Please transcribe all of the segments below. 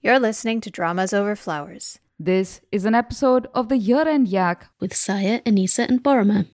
You're listening to Dramas Over Flowers. This is an episode of the Year End Yak. with Saya, Anissa, and Paroma.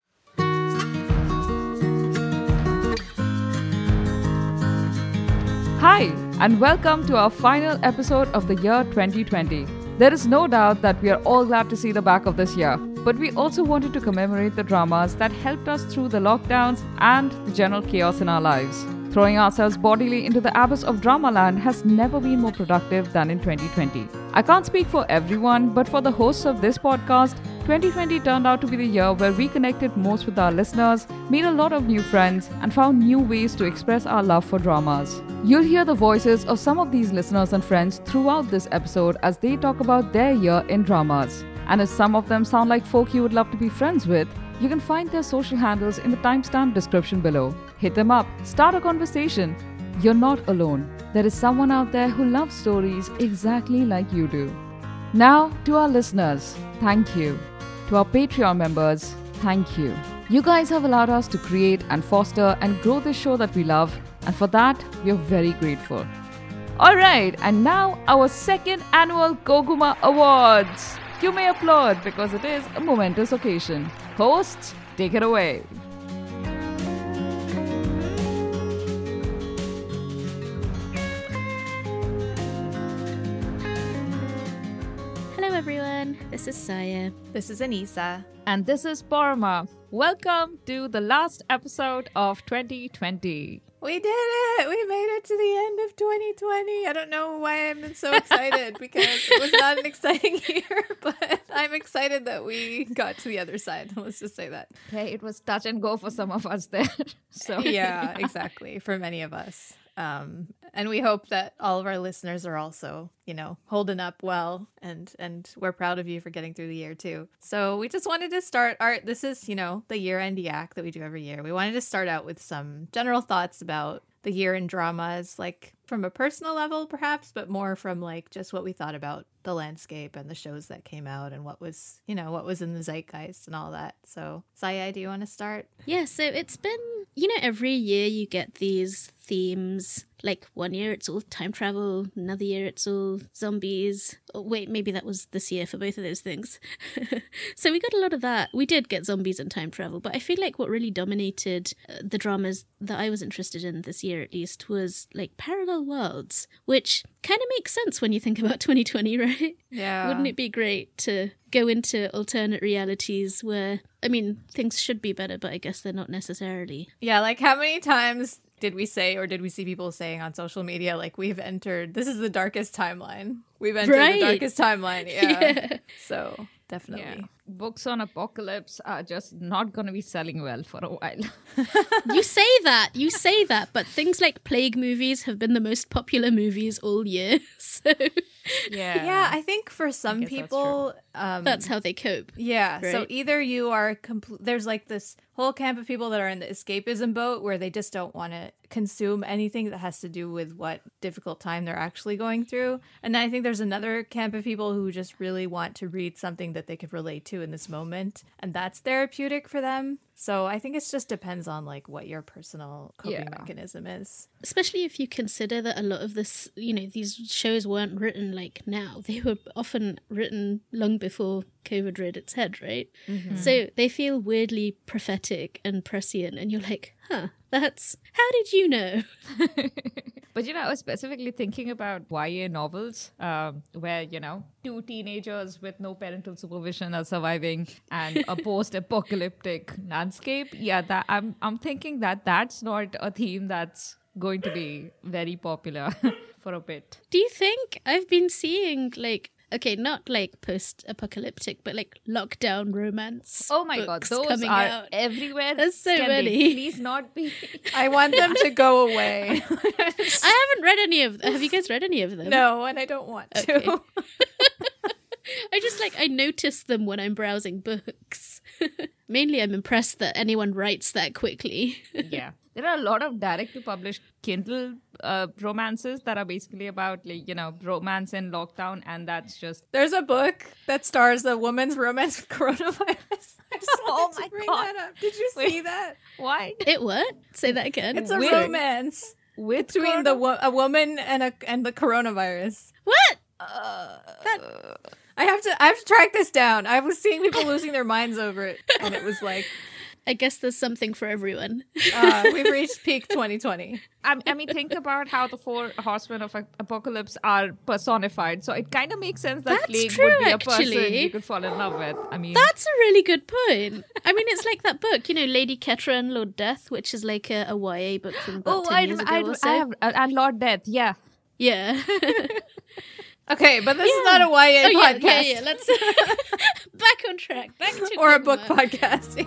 Hi, and welcome to our final episode of the year 2020. There is no doubt that we are all glad to see the back of this year, but we also wanted to commemorate the dramas that helped us through the lockdowns and the general chaos in our lives. Throwing ourselves bodily into the abyss of Dramaland has never been more productive than in 2020. I can't speak for everyone, but for the hosts of this podcast, 2020 turned out to be the year where we connected most with our listeners, made a lot of new friends, and found new ways to express our love for dramas. You'll hear the voices of some of these listeners and friends throughout this episode as they talk about their year in dramas. And if some of them sound like folk you would love to be friends with, you can find their social handles in the timestamp description below. Hit them up, start a conversation. You're not alone. There is someone out there who loves stories exactly like you do. Now, to our listeners, thank you. To our Patreon members, thank you. You guys have allowed us to create and foster and grow this show that we love, and for that, we are very grateful. Alright, and now our second annual Goguma Awards. You may applaud because it is a momentous occasion. Hosts, take it away. Hello, everyone. This is Saya. This is Anissa. And this is Parma. Welcome to the last episode of 2020. We did it! We made it to the end of 2020. I don't know why I'm so excited because it was not an exciting year, but I'm excited that we got to the other side. Let's just say that. Okay, it was touch and go for some of us there. so Yeah, exactly. For many of us. Um, and we hope that all of our listeners are also, you know, holding up well and and we're proud of you for getting through the year too. So we just wanted to start our this is, you know, the year end yak that we do every year. We wanted to start out with some general thoughts about the year in dramas, like from a personal level perhaps, but more from like just what we thought about the landscape and the shows that came out and what was, you know, what was in the zeitgeist and all that. So Saya, do you want to start? Yeah, so it's been, you know, every year you get these themes. Like one year it's all time travel, another year it's all zombies. Oh, wait, maybe that was this year for both of those things. so we got a lot of that. We did get zombies and time travel, but I feel like what really dominated uh, the dramas that I was interested in this year, at least, was like parallel worlds, which kind of makes sense when you think about 2020, right? Yeah. Wouldn't it be great to go into alternate realities where, I mean, things should be better, but I guess they're not necessarily. Yeah, like how many times did we say or did we see people saying on social media like we've entered this is the darkest timeline. We've entered Right. the darkest timeline. Yeah. Yeah. So definitely. Yeah. Books on apocalypse are just not going to be selling well for a while. you say that, you say that, but things like plague movies have been the most popular movies all year. So yeah. Yeah, I think for some guess that's people um that's how they cope. Yeah, so either you are compl- there's like this whole camp of people that are in the escapism boat where they just don't want to consume anything that has to do with what difficult time they're actually going through. And then I think there's another camp of people who just really want to read something that they could relate to in this moment, and that's therapeutic for them. So I think it just depends on like what your personal coping Yeah. mechanism is. Especially if you consider that a lot of this, you know, these shows weren't written like now. They were often written long before COVID reared its head, right? Mm-hmm. So they feel weirdly prophetic and prescient, and you're like, huh, that's how did you know? But you know, I was specifically thinking about YA novels, um, where you know two teenagers with no parental supervision are surviving and a post-apocalyptic landscape. Yeah, that I'm I'm thinking that that's not a theme that's going to be very popular for a bit. Do you think I've been seeing like okay, not like post apocalyptic, but like lockdown romance? Oh my god, books those are out. everywhere. There's so Can they many. Please not be. I want them to go away. I haven't read any of them. Have you guys read any of them? no, and I don't want to. I just like I notice them when I'm browsing books. Mainly I'm impressed that anyone writes that quickly. yeah there are a lot of direct to publish kindle uh, romances that are basically about like you know romance in lockdown and that's just There's a book that stars a woman's romance with coronavirus. I just Oh wanted my to bring God. that up. Did you Wait. see that? why it what? Say that again. It's a With- romance with between the wo- a woman and a and the coronavirus. What? Uh I have to I have to track this down. I was seeing people losing their minds over it, and it was like, I guess there's something for everyone. uh, we've reached peak 2020. I, I mean, think about how the four horsemen of apocalypse are personified. So it kind of makes sense that That's Plague true, would be a person you could fall in love with. I mean, That's a really good point. I mean, it's like that book, you know, Lady Ketra and Lord Death, which is like a, a YA book from about oh, 10 I, years ago I, or so. I have, uh, and Lord Death, yeah. yeah. Okay, but this is not a YA oh, yeah, podcast yeah, yeah. Let's back on track. Back to or a book Dogma. podcast.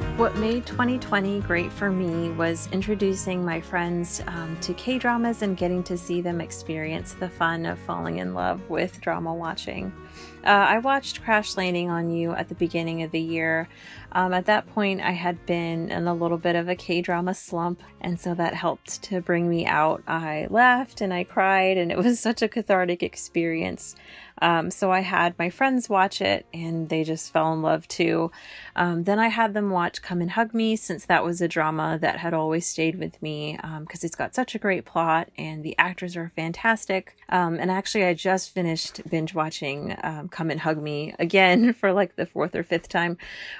What made 2020 great for me was introducing my friends um, to K dramas and getting to see them experience the fun of falling in love with drama watching. Uh, I watched Crash Landing on You at the beginning of the year. Um, at that point, I had been in a little bit of a K drama slump, and so that helped to bring me out. I laughed and I cried, and it was such a cathartic experience. Um, so I had my friends watch it, and they just fell in love too. Um, then I had them watch Come and Hug Me, since that was a drama that had always stayed with me because it's got such a great plot and the actors are fantastic. Um, and actually, I just finished binge watching um, Come and Hug Me again for like the fourth or fifth time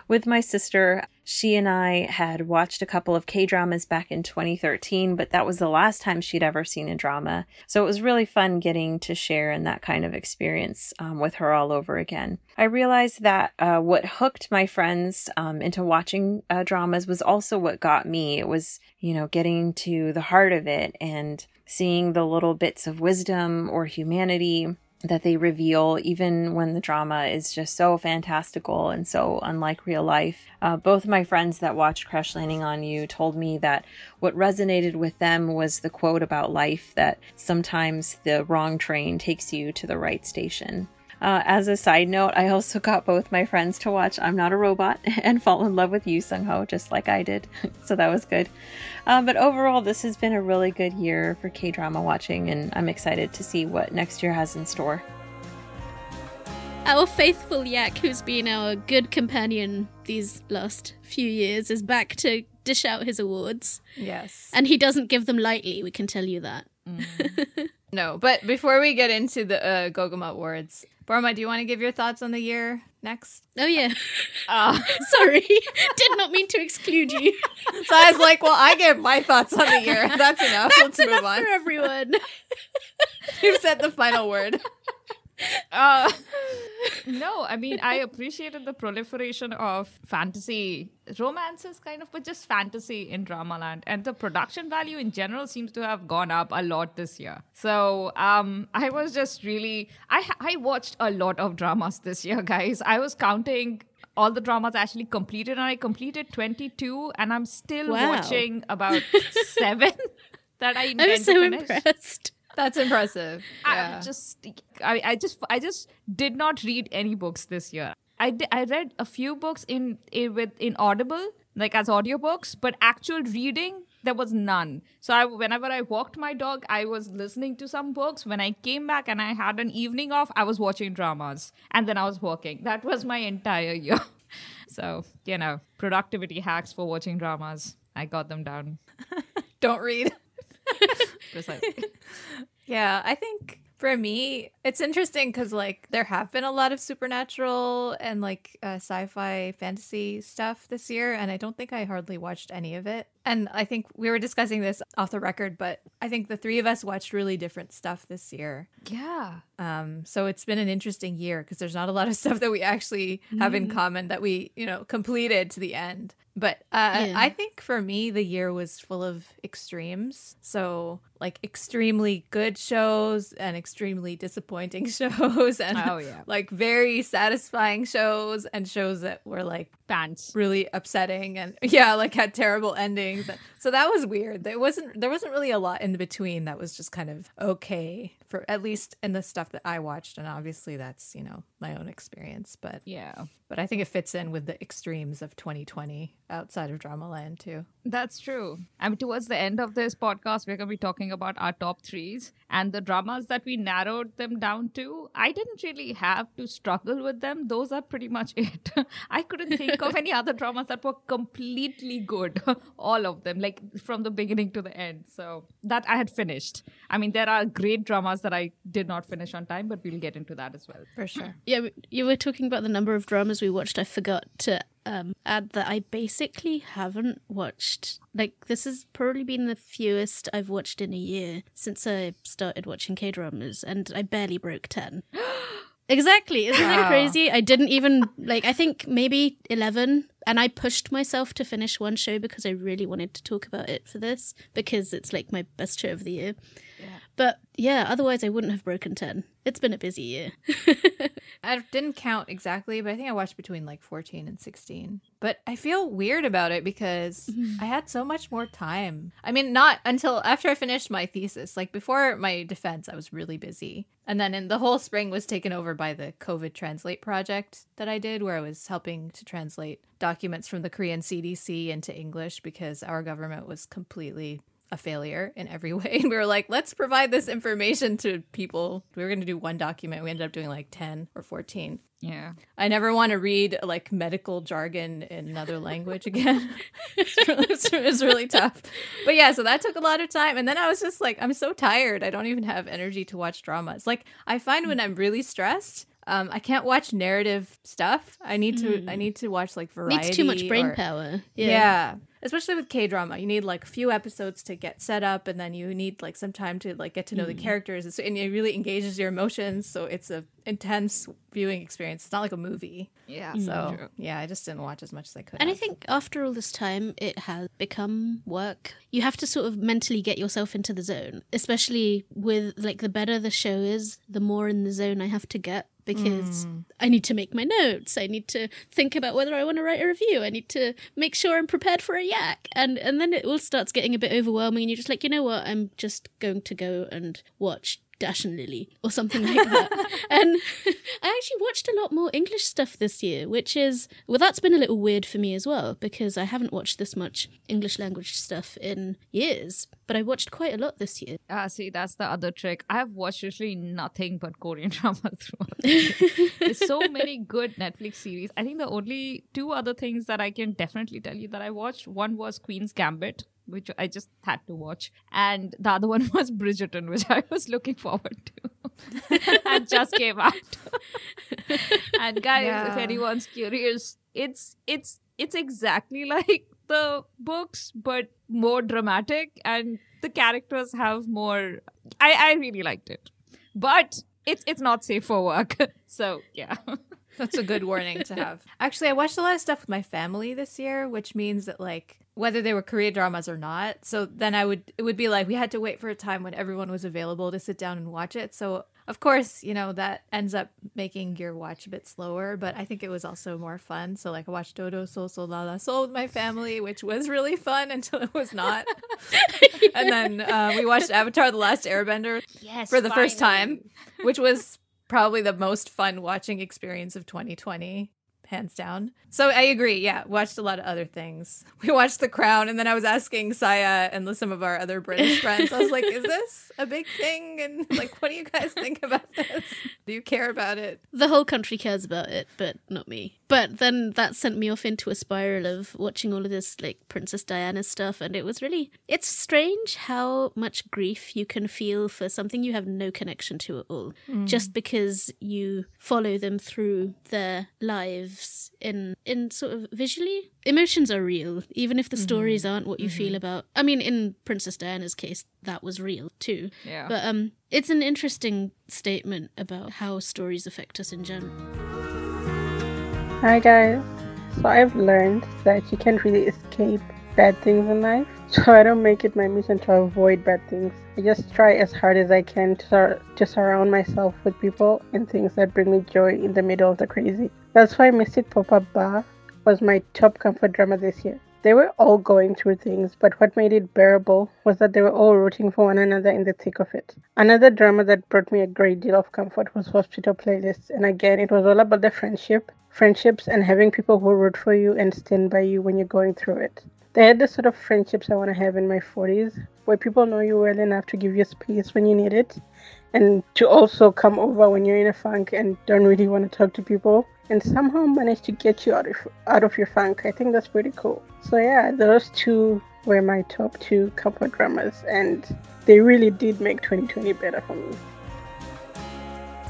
with my sister. She and I had watched a couple of K dramas back in 2013, but that was the last time she'd ever seen a drama. So it was really fun getting to share in that kind of experience um, with her all over again. I realized that uh, what hooked my friends um, into watching uh, dramas was also what got me. It was, you know, getting to the heart of it and seeing the little bits of wisdom or humanity that they reveal, even when the drama is just so fantastical and so unlike real life. Uh, both of my friends that watched Crash Landing on You told me that what resonated with them was the quote about life that sometimes the wrong train takes you to the right station. Uh, as a side note, I also got both my friends to watch I'm Not a Robot and fall in love with Yoo Seung Ho, just like I did. so that was good. Um, but overall, this has been a really good year for K drama watching, and I'm excited to see what next year has in store. Our faithful Yak, who's been our good companion these last few years, is back to dish out his awards. yes. And he doesn't give them lightly, we can tell you that. No, but before we get into the uh, Goguma Awards, Paroma, do you want to give your thoughts on the year next? Oh, yeah. Uh, Sorry. Did not mean to exclude you. so I was like, well, I gave my thoughts on the year. That's enough. That's Let's move on. for everyone. You've said the final word. Uh, no, I mean, I appreciated the proliferation of fantasy romances, kind of, but just fantasy in Dramaland. And the production value in general seems to have gone up a lot this year. So um, I was just really, I, I watched a lot of dramas this year, guys. I was counting all the dramas actually completed, and I completed 22, and I'm still Wow. watching about seven that I I intend was to so finish. impressed. That's impressive. Yeah. I just I, I just I just did not read any books this year. I did, I read a few books in, in with in Audible like as audiobooks, but actual reading there was none. So I, whenever I walked my dog, I was listening to some books. When I came back and I had an evening off, I was watching dramas and then I was working. That was my entire year. so, you know, productivity hacks for watching dramas. I got them down. Don't read. Yeah, I think for me, it's interesting because like there have been a lot of supernatural and like uh, sci-fi fantasy stuff this year, and I don't think I hardly watched any of it. And I think we were discussing this off the record, but I think the three of us watched really different stuff this year. yeah. Um, so it's been an interesting year because there's not a lot of stuff that we actually have in common that we, you know, completed to the end. But uh, Yeah. I think for me, the year was full of extremes. So, like, extremely good shows and extremely disappointing shows, and Oh, yeah. like very satisfying shows and shows that were like Pants. really upsetting and yeah, like had terrible endings. So that was weird. There wasn't there wasn't really a lot in between that was just kind of okay for at least in the stuff that I watched and obviously that's, you know, my own experience, but Yeah. but I think it fits in with the extremes of 2020 outside of Dramaland too. That's true. I mean, towards the end of this podcast, we're going to be talking about our top threes and the dramas that we narrowed them down to. I didn't really have to struggle with them. Those are pretty much it. I couldn't think of any other dramas that were completely good. All of them, like from the beginning to the end. So that I had finished. I mean, there are great dramas that I did not finish on time, but we'll get into that as well. For sure. Yeah, you were talking about the number of dramas we watched. I forgot to um, add that I basically haven't watched. Like, this has probably been the fewest I've watched in a year since I started watching K dramas, and I barely broke 10. exactly. Isn't that crazy? I didn't even, like, I think maybe 11. And I pushed myself to finish one show because I really wanted to talk about it for this because it's like my best show of the year. But yeah, otherwise I wouldn't have broken 10. It's been a busy year. I didn't count exactly, but I think I watched between like 14 and 16. But I feel weird about it because mm-hmm. I had so much more time. I mean, not until after I finished my thesis. Like before my defense, I was really busy. And then in the whole spring was taken over by the COVID Translate project that I did, where I was helping to translate documents from the Korean CDC into English because our government was completely a failure in every way. And we were like, let's provide this information to people. We were going to do one document. We ended up doing like 10 or 14. Yeah. I never want to read like medical jargon in another language again. it's, really, it's, it's really tough. But yeah, so that took a lot of time. And then I was just like, I'm so tired. I don't even have energy to watch dramas. Like, I find when I'm really stressed, um, I can't watch narrative stuff. I need to. I mm. need to watch like variety. Needs too much brain or- power. yeah. Especially with K drama, you need like a few episodes to get set up, and then you need like some time to like get to know the mm. characters, and so- and it really engages your emotions. So it's a intense viewing experience. It's not like a movie. Yeah. So mm. yeah, I just didn't watch as much as I could. And I think after all this time, it has become work. You have to sort of mentally get yourself into the zone, especially with like the better the show is, the more in the zone I have to get because hmm. I need to make my notes. I need to think about whether I want to write a review. I need to make sure I'm prepared for a yak. And and then it all starts getting a bit overwhelming and you're just like, you know what, I'm just going to go and watch Dash and Lily or something like that. and I actually watched a lot more English stuff this year, which is well, that's been a little weird for me as well because I haven't watched this much English language stuff in years. But I watched quite a lot this year. Ah, see, that's the other trick. I have watched literally nothing but Korean drama throughout. the. There's so many good Netflix series. I think the only two other things that I can definitely tell you that I watched one was Queen's Gambit, which I just had to watch, and the other one was Bridgerton, which I was looking forward to, and just came out. and guys, if anyone's curious, it's it's it's exactly like the books, but more dramatic, and the characters have more. I I really liked it, but it's it's not safe for work. so yeah. That's a good warning to have. Actually, I watched a lot of stuff with my family this year, which means that like whether they were Korean dramas or not. So then I would it would be like we had to wait for a time when everyone was available to sit down and watch it. So of course, you know, that ends up making your watch a bit slower, but I think it was also more fun. So like I watched Dodo So So La La Soul with my family, which was really fun until it was not. and then uh, we watched Avatar: The Last Airbender Yes. for the first time, which was probably the most fun watching experience of 2020, hands down. So I agree. Yeah, watched a lot of other things. We watched The Crown, and then I was asking Saya and some of our other British friends. I was like, "Is this a big thing?" And like, what do you guys think about this? Do you care about it? The whole country cares about it, but not me. But then that sent me off into a spiral of watching all of this like Princess Diana stuff, and it was really it's strange how much grief you can feel for something you have no connection to at all, mm. just because you follow them through their lives in in sort of visually. Emotions are real, even if the stories aren't what you feel about. I mean, in Princess Diana's case, that was real too. Yeah. But um, it's an interesting statement about how stories affect us in general. Hi guys. So I've learned that you can't really escape bad things in life. So I don't make it my mission to avoid bad things. I just try as hard as I can to, sur- to surround myself with people and things that bring me joy in the middle of the crazy. That's why Mystic Pop-Up Bar was my top comfort drama this year. They were all going through things, but what made it bearable was that they were all rooting for one another in the thick of it. Another drama that brought me a great deal of comfort was Hospital Playlist, and again, it was all about the friendship, friendships, and having people who root for you and stand by you when you're going through it. They had the sort of friendships I want to have in my 40s, where people know you well enough to give you space when you need it, and to also come over when you're in a funk and don't really want to talk to people, and somehow manage to get you out of out of your funk. I think that's pretty cool. So yeah, those two were my top two couple dramas, and they really did make 2020 better for me.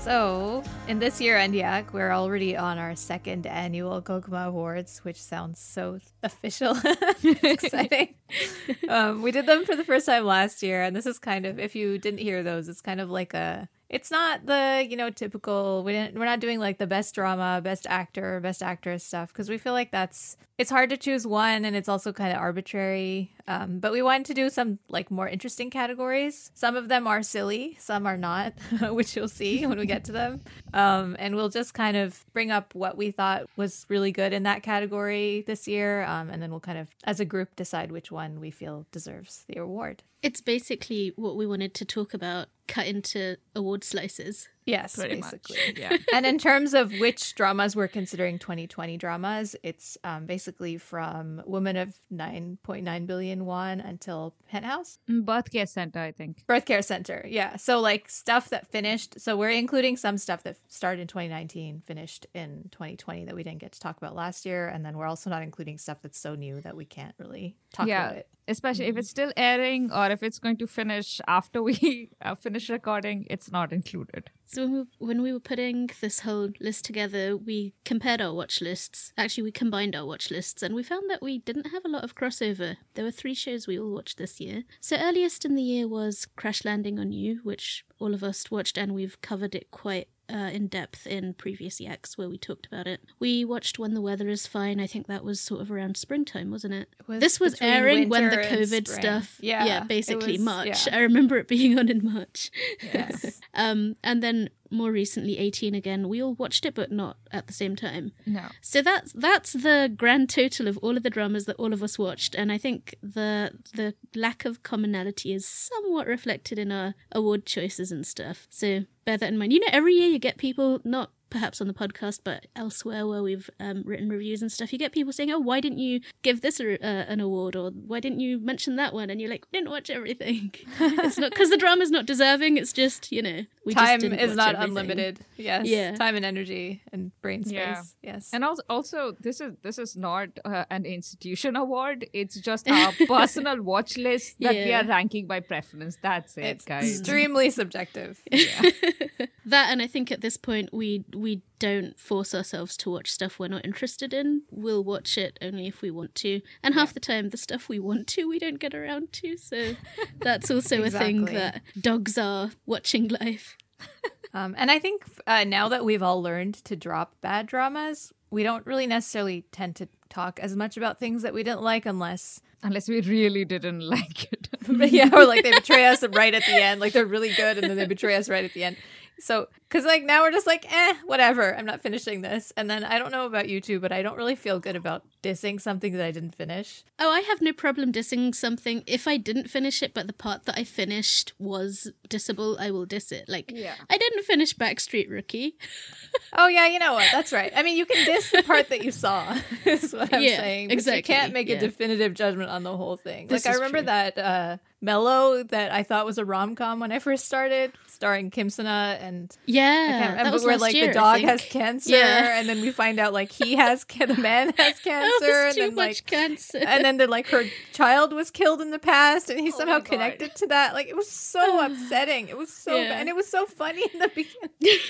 So, in this year, End Yak, we're already on our second annual Goguma Awards, which sounds so official, exciting. um, we did them for the first time last year, and this is kind of, if you didn't hear those, it's kind of like a it's not the you know typical we didn't we're not doing like the best drama best actor best actress stuff because we feel like that's it's hard to choose one and it's also kind of arbitrary um, but we wanted to do some like more interesting categories. Some of them are silly some are not which you'll see when we get to them. Um, and we'll just kind of bring up what we thought was really good in that category this year um, and then we'll kind of as a group decide which one we feel deserves the award it's basically what we wanted to talk about cut into award slices. Yes, Pretty basically. Much. Yeah. and in terms of which dramas we're considering 2020 dramas, it's um, basically from Woman of 9.9 billion won until Penthouse. Mm, Birth Care Center, I think. Birth Care Center, yeah. So like stuff that finished. So we're including some stuff that started in 2019, finished in 2020 that we didn't get to talk about last year, and then we're also not including stuff that's so new that we can't really talk yeah. about it especially if mm-hmm. it's still airing or if it's going to finish after we uh, finish recording it's not included. So when we, when we were putting this whole list together we compared our watch lists. Actually we combined our watch lists and we found that we didn't have a lot of crossover. There were three shows we all watched this year. So earliest in the year was crash landing on you which all of us watched and we've covered it quite uh, in depth in previous yaks where we talked about it. We watched When the Weather is Fine. I think that was sort of around springtime, wasn't it? it was this was airing when the COVID stuff. Yeah, yeah, basically was, March. Yeah. I remember it being on in March. Yes. um, and then more recently 18 again we all watched it but not at the same time no so that's that's the grand total of all of the dramas that all of us watched and i think the the lack of commonality is somewhat reflected in our award choices and stuff so bear that in mind you know every year you get people not perhaps on the podcast, but elsewhere where we've um, written reviews and stuff, you get people saying, "Oh, why didn't you give this a, uh, an award?" or "Why didn't you mention that one?" And you're like, "Didn't watch everything." it's not because the drama's not deserving. It's just you know, we time is not everything. unlimited. Yes, yeah, time and energy and brain space. Yeah. Yes, and also, also this is this is not uh, an institution award. It's just our personal watch list that yeah. we are ranking by preference. That's it, it's guys. Extremely subjective. Yeah. that, and I think at this point we we don't force ourselves to watch stuff we're not interested in. We'll watch it only if we want to. And half the time, the stuff we want to, we don't get around to. So that's also exactly. a thing that dogs are watching life. Um, and I think uh, now that we've all learned to drop bad dramas, we don't really necessarily tend to talk as much about things that we didn't like unless unless we really didn't like it. yeah, or like they betray us right at the end, like they're really good and then they betray us right at the end. So, because like now we're just like, eh, whatever. I'm not finishing this. And then I don't know about you two, but I don't really feel good about dissing something that I didn't finish. Oh, I have no problem dissing something if I didn't finish it, but the part that I finished was dissable. I will diss it. Like, yeah. I didn't finish Backstreet Rookie. oh yeah, you know what? That's right. I mean, you can diss the part that you saw. is what I'm yeah, saying. Exactly. you can't make yeah. a definitive judgment on the whole thing. This like I remember true. that. uh Mellow that I thought was a rom com when I first started, starring Kim Suna and yeah, that was where like year, the dog has cancer, yeah. and then we find out like he has the man has cancer, and then like cancer, and then like her child was killed in the past, and he's oh somehow connected to that. Like it was so upsetting. It was so yeah. bad, and it was so funny in the beginning.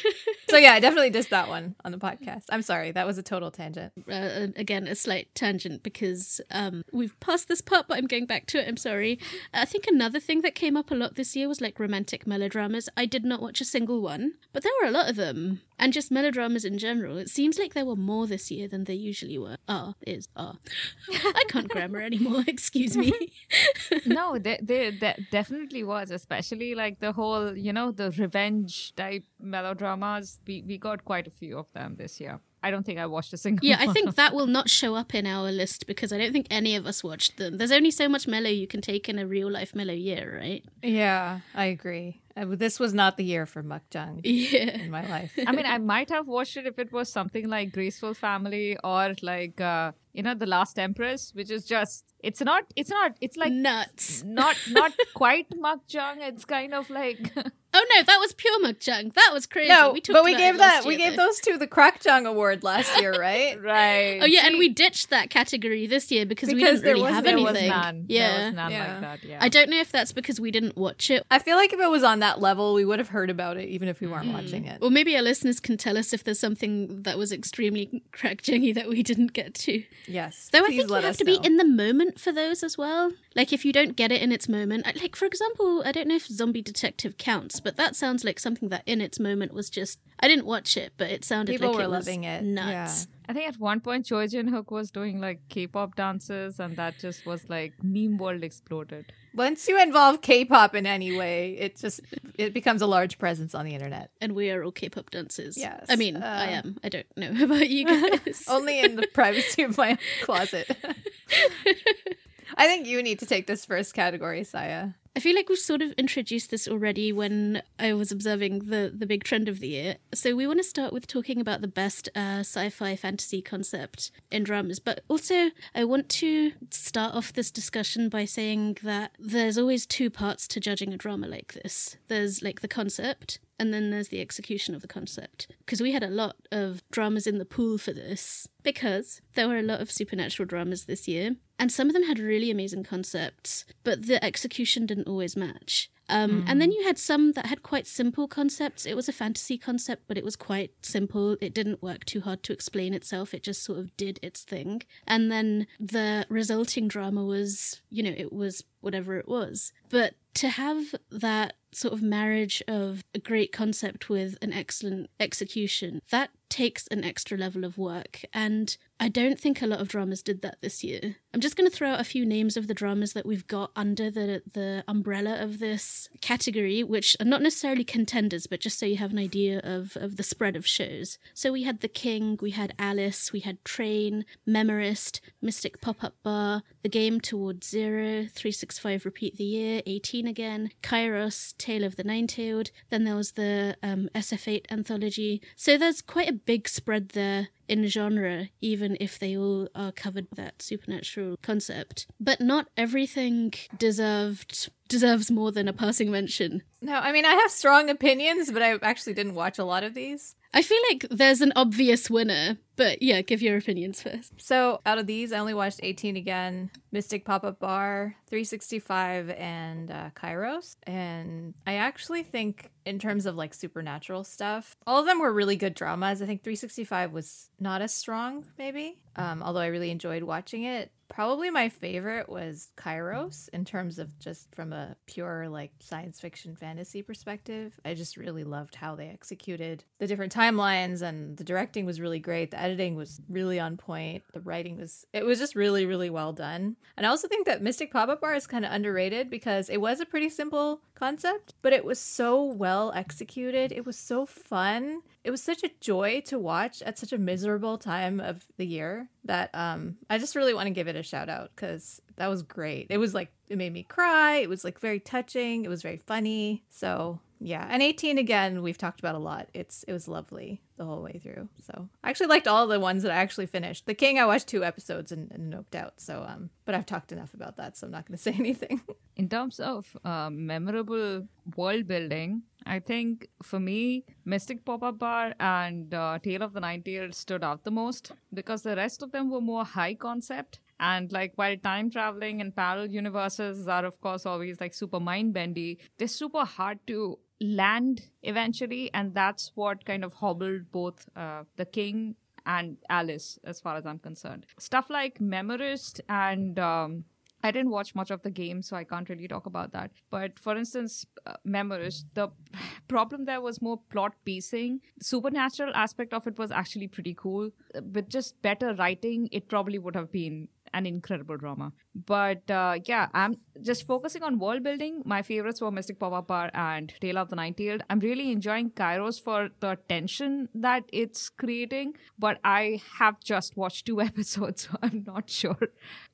so yeah, I definitely dissed that one on the podcast. I'm sorry, that was a total tangent. Uh, again, a slight tangent because um, we've passed this part, but I'm going back to it. I'm sorry. I think another thing that came up a lot this year was like romantic melodramas. I did not watch a single one, but there were a lot of them. And just melodramas in general. It seems like there were more this year than there usually were. Ah, is ah. I can't grammar anymore, excuse me. no, there, there, there definitely was, especially like the whole, you know, the revenge type melodramas. We, we got quite a few of them this year. I don't think I watched a single. Yeah, I think that will not show up in our list because I don't think any of us watched them. There's only so much mellow you can take in a real life mellow year, right? Yeah, I agree. Uh, this was not the year for makjang yeah. in my life. I mean, I might have watched it if it was something like Graceful Family or like uh, you know, The Last Empress, which is just it's not it's not it's like Nuts. not not quite makjang. It's kind of like Oh no, that was pure makjang. That was crazy. No, we but we about gave that last we year, gave though. those two the Crackjang Award last year, right? right. Oh yeah, and we ditched that category this year because, we didn't really was- have there there was was anything. none. Yeah. there was none Yeah. like that. Yeah, I don't know if that's because we didn't watch it. I feel like if it was on that level, we would have heard about it even if we weren't Mm. watching it. Or maybe our listeners can tell us if there's something that was extremely crackjangy that we didn't get to. Yes. Though I think you have to be in the moment for those as well. Like if you don't get it in its moment, uh, like for example, I don't know if Zombie Detective counts, but that sounds like something that in its moment was just. I didn't watch it, but it sounded People like were it was loving it. nuts. I think at one point Choi Jin Hyuk was doing like K-pop dances, and that just was like meme world exploded. Once you involve K-pop in any way, it just it becomes a large presence on the internet. And we are all K-pop dancers. Yes, I mean, I uh, am. I don't know about you guys. Only in the privacy of my closet. I think you need to take this first category, Saya. I feel like we've sort of introduced this already when I was observing the the big trend of the year. So we want to start with talking about the best uh, sci-fi fantasy concept in dramas, but also I want to start off this discussion by saying that there's always two parts to judging a drama like this. There's like the concept, and then there's the execution of the concept. Because we had a lot of dramas in the pool for this, because there were a lot of supernatural dramas this year, and some of them had really amazing concepts, but the execution didn't always match. Um, And then you had some that had quite simple concepts. It was a fantasy concept, but it was quite simple. It didn't work too hard to explain itself. It just sort of did its thing. And then the resulting drama was, you know, it was whatever it was. But to have that sort of marriage of a great concept with an excellent execution, that takes an extra level of work. And I don't think a lot of dramas did that this year. I'm just going to throw out a few names of the dramas that we've got under the the umbrella of this category, which are not necessarily contenders, but just so you have an idea of, of the spread of shows. So we had The King, we had Alice, we had Train, Memorist, Mystic Pop Up Bar, The Game Towards Zero, 365 Repeat the Year, 18 again, Kairos, Tale of the Nine-Tailed, then there was the um, SF8 anthology. So there's quite a big spread there in genre, even if they all are covered with that supernatural concept. But not everything deserved deserves more than a passing mention. No, I mean I have strong opinions, but I actually didn't watch a lot of these. I feel like there's an obvious winner, but yeah, give your opinions first. So out of these, I only watched 18 again, Mystic Pop Up Bar, 365, and uh, Kairos. And I actually think, in terms of like supernatural stuff, all of them were really good dramas. I think 365 was not as strong, maybe, um, although I really enjoyed watching it. Probably my favorite was Kairos in terms of just from a pure like science fiction fantasy perspective. I just really loved how they executed the different timelines and the directing was really great. The editing was really on point. The writing was it was just really really well done. And I also think that Mystic Pop-up Bar is kind of underrated because it was a pretty simple concept, but it was so well executed. It was so fun. It was such a joy to watch at such a miserable time of the year that um I just really want to give it a shout out cuz that was great. It was like it made me cry. It was like very touching. It was very funny. So, yeah. And 18 again, we've talked about a lot. It's it was lovely the whole way through. So, I actually liked all the ones that I actually finished. The King I watched two episodes and, and noped out. So, um but I've talked enough about that, so I'm not going to say anything. In terms of uh, memorable world building, I think for me, Mystic Pop Up Bar and uh, Tale of the Nine-Tailed stood out the most because the rest of them were more high concept. And like while time traveling and parallel universes are of course always like super mind bendy, they're super hard to land eventually, and that's what kind of hobbled both uh, the King and Alice, as far as I'm concerned. Stuff like Memorist and um, I didn't watch much of the game, so I can't really talk about that. But for instance, uh, Memorist, the problem there was more plot pacing. Supernatural aspect of it was actually pretty cool. Uh, With just better writing, it probably would have been an incredible drama. But uh, yeah, I'm just focusing on world building. My favorites were Mystic Pop Up and Tale of the Nine-Tailed. I'm really enjoying Kairos for the tension that it's creating, but I have just watched two episodes, so I'm not sure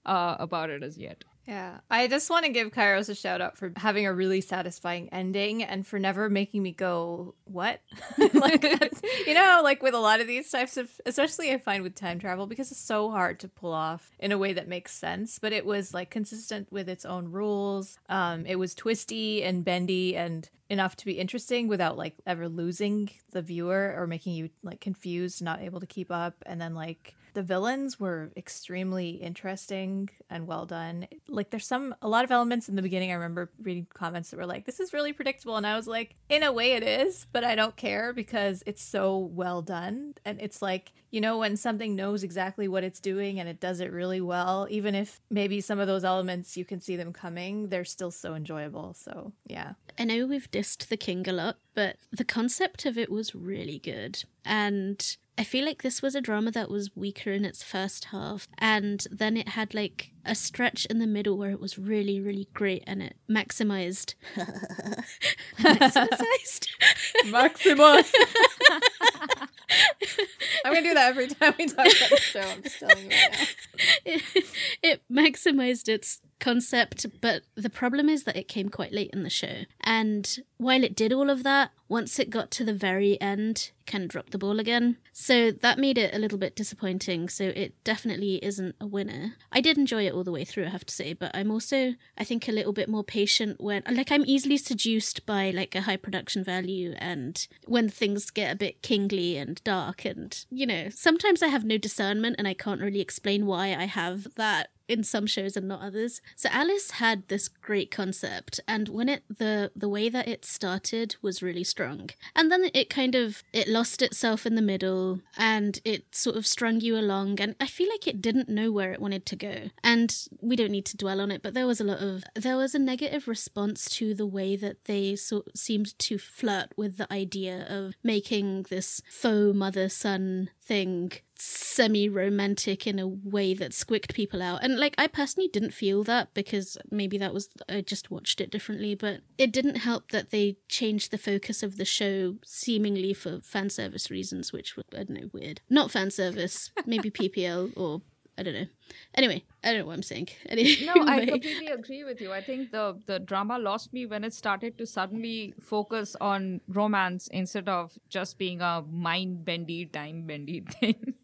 uh, about it as yet. Yeah. I just want to give Kairos a shout out for having a really satisfying ending and for never making me go, what? like, you know, like with a lot of these types of, especially I find with time travel, because it's so hard to pull off in a way that makes sense, but it was like consistent with its own rules. Um, it was twisty and bendy and enough to be interesting without like ever losing the viewer or making you like confused, not able to keep up. And then like, the villains were extremely interesting and well done. Like there's some a lot of elements in the beginning I remember reading comments that were like this is really predictable and I was like in a way it is, but I don't care because it's so well done and it's like, you know, when something knows exactly what it's doing and it does it really well, even if maybe some of those elements you can see them coming, they're still so enjoyable. So, yeah. I know we've dissed the king a lot, but the concept of it was really good. And I feel like this was a drama that was weaker in its first half, and then it had like a stretch in the middle where it was really, really great, and it maximized. maximized. Maximus. I'm gonna do that every time we talk about the show. I'm just telling you right now. It, it maximized its concept, but the problem is that it came quite late in the show. And while it did all of that, once it got to the very end, it kind of dropped the ball again. So that made it a little bit disappointing. So it definitely isn't a winner. I did enjoy it all the way through, I have to say, but I'm also, I think, a little bit more patient when, like, I'm easily seduced by like a high production value and when things get a bit kingly and dark. And, you know, sometimes I have no discernment and I can't really explain why I have that in some shows and not others. So Alice had this great concept and when it the the way that it started was really strong. And then it kind of it lost itself in the middle and it sort of strung you along and I feel like it didn't know where it wanted to go. And we don't need to dwell on it, but there was a lot of there was a negative response to the way that they sort seemed to flirt with the idea of making this faux mother son thing semi romantic in a way that squicked people out. And like I personally didn't feel that because maybe that was I just watched it differently, but it didn't help that they changed the focus of the show seemingly for fan service reasons, which were I don't know, weird. Not fan service, maybe PPL or I don't know. Anyway, I don't know what I'm saying. Anyway. No, I completely agree with you. I think the the drama lost me when it started to suddenly focus on romance instead of just being a mind bendy, time bendy thing.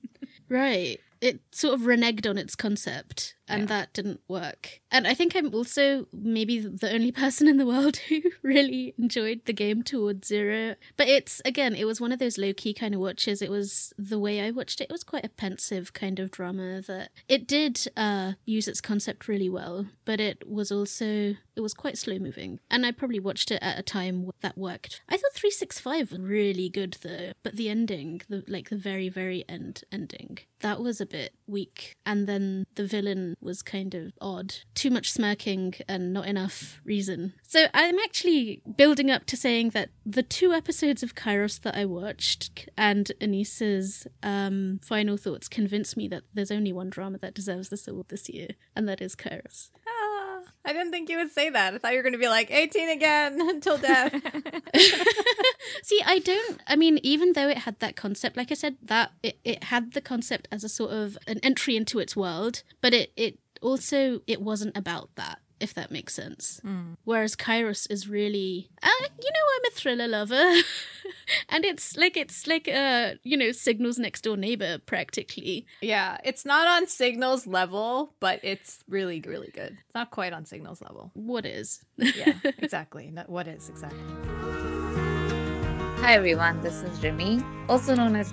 Right. It sort of reneged on its concept, and Yeah. that didn't work. And I think I'm also maybe the only person in the world who really enjoyed the game towards zero. But it's, again, it was one of those low key kind of watches. It was the way I watched it, it was quite a pensive kind of drama that it did uh, use its concept really well, but it was also, it was quite slow moving. And I probably watched it at a time that worked. I thought 365 was really good though, but the ending, the like the very, very end ending, that was a bit weak. And then the villain was kind of odd. Too much smirking and not enough reason. So I'm actually building up to saying that the two episodes of Kairos that I watched and Anissa's um, final thoughts convinced me that there's only one drama that deserves this award this year, and that is Kairos. I didn't think you would say that. I thought you were going to be like 18 again until death. See, I don't. I mean, even though it had that concept, like I said, that it, it had the concept as a sort of an entry into its world, but it it also it wasn't about that. If that makes sense. Whereas Kairos is really, uh, you know, I'm a thriller lover, and it's like it's like uh, you know, Signal's next door neighbor practically. yeah, it's not on Signal's level, but it's really, really good. It's not quite on Signal's level. What is? Yeah, exactly. No, what is exactly? Hi everyone, this is Remy, also known as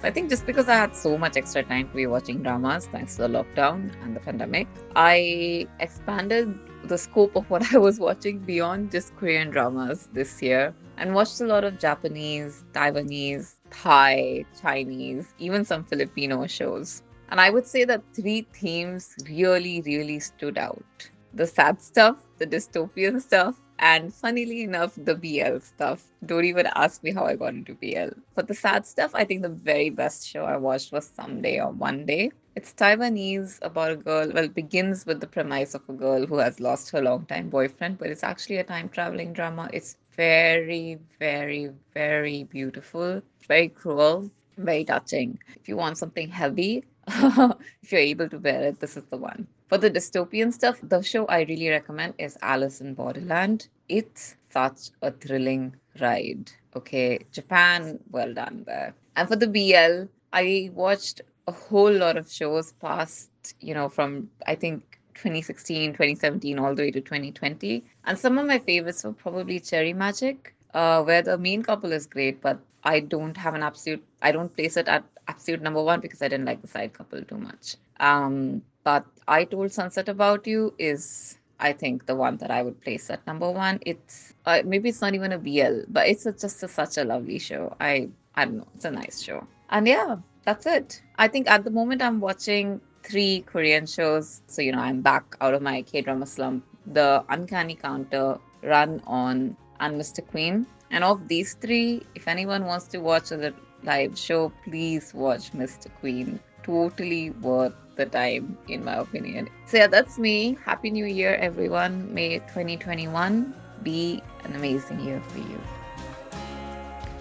Greenfield. I think just because I had so much extra time to be watching dramas thanks to the lockdown and the pandemic, I expanded the scope of what I was watching beyond just Korean dramas this year and watched a lot of Japanese, Taiwanese, Thai, Chinese, even some Filipino shows. And I would say that three themes really, really stood out the sad stuff, the dystopian stuff, and funnily enough, the BL stuff. Don't even ask me how I got into BL. For the sad stuff, I think the very best show I watched was Someday or One Day. It's Taiwanese about a girl, well, begins with the premise of a girl who has lost her longtime boyfriend, but it's actually a time traveling drama. It's very, very, very beautiful, very cruel, very touching. If you want something heavy, if you're able to bear it, this is the one. For the dystopian stuff, the show I really recommend is Alice in Borderland. It's such a thrilling ride. Okay, Japan, well done there. And for the BL, I watched a whole lot of shows past, you know, from I think 2016, 2017, all the way to 2020. And some of my favorites were probably Cherry Magic, uh, where the main couple is great, but I don't have an absolute, I don't place it at absolute number one because I didn't like the side couple too much. Um, but I Told Sunset About You is, I think, the one that I would place at number one. It's uh, maybe it's not even a BL, but it's a, just a, such a lovely show. I I don't know, it's a nice show. And yeah, that's it. I think at the moment I'm watching three Korean shows. So you know, I'm back out of my K drama slump. The Uncanny Counter, Run On, and Mr. Queen. And of these three, if anyone wants to watch a live show, please watch Mr. Queen. Totally worth the time, in my opinion. So, yeah, that's me. Happy New Year, everyone. May 2021 be an amazing year for you.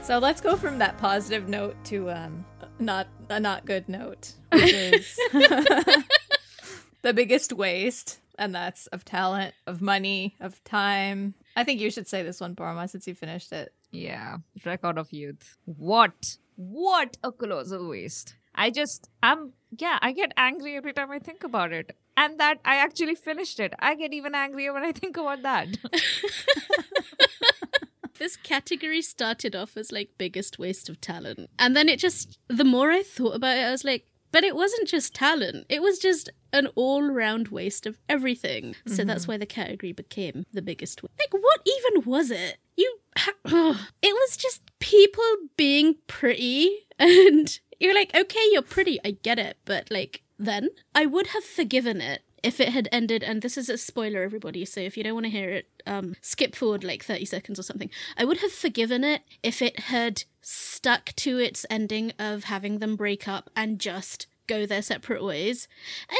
So let's go from that positive note to um not a not good note, which is the biggest waste, and that's of talent, of money, of time. I think you should say this one, Paroma, since you finished it. Yeah, record of youth. What? What a colossal waste. I just, I'm, yeah, I get angry every time I think about it. And that I actually finished it. I get even angrier when I think about that. this category started off as like biggest waste of talent. And then it just, the more I thought about it, I was like, but it wasn't just talent, it was just an all round waste of everything. So mm-hmm. that's why the category became the biggest. Like, what even was it? You. it was just people being pretty, and you're like, okay, you're pretty, I get it, but like, then I would have forgiven it if it had ended and this is a spoiler everybody so if you don't want to hear it um skip forward like 30 seconds or something. I would have forgiven it if it had stuck to its ending of having them break up and just go their separate ways.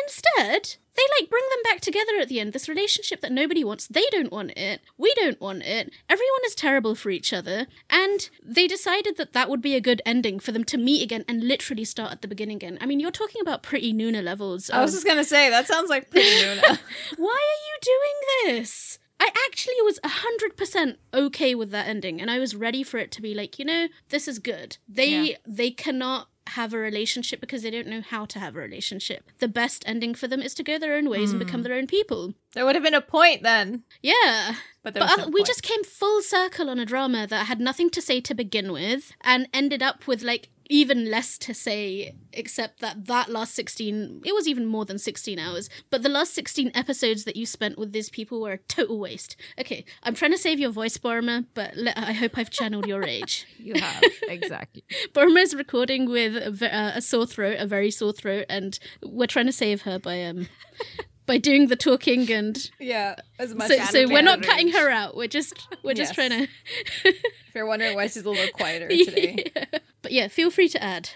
Instead, they like bring them back together at the end. This relationship that nobody wants, they don't want it. We don't want it. Everyone is terrible for each other. And they decided that that would be a good ending for them to meet again and literally start at the beginning again. I mean, you're talking about pretty Nuna levels. I was just going to say, that sounds like pretty Nuna. Why are you doing this? I actually was 100% okay with that ending and I was ready for it to be like, you know, this is good. They yeah. they cannot have a relationship because they don't know how to have a relationship. The best ending for them is to go their own ways mm. and become hmm. their own people. There would have been a point then. Yeah. But, but no we just came full circle on a drama that had nothing to say to begin with and ended up with like even less to say except that that last 16 it was even more than 16 hours. But the last 16 episodes that you spent with these people were a total waste. Okay i'm trying to save your voice Paroma, but le- i hope i've channeled your age you have exactly. Is recording with a, uh, a sore throat a very sore throat and we're trying to save her by um by doing the talking and yeah as much so, so we're not cutting her out. We're just we're yes. just trying to if you're wondering why she's a little quieter today. yeah. But yeah feel free to add.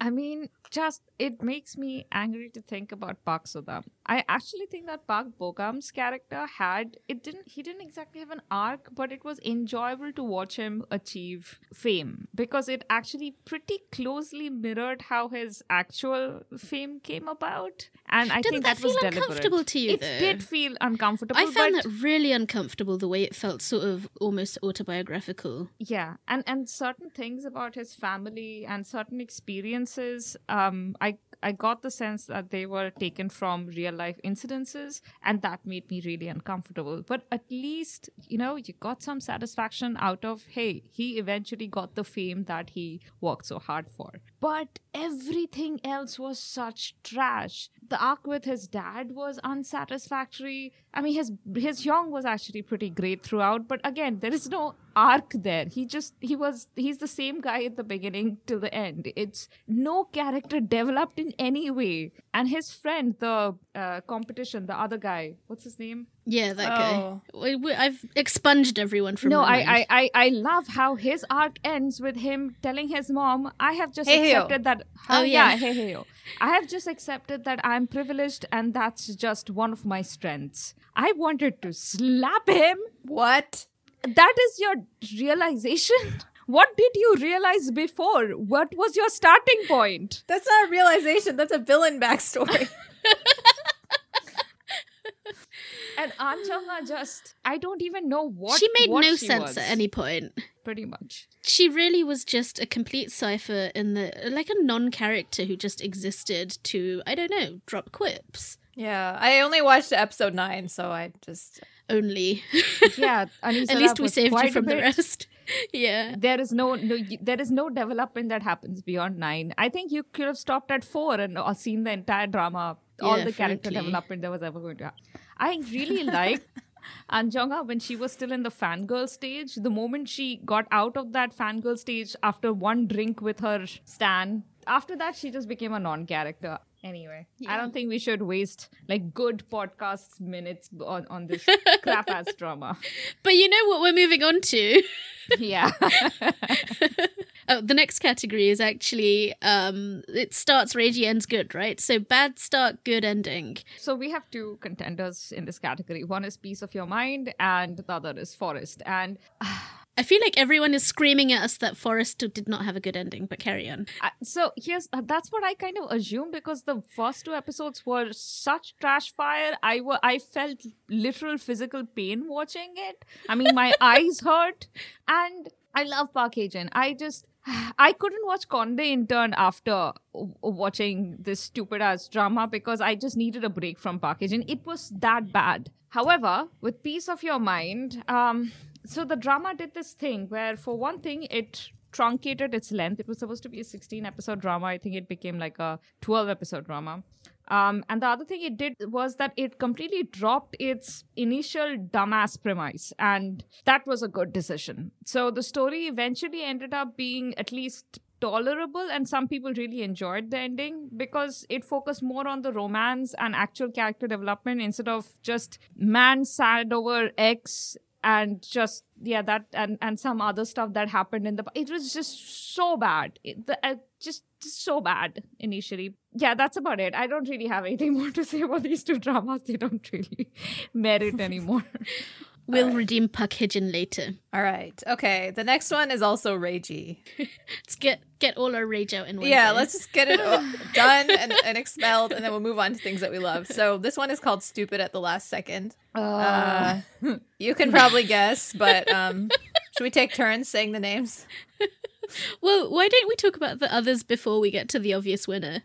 I mean just it makes me angry to think about Park Sodam. I actually think that Park Bo-gum's character had it didn't he didn't exactly have an arc, but it was enjoyable to watch him achieve fame because it actually pretty closely mirrored how his actual fame came about. And I Didn't think that, that was uncomfortable to you. It though? did feel uncomfortable. I found that really uncomfortable the way it felt sort of almost autobiographical. Yeah, and and certain things about his family and certain experiences. Um, I I got the sense that they were taken from real life incidences, and that made me really uncomfortable. But at least, you know, you got some satisfaction out of, hey, he eventually got the fame that he worked so hard for. But everything else was such trash. The arc with his dad was unsatisfactory. I mean, his his young was actually pretty great throughout, but again, there is no arc there. He just he was he's the same guy at the beginning till the end. It's no character developed in any way. And his friend, the uh, competition, the other guy, what's his name? Yeah, that oh. guy. We, I've expunged everyone from. No, I, I, I, I love how his arc ends with him telling his mom, "I have just hey, accepted hey, that." Oh, oh yeah, yeah hey, hey, I have just accepted that I'm privileged, and that's just one of my strengths. I wanted to slap him. What? That is your realization. What did you realize before? What was your starting point? That's not a realization. That's a villain backstory. and Ahn Jeong-ha just I don't even know what she made what no she sense was, at any point. pretty much. She really was just a complete cipher in the like a non-character who just existed to I don't know drop quips Yeah, I only watched episode nine, so I just only. Yeah, Anissa At least we saved you from the rest. yeah. There is no, no, there is no development that happens beyond nine. I think you could have stopped at four and uh, seen the entire drama, all Yeah, the character frankly. development there was ever going to happen. I really liked Ahn Jeong-ha when she was still in the fangirl stage. The moment she got out of that fangirl stage after one drink with her Stan, after that she just became a non-character. Anyway, I don't think we should waste like good podcast minutes on, on this crap ass drama. But you know what we're moving on to? Yeah. oh, the next category is actually um it starts ragey ends good, right? So bad start, good ending. So we have two contenders in this category. One is Piece of Your Mind, and the other is Forest. And I feel like everyone is screaming at us that Forest did not have a good ending, but carry on. I, so here's uh, that's what I kind of assume because the first two episodes were such trash fire. I wa- I felt literal physical pain watching it. I mean, my eyes hurt, and I love Park Hae-jin. I just I couldn't watch Kkondae Intern after w- watching this stupid ass drama because I just needed a break from Park Hae-jin. It was that bad. However, with Piece of Your Mind, um, so the drama did this thing where, for one thing, it truncated its length. It was supposed to be a 16 episode drama. I think it became like a 12 episode drama. Um, and the other thing it did was that it completely dropped its initial dumbass premise, and that was a good decision. So the story eventually ended up being at least tolerable, and some people really enjoyed the ending because it focused more on the romance and actual character development instead of just man sad over X and just yeah that and and some other stuff that happened in the it was just so bad. It, the, uh, just, just so bad initially. Yeah that's about it. I don't really have anything more to say about these two dramas. They don't really merit anymore We'll redeem Park Hae-jin later. all right. Okay, the next one is also ragey. Let's get get all our rage out in one Yeah, go. let's just get it o- done and, and expelled, and then we'll move on to things that we love. So this one is called "Stupid at the Last Second. Uh, you can probably guess, but um, should we take turns saying the names? Well, why don't we talk about the others before we get to the obvious winner?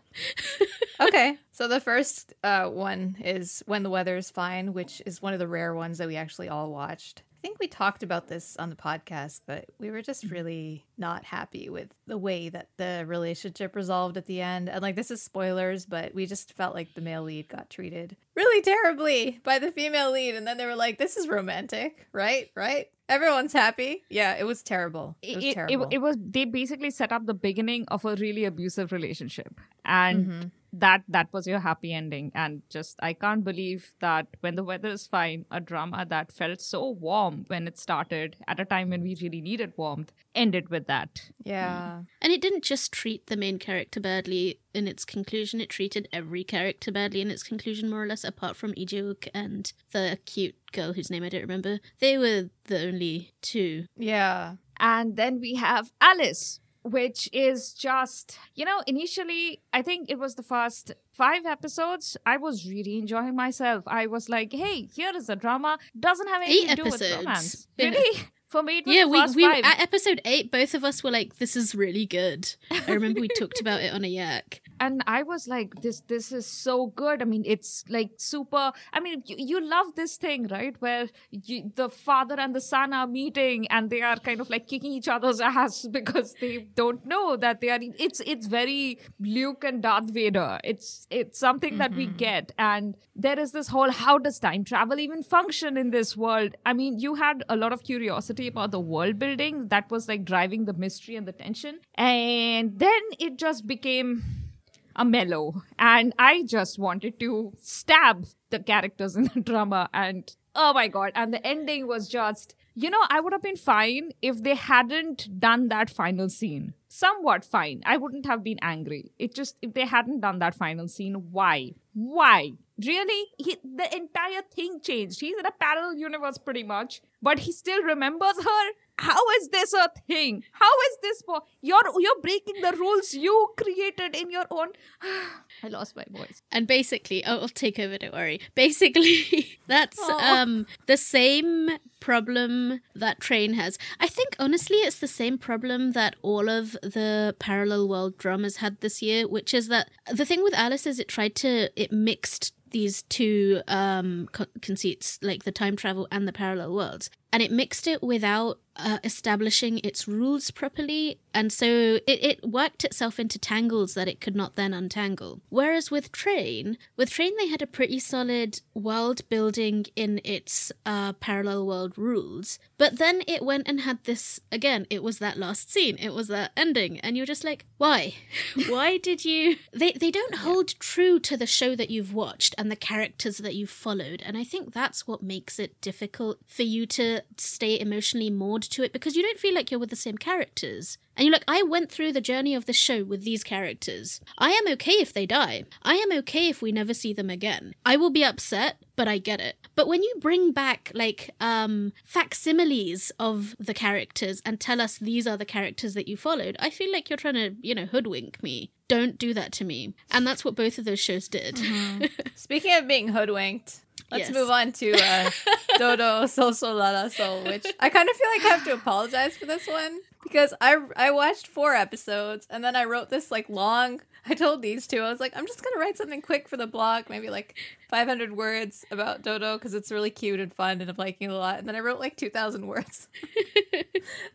Okay, so the first uh, one is "When the Weather is Fine," which is one of the rare ones that we actually all watched. I think we talked about this on the podcast, but we were just really not happy with the way that the relationship resolved at the end. And like, this is spoilers, but we just felt like the male lead got treated really terribly by the female lead. And then they were like, this is romantic, right? Right? Everyone's happy. Yeah, it was terrible. It was it, it, terrible. it was they basically set up the beginning of a really abusive relationship and Mm-hmm. That that was your happy ending and just i can't believe that when the weather is fine a drama that felt so warm when it started at a time when we really needed warmth ended with that yeah. Mm. And it didn't just treat the main character badly in its conclusion, it treated every character badly in its conclusion, more or less, apart from Ijuk and the cute girl whose name I don't remember. They were the only two. Yeah. and then we have alice which is just you know initially i think it was the first five episodes i was really enjoying myself i was like hey here is a drama doesn't have anything Eight to do with romance Yeah. really for me it was yeah, the we, we five. at episode eight, both of us were like, "This is really good." I remember we talked about it on a yak. And i was like this this is so good. I mean it's like super i mean you, you love this thing right? Where you, the father and the son are meeting and they are kind of like kicking each other's ass because they don't know that they are it's it's very luke and darth vader. It's it's something that we mm-hmm. get. And there is this whole how does time travel even function in this world? I mean you had a lot of curiosity about the world building that was like driving the mystery and the tension. And then it just became a mellow. And i just wanted to stab the characters in the drama and oh my god. And the ending was just you know i would have been fine if they hadn't done that final scene. Somewhat fine. I wouldn't have been angry. It just if they hadn't done that final scene why? Why? Really? He, the entire thing changed. He's in a parallel universe pretty much but he still remembers her how is this a thing? How is this for you're you're breaking the rules you created in your own I lost my voice. And basically, oh, I'll take over. Don't worry. Basically, that's Aw. um the same problem that Train has. I think honestly, it's the same problem that all of the parallel world dramas had this year, which is that the thing with Alice is it tried to it mixed these two um co- conceits like the time travel and the parallel worlds and it mixed it without uh, establishing its rules properly and so it, it worked itself into tangles that it could not then untangle. Whereas with train with train they had a pretty solid world building in its uh, parallel world rules but then it went and had this again it was that last scene it was that ending and you're just like why? Why did you they they don't hold true to the show that you've watched and the characters that you've followed and i think that's what makes it difficult for you to stay emotionally moored to it because you don't feel like you're with the same characters. And you're like i went through the journey of the show with these characters. I am okay if they die. I am okay if we never see them again. I will be upset but i get it. But when you bring back like um facsimiles of the characters and tell us these are the characters that you followed i feel like you're trying to you know hoodwink me. Don't do that to me. And that's what both of those shows did. Speaking of being hoodwinked, let's Yes. move on to uh, Dodo Sol Sol La La Sol, which I kind of feel like I have to apologize for this one because I I watched four episodes and then I wrote this like long. I told these two I was like I'm just gonna write something quick for the blog, maybe like 500 words about Dodo because it's really cute and fun and I'm liking it a lot. And then I wrote like 2,000 words,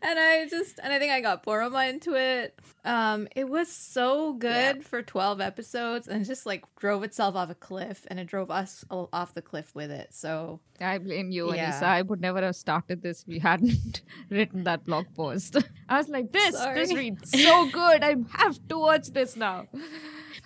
and I just and I think I got Paroma into it. Um, it was so good for 12 episodes and just like drove itself off a cliff and it drove us off the cliff with it. So I blame you, Yeah. Anissa. I would never have started this if you hadn't written that blog post. I was like, this, this reads so good. I have to watch this now.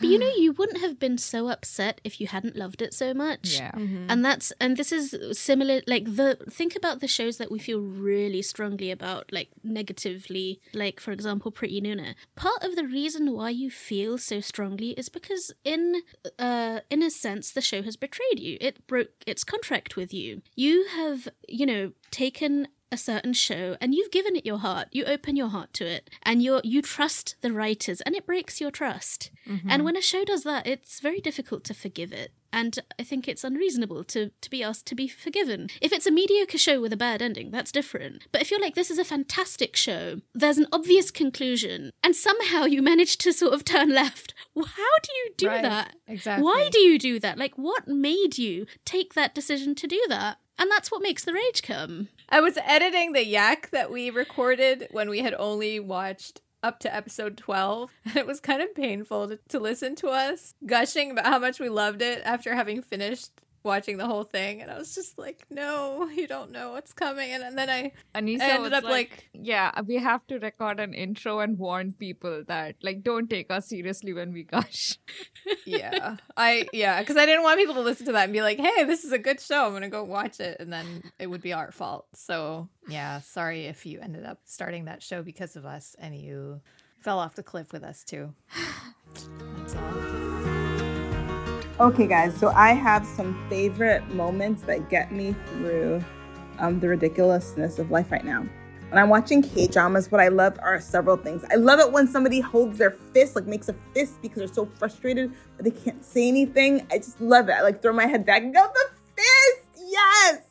But you know you wouldn't have been so upset if you hadn't loved it so much. Yeah. and that's and this is similar like the think about the shows that we feel really strongly about like negatively like for example pretty nuna. Part of the reason why you feel so strongly is because in uh in a sense the show has betrayed you. It broke its contract with you. You have you know taken a certain show and you've given it your heart you open your heart to it and you you trust the writers and it breaks your trust. Mm-hmm. And when a show does that it's very difficult to forgive it and i think it's unreasonable to to be asked to be forgiven. If it's a mediocre show with a bad ending that's different. But if you're like this is a fantastic show there's an obvious conclusion and somehow you manage to sort of turn left. How do you do Right, that? Exactly. why do you do that? Like what made you take that decision to do that? And that's what makes the rage come I was editing the yak that we recorded when we had only watched up to episode 12 and it was kind of painful to, to listen to us gushing about how much we loved it after having finished watching the whole thing and I was just like no you don't know what's coming. And, and then I Anissa I ended up like, yeah, we have to record an intro and warn people that, like, don't take us seriously when we gush. yeah I yeah because I didn't want people to listen to that and be like hey this is a good show I'm gonna go watch it. And then it would be our fault. So yeah sorry if you ended up starting that show because of us and you fell off the cliff with us too. That's all Okay, guys, so I have some favorite moments that get me through um, the ridiculousness of life right now. When I'm watching K dramas, what I love are several things. I love it when somebody holds their fist, like makes a fist because they're so frustrated that they can't say anything. I just love it. I like throw my head back and go, the fist, yes.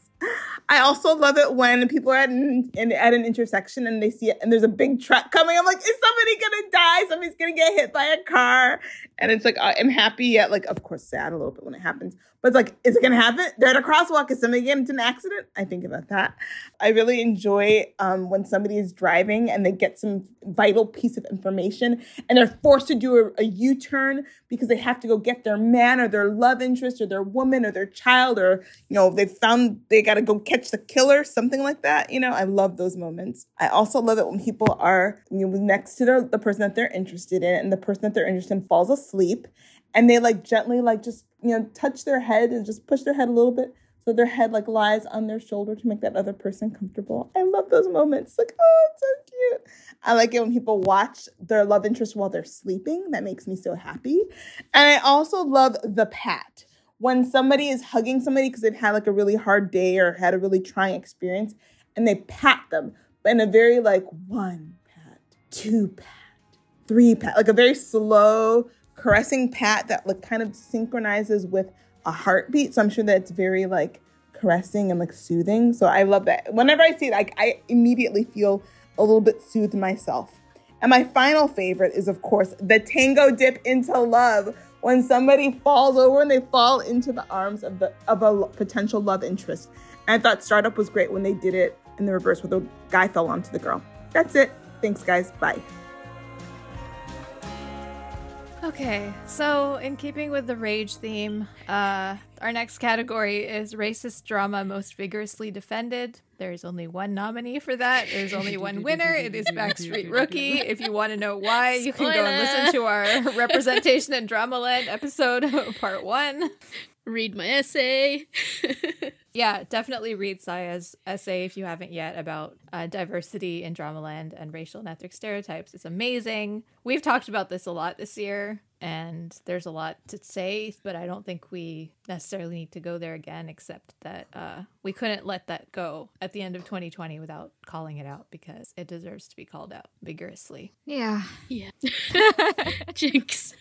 I also love it when people are at an, in, at an intersection and they see it and there's a big truck coming. I'm like, is somebody gonna die? Somebody's gonna get hit by a car. And it's like, I'm happy yet, like, of course, sad a little bit when it happens. But it's like, is it gonna happen? They're at a crosswalk. Is somebody getting into an accident? I think about that. I really enjoy um, when somebody is driving and they get some vital piece of information and they're forced to do a, U turn because they have to go get their man or their love interest or their woman or their child or, you know, they found they got to go catch the killer, something like that. You know, I love those moments. I also love it when people are you know, next to their, the person that they're interested in and the person that they're interested in falls asleep and they like gently, like just, you know, touch their head and just push their head a little bit so their head like lies on their shoulder to make that other person comfortable. I love those moments. Like, oh, it's so cute. I like it when people watch their love interest while they're sleeping. That makes me so happy. And I also love the pat. When somebody is hugging somebody because they've had like a really hard day or had a really trying experience and they pat them but in a very like one pat, two pat, three pat, like a very slow caressing pat that like kind of synchronizes with a heartbeat. So I'm sure that it's very like caressing and like soothing. So I love that. Whenever I see it, like I immediately feel a little bit soothed myself. And my final favorite is, of course, the tango dip into love when somebody falls over and they fall into the arms of the of a potential love interest. And I thought Startup was great when they did it in the reverse, where the guy fell onto the girl. That's it. Thanks, guys. Bye. Okay, so in keeping with the rage theme, uh, our next category is racist drama most vigorously defended. There's only one nominee for that. There's only one winner. It is Backstreet Rookie. If you want to know why, you can go and listen to our representation in Dramaland episode part one. Read my essay. yeah, definitely read Saya's essay if you haven't yet about uh, diversity in Dramaland and racial and ethnic stereotypes. It's amazing. We've talked about this a lot this year, and there's a lot to say, but I don't think we necessarily need to go there again, except that uh, we couldn't let that go at the end of 2020 without calling it out because it deserves to be called out vigorously. Yeah. Yeah. Jinx.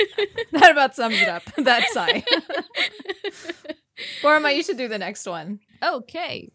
that about sums it up. That sigh. Paroma, you should do the next one. Okay.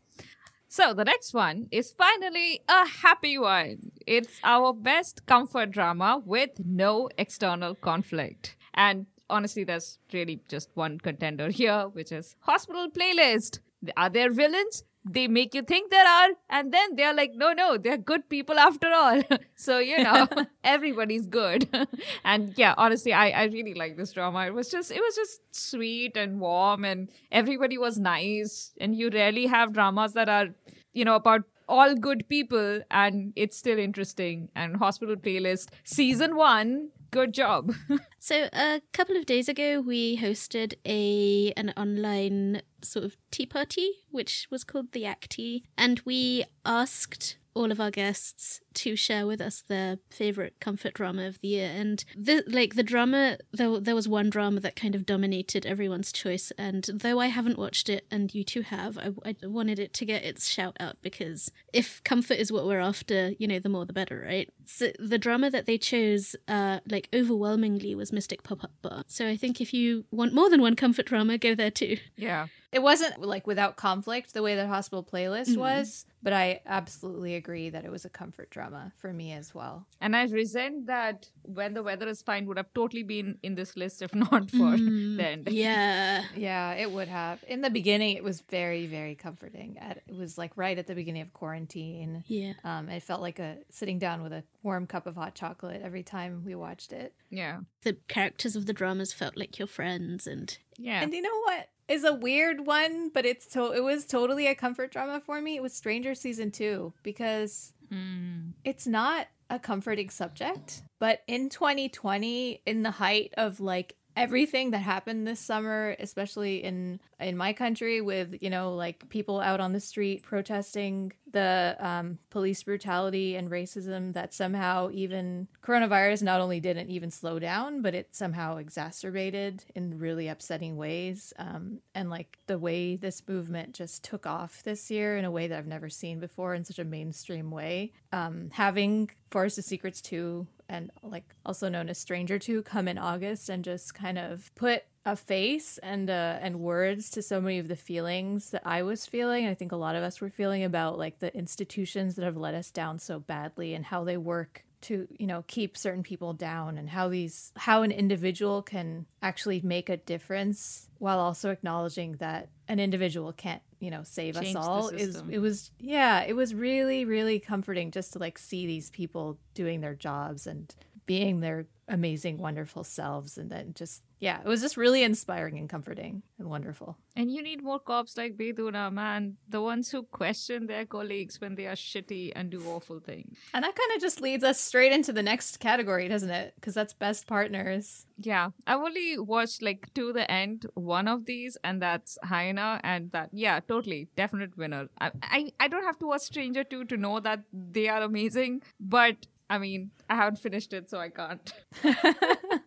So the next one is finally a happy one. It's our best comfort drama with no external conflict. And honestly, there's really just one contender here, which is Hospital Playlist. Are there villains? They make you think there are, and then they're like, no, no, they're good people after all. so, you know, everybody's good. and yeah, honestly, I, I really like this drama. It was just it was just sweet and warm and everybody was nice. And you rarely have dramas that are, you know, about all good people and it's still interesting. And Hospital Playlist season one good job. so a couple of days ago, we hosted a an online sort of tea party, which was called the Acti, and we asked all of our guests to share with us their favorite comfort drama of the year. And the, like the drama, there, there was one drama that kind of dominated everyone's choice. And though I haven't watched it, and you two have, I, I wanted it to get its shout out because if comfort is what we're after, you know, the more the better, right? So the drama that they chose, uh, like overwhelmingly, was Mystic Pop Up Bar. So I think if you want more than one comfort drama, go there too. Yeah. It wasn't like without conflict the way that Hospital Playlist mm-hmm. was, but I absolutely agree that it was a comfort drama for me as well. And I resent that when the weather is fine would have totally been in this list if not for mm, the end. Yeah. Yeah, it would have. In the beginning it was very, very comforting. It was like right at the beginning of quarantine. Yeah. Um it felt like a sitting down with a warm cup of hot chocolate every time we watched it. Yeah. The characters of the dramas felt like your friends and yeah. And you know what? is a weird one, but it's to- it was totally a comfort drama for me. It was Stranger season 2 because mm. it's not a comforting subject, but in 2020 in the height of like everything that happened this summer especially in in my country with you know like people out on the street protesting the um, police brutality and racism that somehow even coronavirus not only didn't even slow down but it somehow exacerbated in really upsetting ways. Um, and like the way this movement just took off this year in a way that i've never seen before in such a mainstream way. Um, having forest of secrets 2 and like also known as Stranger 2 come in August and just kind of put a face and uh, and words to so many of the feelings that I was feeling. I think a lot of us were feeling about like the institutions that have let us down so badly and how they work to you know keep certain people down and how these how an individual can actually make a difference while also acknowledging that an individual can't you know save Change us all is it was yeah it was really really comforting just to like see these people doing their jobs and being their amazing wonderful selves and then just yeah, it was just really inspiring and comforting and wonderful. And you need more cops like Bae Doona, man. The ones who question their colleagues when they are shitty and do awful things. And that kind of just leads us straight into the next category, doesn't it? Because that's best partners. Yeah. I've only watched like to the end one of these, and that's Hyena. And that, yeah, totally. Definite winner. I, I, I don't have to watch Stranger 2 to know that they are amazing, but I mean, I haven't finished it, so I can't.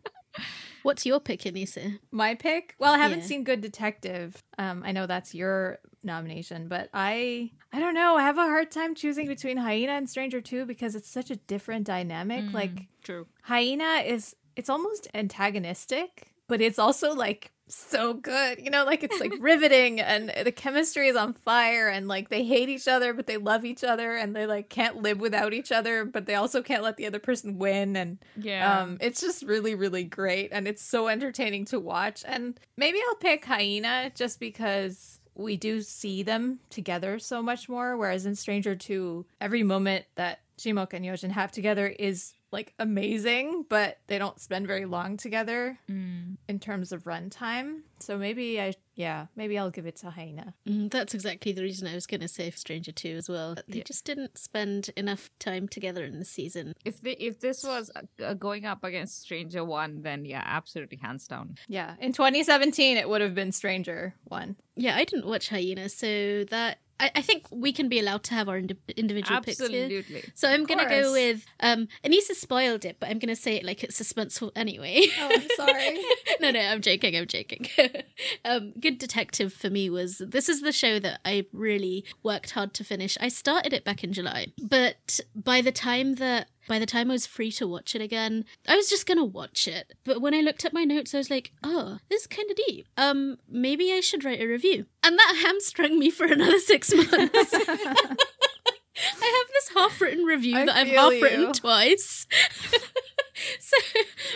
What's your pick, Anissa? My pick? Well, I haven't yeah. seen Good Detective. Um, I know that's your nomination, but I I don't know. I have a hard time choosing between Hyena and Stranger 2 because it's such a different dynamic. Mm. Like True. Hyena is it's almost antagonistic, but it's also like so good. You know, like it's like riveting and the chemistry is on fire and like they hate each other but they love each other and they like can't live without each other but they also can't let the other person win and Yeah. um it's just really really great and it's so entertaining to watch and maybe I'll pick Hyena just because we do see them together so much more whereas in Stranger 2 every moment that Shimoka and Yeo-jin have together is like amazing but they don't spend very long together Mm. In terms of runtime. So maybe I, yeah, maybe I'll give it to Hyena. Mm, that's exactly the reason I was going to say Stranger 2 as well. They Yeah. just didn't spend enough time together in the season. If they, if this was uh, uh, going up against Stranger One, then yeah, absolutely hands down. Yeah, in 2017 it would have been Stranger One. Yeah, I didn't watch Hyena, so that. I, I think we can be allowed to have our indi- individual picks here. Absolutely. So I'm gonna go with um Anissa spoiled it, but I'm gonna say it like it's suspenseful anyway. Oh, I'm sorry. no, no, I'm joking, I'm joking. um Good Detective for me was this is the show that I really worked hard to finish. I started it back in July, but by the time that by the time I was free to watch it again, I was just gonna watch it. But when I looked at my notes, I was like, oh, this is kind of deep. Um, maybe I should write a review. And that hamstrung me for another six months. I have this half written review I that I've half written twice. so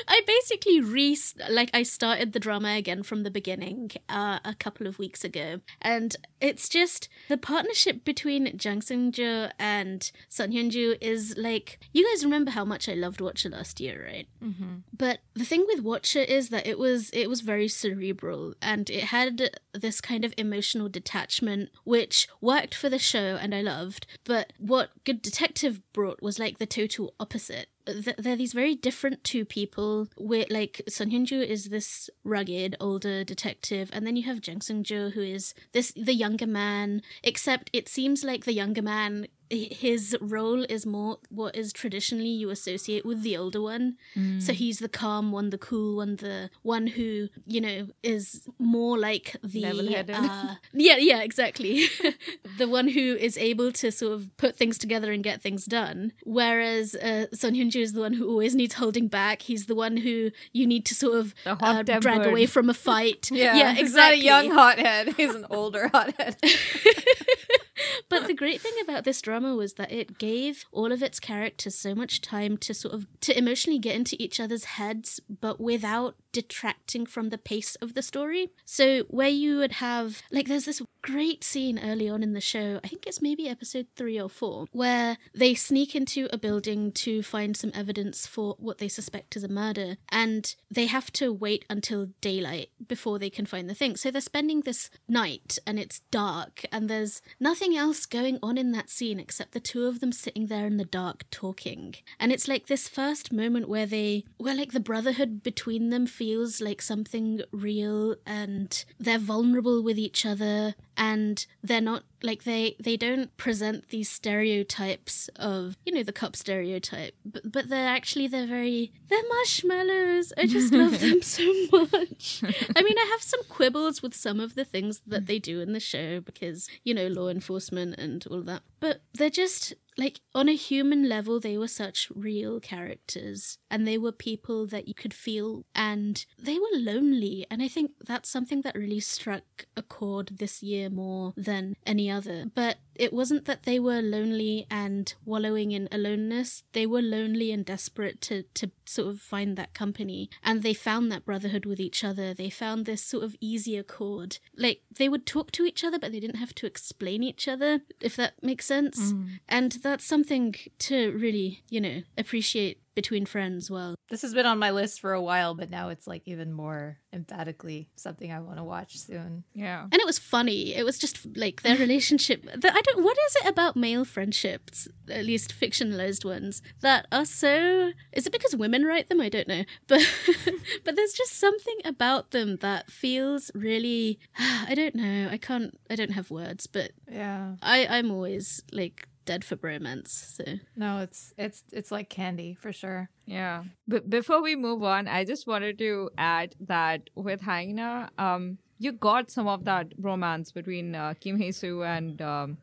I basically re like I started the drama again from the beginning uh, a couple of weeks ago, and it's just the partnership between Jang Sung Jo and Son Hyun Joo is like you guys remember how much I loved Watcher last year, right? mm-hmm. But the thing with Watcher is that it was it was very cerebral and it had this kind of emotional detachment which worked for the show and I loved. But what Good Detective brought was like the total opposite. Th- They're these very different two people. Where like Son Hyun Joo is this rugged older detective, and then you have Jang Sung Jo who is this the younger man. Except it seems like the younger man his role is more what is traditionally you associate with the older one. So he's the calm one, the cool one, the one who, you know, is more like the uh, Yeah, yeah, exactly. the one who is able to sort of put things together and get things done. Whereas uh, Son Hyun Joo is the one who always needs holding back. He's the one who you need to sort of uh, drag away from a fight. Yeah, yeah, He's not a exactly. young hothead. He's an older hothead. but the great thing about this drama was that it gave all of its characters so much time to sort of to emotionally get into each other's heads but without detracting from the pace of the story. So where you would have like there's this great scene early on in the show i think it's maybe episode 3 or 4 where they sneak into a building to find some evidence for what they suspect is a murder and they have to wait until daylight before they can find the thing. So they're spending this night and it's dark and there's nothing else going on in that scene except the two of them sitting there in the dark talking. And it's like this first moment where they where like the brotherhood between them feels like something real and they're vulnerable with each other and they're not like they they don't present these stereotypes of you know the cup stereotype but, but they're actually they're very they're marshmallows. I just love them so much. I mean i have some quibbles with some of the things that they do in the show because you know law enforcement and all that but they're just like on a human level they were such real characters and they were people that you could feel and they were lonely. And i think that's something that really struck a chord this year more than any other. But it wasn't that they were lonely and wallowing in aloneness. They were lonely and desperate to to sort of find that company. And they found that brotherhood with each other. They found this sort of easy accord. Like they would talk to each other but they didn't have to explain each other if that makes sense. Mm. And that's something to really you know appreciate between friends well this has been on my list for a while, but now it's like even more emphatically something I want to watch soon. Yeah. and it was funny it was just like their relationship that i don't what is it about male friendships at least fictionalized ones that are so is it because women write them i don't know but but there's just something about them that feels really i don't know i can't i don't have words but Yeah. i i'm always like dead for bromance so No, it's it's it's like candy for sure. Yeah. But before we move on, I just wanted to add that with Hyena, um, you got some of that romance between uh, Kim Hye Soo and um,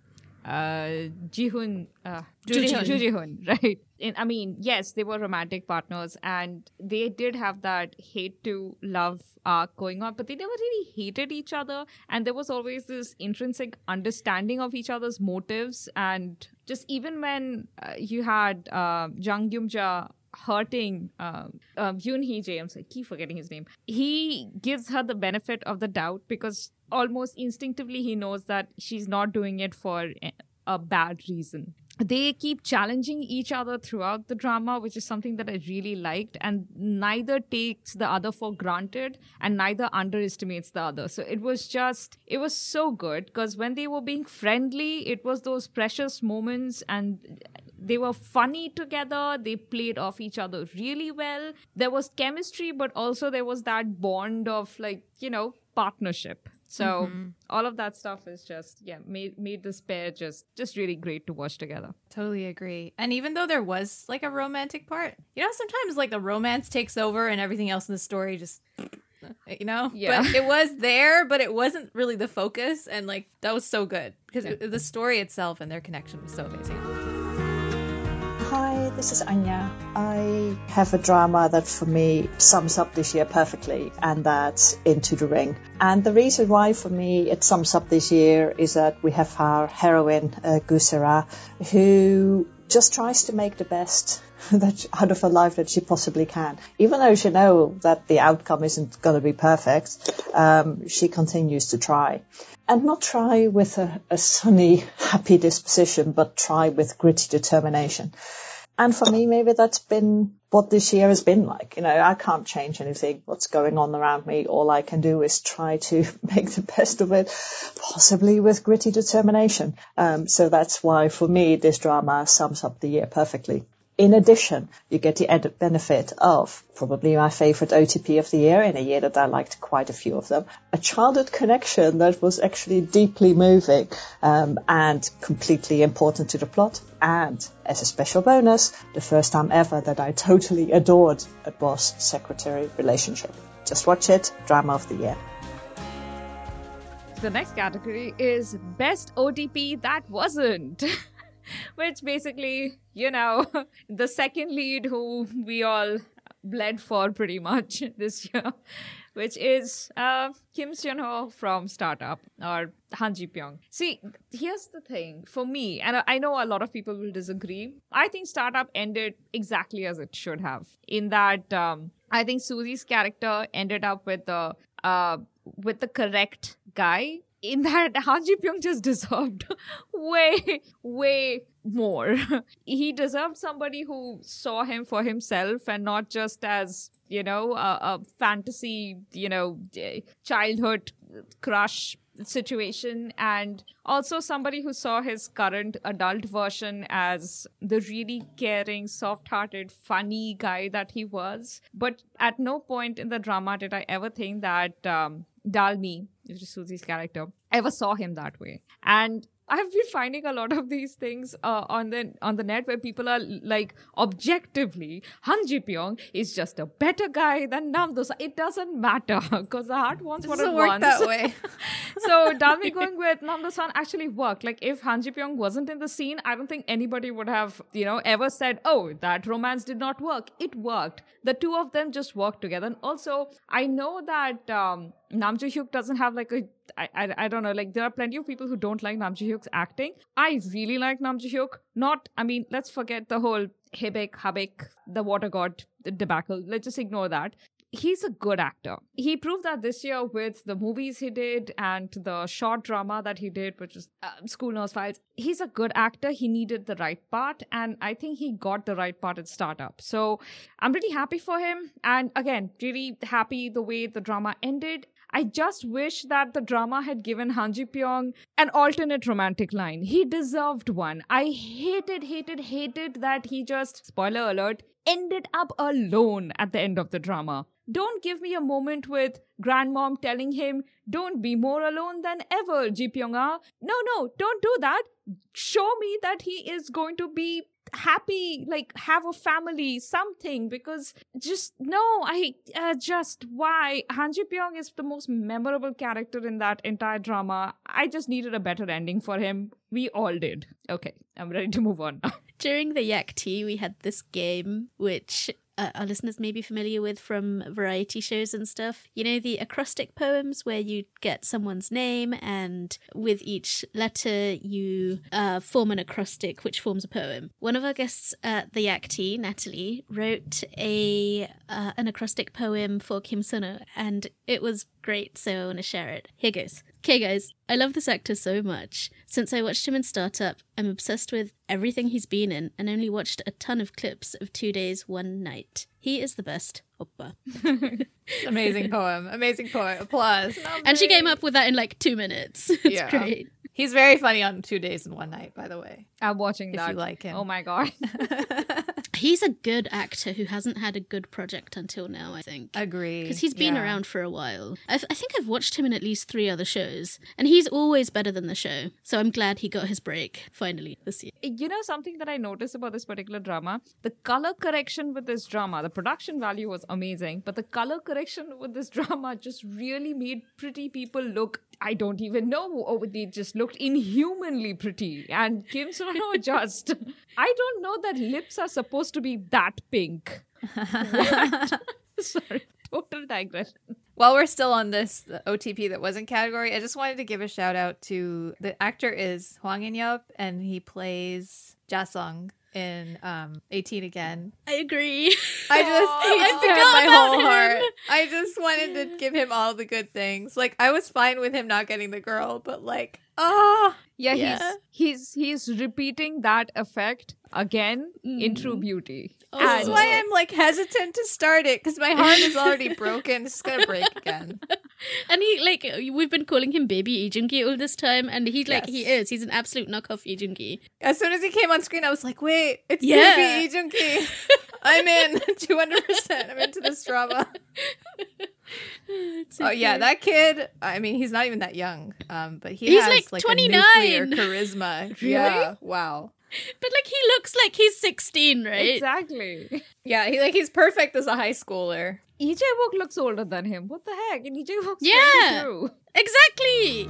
uh, Ji-hoon, uh, Joo Ji-hoon. Right? In, I mean, yes, they were romantic partners, and they did have that hate to love arc going on, but they never really hated each other, and there was always this intrinsic understanding of each other's motives, and just even when uh, you had uh, Jung Geum-ja hurting um, um, Yoon Hee Jae, I'm sorry, keep forgetting his name. He gives her the benefit of the doubt because almost instinctively he knows that she's not doing it for a- a bad reason. They keep challenging each other throughout the drama, which is something that I really liked, and neither takes the other for granted and neither underestimates the other. So it was just, it was so good because when they were being friendly, it was those precious moments and they were funny together they played off each other really well there was chemistry but also there was that bond of like you know partnership so mm-hmm. all of that stuff is just yeah made made this pair just just really great to watch together Totally agree. And even though there was like a romantic part, you know, sometimes like the romance takes over and everything else in the story just, uh, you know? Yeah. But it was there, but it wasn't really the focus. And like that was so good because Yeah. it- the story itself and their connection was so amazing. Hi, this is Anya. I have a drama that for me sums up this year perfectly, and that's Into the Ring. And the reason why for me it sums up this year is that we have our heroine, uh, Goo Se-ra, who just tries to make the best that out of her life that she possibly can. Even though she knows that the outcome isn't going to be perfect, um, she continues to try. And not try with a, a sunny, happy disposition, but try with gritty determination. And for me, maybe that's been what this year has been like. You know, I can't change anything. What's going on around me? All I can do is try to make the best of it, possibly with gritty determination. Um, so that's why for me, this drama sums up the year perfectly. In addition, you get the added benefit of probably my favorite OTP of the year in a year that I liked quite a few of them. A childhood connection that was actually deeply moving um, and completely important to the plot. And as a special bonus, the first time ever that I totally adored a boss secretary relationship. Just watch it, drama of the year. the next category is best otp that wasn't which basically you know the second lead who we all bled for pretty much this year which is uh, Kim Seon Ho from Startup or Han Ji Pyong. See, here's the thing for me, and I- know a lot of people will disagree. I think Startup ended exactly as it should have. In that, um, I think Suzy's character ended up with the uh, with the correct guy. In that, Han Ji Pyong just deserved way, way more. he deserved somebody who saw him for himself and not just as you know a, a fantasy you know eh, childhood crush situation and also somebody who saw his current adult version as the really caring soft-hearted funny guy that he was but at no point in the drama did i ever think that um, dalmi which is Suzy's character ever saw him that way. And I've been finding a lot of these things uh, on the on the net where people are like objectively Han Ji Pyong is just a better guy than Nam Do-san. It doesn't matter because the heart wants It what doesn't it work wants. that way. so Dalmi going with Nam Do-san actually worked. Like if Han Ji Pyong wasn't in the scene, I don't think anybody would have you know ever said, "Oh, that romance did not work." It worked. The two of them just worked together. And also, I know that um, Nam Joo Hyuk doesn't have like a I, I, I don't know like there are plenty of people who don't like Nam Joo Hyuk's acting. I really like Nam Joo Hyuk. Not I mean let's forget the whole Hibik Habaek the water god the debacle. Let's just ignore that he's a good actor. He proved that this year with the movies he did and the short drama that he did, which is uh, School Nurse Files. He's a good actor. He needed the right part, and I think he got the right part at Startup. So I'm really happy for him. And again, really happy the way the drama ended. I just wish that the drama had given Han Ji Pyong an alternate romantic line. He deserved one. I hated, hated, hated that he just, spoiler alert, ended up alone at the end of the drama. Don't give me a moment with grandmom telling him, don't be more alone than ever, Ji Pyong-ah. No, no, don't do that. Show me that he is going to be happy, like have a family, something. Because just no, I uh, just why Han Ji Pyong is the most memorable character in that entire drama. I just needed a better ending for him. We all did. Okay, I'm ready to move on now. During the Yak Tea, we had this game which uh, our listeners may be familiar with from variety shows and stuff. You know, the acrostic poems where you get someone's name and with each letter you uh, form an acrostic which forms a poem. One of our guests at the Yak Tea, Natalie, wrote a uh, an acrostic poem for Kim Seon Ho and it was great, so I want to share it. Here goes. Okay, guys, I love this actor so much. Since I watched him in Startup, I'm obsessed with everything he's been in and only watched a ton of clips of Two Days, One Night. He is the best. Oppa. Amazing poem. Amazing poem. Applause. And she came up with that in like two minutes. It's Yeah. great. He's very funny on Two Days and One Night, by the way. I'm watching If that. you like him. Oh my god. He's a good actor who hasn't had a good project until now, I think. Agree. Because he's been Yeah. around for a while. I, I think I've watched him in at least three other shows, and he's always better than the show. So I'm glad he got his break finally this year. you know something that I noticed about this particular drama? The color correction with this drama, the production value was amazing, but the color correction with this drama just really made pretty people look. I don't even know. Oh, they just looked inhumanly pretty. And Kim Seon Ho just. I don't know that lips are supposed to be that pink. Sorry, total digression. While we're still on this OTP that wasn't category, I just wanted to give a shout out to the actor is Hwang In Yup, and he plays Jasung in um 18 again. I agree. I just I forgot my about whole him. heart. I just wanted to give him all the good things. Like I was fine with him not getting the girl, but like ah Yeah, Yeah. he's he's he's repeating that effect again in True Beauty. Oh. This is why I'm like hesitant to start it because my heart is already broken. It's gonna break again. And he like we've been calling him baby Lee Joon-gi all this time, and he like he is. He's an absolute knockoff Lee Joon-gi. As soon as he came on screen, I was like, "Wait, it's Yeah. Jung Ki. I'm in 200. percent I'm into this drama." It's so Oh yeah, that kid. I mean, he's not even that young. Um, but he He's, has like, like, 29. a charisma. Really? Yeah. Wow. But like he looks like he's sixteen, right? Exactly. Yeah, he like he's perfect as a high schooler. EJ Wook looks older than him. What the heck? And EJ Wook's Yeah. Exactly.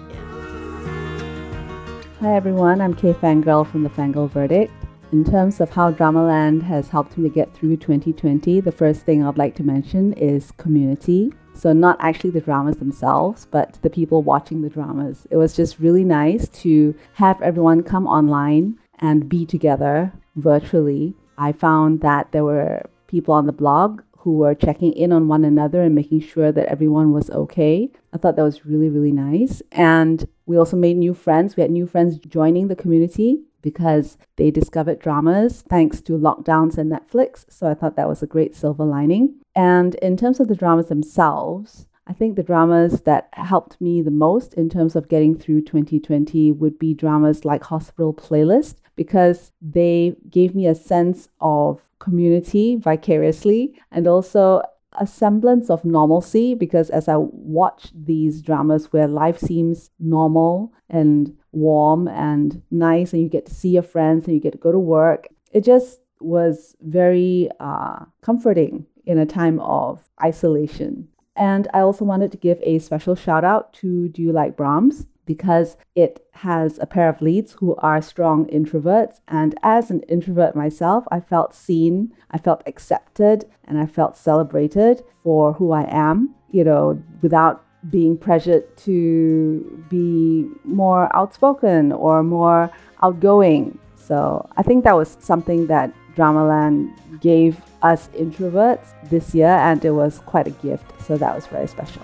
Hi everyone, I'm kfangurl from the Fangirl Verdict. In terms of how Dramaland has helped me to get through 2020, the first thing I'd like to mention is community. So, not actually the dramas themselves, but the people watching the dramas. It was just really nice to have everyone come online and be together virtually. I found that there were people on the blog who were checking in on one another and making sure that everyone was okay. I thought that was really, really nice. And we also made new friends. We had new friends joining the community because they discovered dramas thanks to lockdowns and Netflix. So I thought that was a great silver lining. And in terms of the dramas themselves, I think the dramas that helped me the most in terms of getting through 2020 would be dramas like Hospital Playlist because they gave me a sense of community vicariously and also a semblance of normalcy because as I watch these dramas where life seems normal and warm and nice and you get to see your friends and you get to go to work, it just was very uh, comforting in a time of isolation. And I also wanted to give a special shout out to Do You Like Brahms? because it has a pair of leads who are strong introverts. And as an introvert myself, I felt seen, I felt accepted, and I felt celebrated for who I am, you know, without being pressured to be more outspoken or more outgoing. So I think that was something that Dramaland gave us introverts this year, and it was quite a gift. So that was very special.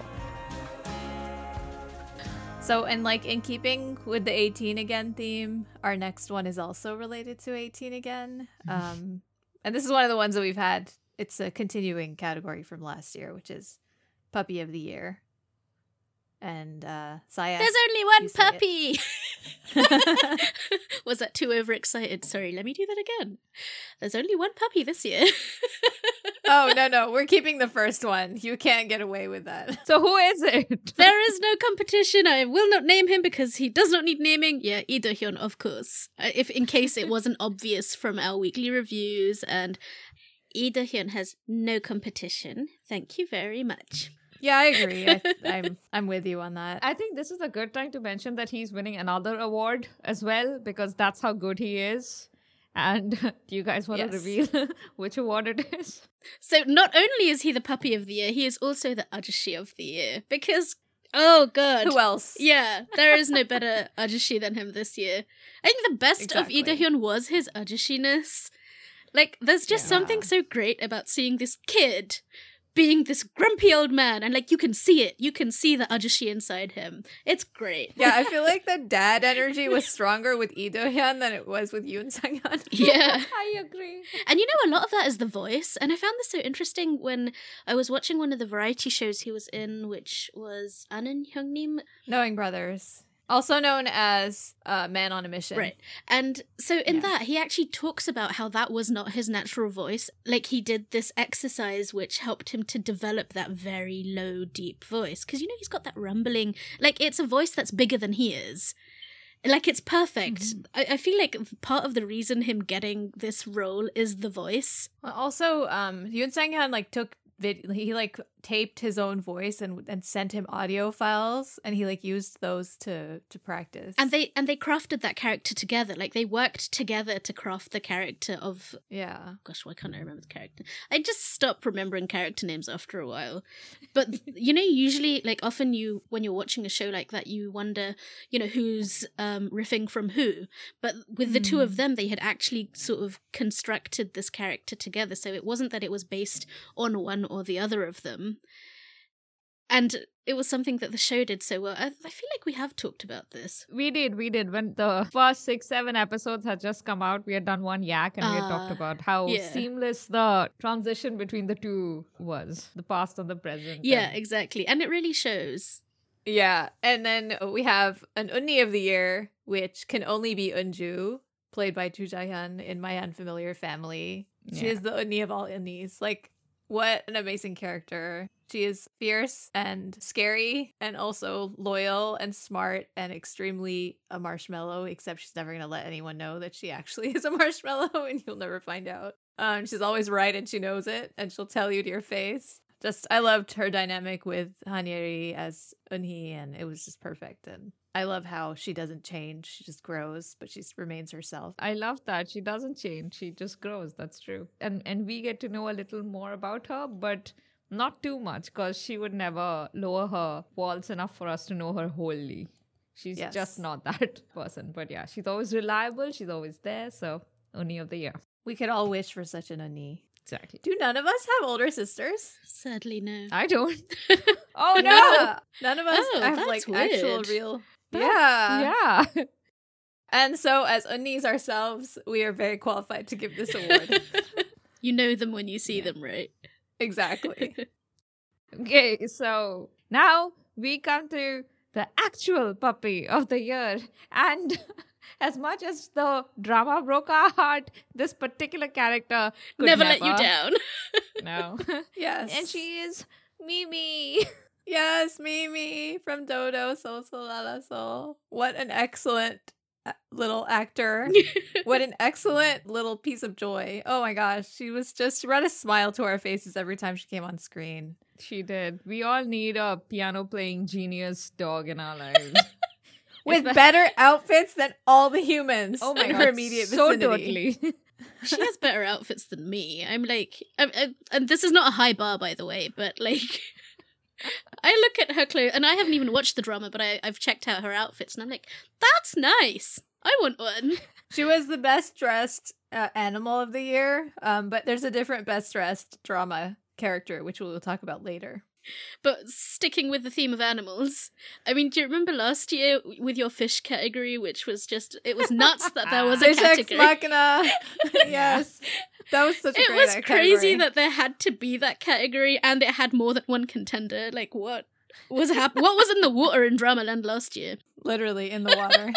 So, and like in keeping with the 18 again theme, our next one is also related to 18 again. Um, and this is one of the ones that we've had. It's a continuing category from last year, which is Puppy of the Year. And uh, Saya. There's only one you say puppy. Was that too overexcited? Sorry, let me do that again. There's only one puppy this year. oh no no, we're keeping the first one. You can't get away with that. So who is it? There is no competition. I will not name him because he does not need naming. Yeah, Lee Do Hyun, of course. Uh, If in case it wasn't obvious from our weekly reviews, and Lee Do Hyun has no competition. Thank you very much. Yeah, I agree. I, I'm I'm with you on that. I think this is a good time to mention that he's winning another award as well because that's how good he is. And do you guys want Yes. to reveal which award it is? So not only is he the puppy of the year, he is also the ajushi of the year because oh god. Who else? Yeah, there is no better ajushi than him this year. I think the best of Lee Exactly. Do-hyun was his ajushiness. Like, there's just Yeah. something so great about seeing this kid being this grumpy old man, and like you can see it. You can see the ajushi inside him. It's great. Yeah, I feel like the dad energy was stronger with Lee Do-hyun than it was with Yoon Sang-hyun. Yeah. I agree. And you know, a lot of that is the voice. And I found this so interesting when I was watching one of the variety shows he was in, which was Aneun Hyungnim. Knowing Brothers, also known as uh, Man on a Mission. Right. And so in Yeah. that, he actually talks about how that was not his natural voice. Like he did this exercise which helped him to develop that very low, deep voice. Because, you know, he's got that rumbling, like it's a voice that's bigger than he is. Like it's perfect. I, I feel like part of the reason him getting this role is the voice. Also, um, Yoon Sang-hyun like took vid- he like taped his own voice and and sent him audio files, and he like used those to to practice. And they and they crafted that character together. Like they worked together to craft the character of yeah, gosh, why can't I remember the character? I just stopped remembering character names after a while. But you know, usually, like often, you when you're watching a show like that, you wonder, you know, who's um, riffing from who. But with the two of them, they had actually sort of constructed this character together, so it wasn't that it was based on one or the other of them. And it was something that the show did so well. I, I feel like we have talked about this. We did, we did. When the first six, seven episodes had just come out, we had done one yak and we had talked Ah, about how yeah. seamless the transition between the two was the past and the present. Yeah, and- exactly. And it really shows. yeah. And then we have an Unni of the year, which can only be Unju, played by Choo Ja-hyun in My Unfamiliar Family. She Yeah. is the Unni of all Unnis. Like, what an amazing character. She is fierce and scary and also loyal and smart and extremely a marshmallow, except she's never going to let anyone know that she actually is a marshmallow and you'll never find out. Um, she's always right and she knows it and she'll tell you to your face. Just, I loved her dynamic with Han Ye-ri as Unhee and it was just perfect. And I love how she doesn't change. She just grows, but she remains herself. I love that. She doesn't change. She just grows. That's true. And and we get to know a little more about her, but not too much because she would never lower her walls enough for us to know her wholly. She's Yes. just not that person. But yeah, she's always reliable. She's always there. So only of the year. We could all wish for such an Unhee. Exactly. Do none of us have older sisters? Sadly, no. I don't. oh no. Yeah. None of us Oh, have that's like actual real. Yeah. Yeah. And so, as Unnies ourselves, we are very qualified to give this award. you know them when you see them, right? exactly. Okay, so now we come to the actual puppy of the year. And as much as the drama broke our heart, this particular character never, never, let you down. No. Yes. and she is Mimi. Yes, Mimi from Do Do Sol Sol La La Sol. What an excellent uh, little actor. what an excellent little piece of joy. Oh my gosh. She was just, she brought a smile to our faces every time she came on screen. She did. We all need a piano playing genius dog in our lives. With Espe- better outfits than all the humans Oh my in god, her immediate so vicinity. totally. she has better outfits than me. I'm like, I, I, and this is not a high bar, by the way, but like, I look at her clothes, and I haven't even watched the drama, but I, I've checked out her outfits, and I'm like, that's nice. I want one. She was the best dressed uh, animal of the year, um, but there's a different best dressed drama character, which we'll talk about later. But sticking with the theme of animals, I mean, do you remember last year with your fish category, which was just, it was nuts that there was a category. Machina. yes, that was such a it great was crazy category. that there had to be that category and it had more than one contender. Like, what was hap- What was in the water in Dramaland last year? literally in the water.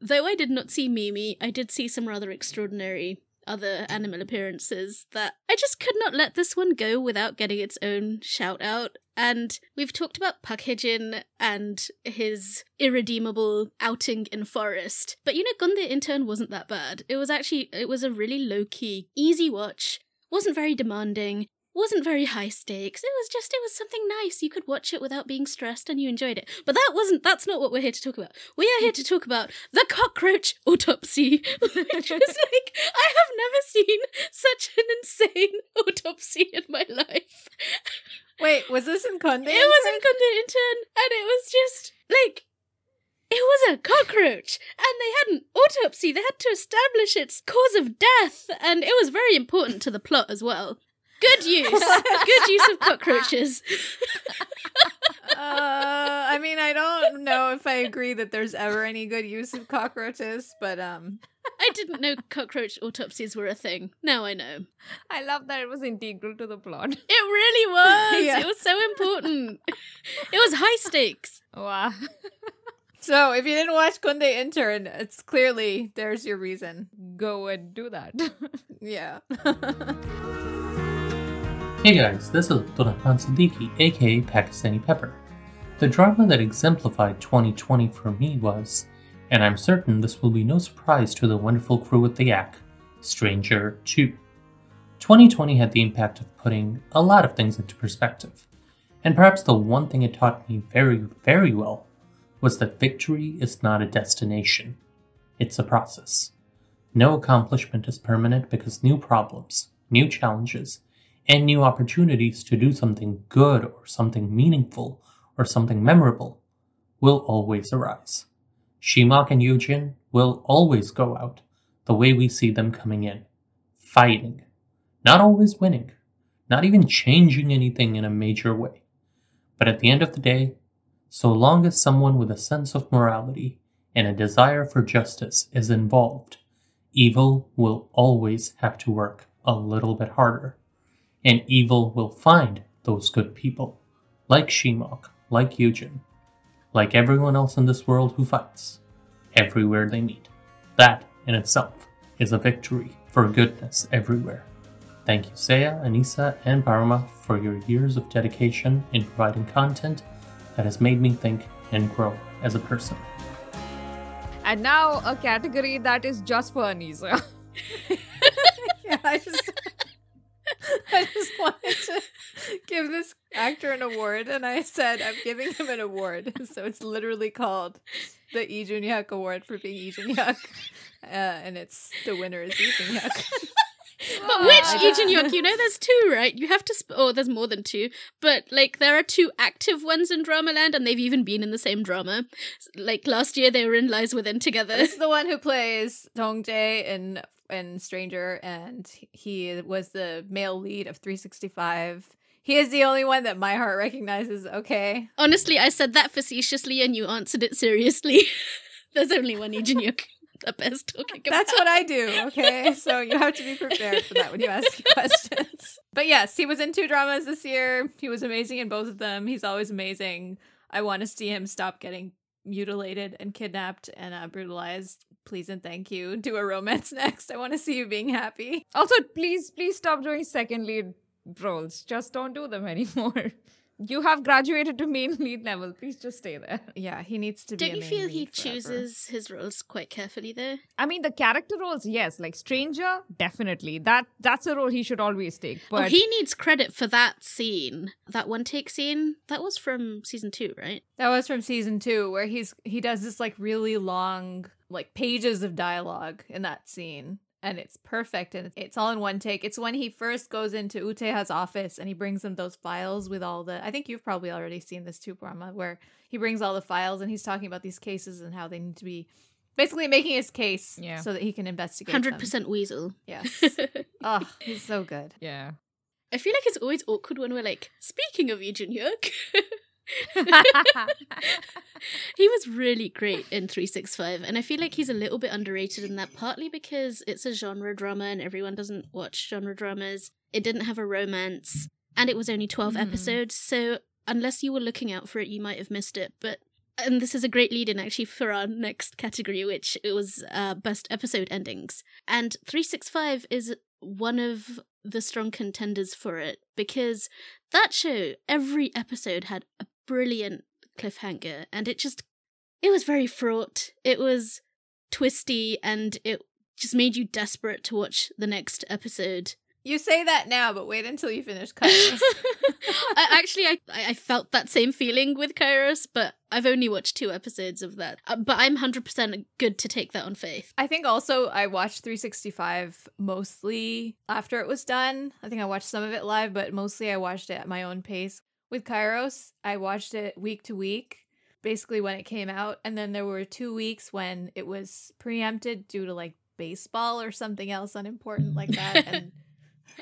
Though I did not see Mimi, I did see some rather extraordinary other animal appearances that I just could not let this one go without getting its own shout out. And we've talked about Hae-jin and his irredeemable outing in Forest. But you know, Kkondae Intern wasn't that bad. It was actually, it was a really low key, easy watch. Wasn't very demanding wasn't very high stakes. It was just it was something nice. You could watch it without being stressed and you enjoyed it. But that wasn't that's not what we're here to talk about. We are here to talk about the cockroach autopsy. Which is like I have never seen such an insane autopsy in my life. Wait, was this in Kkondae? It was in Kkondae Intern and it was just like it was a cockroach, and they had an autopsy. They had to establish its cause of death, and it was very important to the plot as well. Good use. Good use of cockroaches. uh, I mean, I don't know if I agree that there's ever any good use of cockroaches, but um, I didn't know cockroach autopsies were a thing. Now I know. I love that it was integral to the plot. It really was. Yeah. It was so important. it was high stakes. Wow. So if you didn't watch Kkondae Intern, it's clearly there's your reason. Go and do that. yeah. Hey guys, this is Durrahman Siddiqui, aka Pakistani Pepper. The drama that exemplified 2020 for me was, and I'm certain this will be no surprise to the wonderful crew at the Yak, Stranger 2. 2020 had the impact of putting a lot of things into perspective, and perhaps the one thing it taught me very, very well was that victory is not a destination, it's a process. No accomplishment is permanent because new problems, new challenges, and new opportunities to do something good or something meaningful or something memorable will always arise. Shimak and Yeo-jin will always go out the way we see them coming in, fighting, not always winning, not even changing anything in a major way. But at the end of the day, so long as someone with a sense of morality and a desire for justice is involved, evil will always have to work a little bit harder and evil will find those good people, like Shimak, like Yeo-jin, like everyone else in this world who fights, everywhere they meet. That in itself is a victory for goodness everywhere. Thank you, Saya, Anissa, and Paroma for your years of dedication in providing content that has made me think and grow as a person. And now a category that is just for Anissa. yeah, I just wanted to give this actor an award, and I said I'm giving him an award. So it's literally called the Lee Jun-hyuk Award for being Lee Jun-hyuk, uh, and it's the winner is Lee Jun-hyuk. but which Lee Jun-hyuk? You know, there's two, right? You have to. Sp- oh, there's more than two, but like there are two active ones in Dramaland, and they've even been in the same drama. Like last year, they were in Lies Within together. This is the one who plays Dong Jae in and Stranger, and he was the male lead of 365. He is the only one that my heart recognizes. Okay. Honestly, I said that facetiously, and you answered it seriously. There's only one Lee Jun-hyuk the best talking about. That's what I do, okay? so you have to be prepared for that when you ask questions. But yes, he was in two dramas this year. He was amazing in both of them. He's always amazing. I want to see him stop getting mutilated and kidnapped and uh, brutalized please and thank you. Do a romance next. I want to see you being happy. Also, please, please stop doing second lead roles. Just don't do them anymore. You have graduated to main lead level. Please just stay there. Yeah, he needs to Don't be. Don't you feel he forever. chooses his roles quite carefully there? I mean, the character roles, yes. Like Stranger, definitely. That that's a role he should always take. Oh, but oh, he needs credit for that scene, that one take scene. That was from season two, right? That was from season two, where he's he does this like really long, like pages of dialogue in that scene and it's perfect and it's all in one take. It's when he first goes into Woo Tae-ha's office and he brings him those files with all the I think you've probably already seen this too, Paroma, where he brings all the files and he's talking about these cases and how they need to be basically making his case yeah. so that he can investigate. Hundred percent weasel. Yes. oh, he's so good. Yeah. I feel like it's always awkward when we're like, speaking of Lee Jun-hyuk. he was really great in 365 and i feel like he's a little bit underrated in that partly because it's a genre drama and everyone doesn't watch genre dramas it didn't have a romance and it was only 12 mm. episodes so unless you were looking out for it you might have missed it but and this is a great lead in actually for our next category, which it was uh, best episode endings. And 365 is one of the strong contenders for it because that show, every episode had a brilliant cliffhanger and it just, it was very fraught. It was twisty and it just made you desperate to watch the next episode. You say that now, but wait until you finish Kairos. I, actually, I I felt that same feeling with Kairos, but I've only watched two episodes of that. Uh, but I'm hundred percent good to take that on faith. I think also I watched 365 mostly after it was done. I think I watched some of it live, but mostly I watched it at my own pace. With Kairos, I watched it week to week, basically when it came out, and then there were two weeks when it was preempted due to like baseball or something else unimportant like that, and.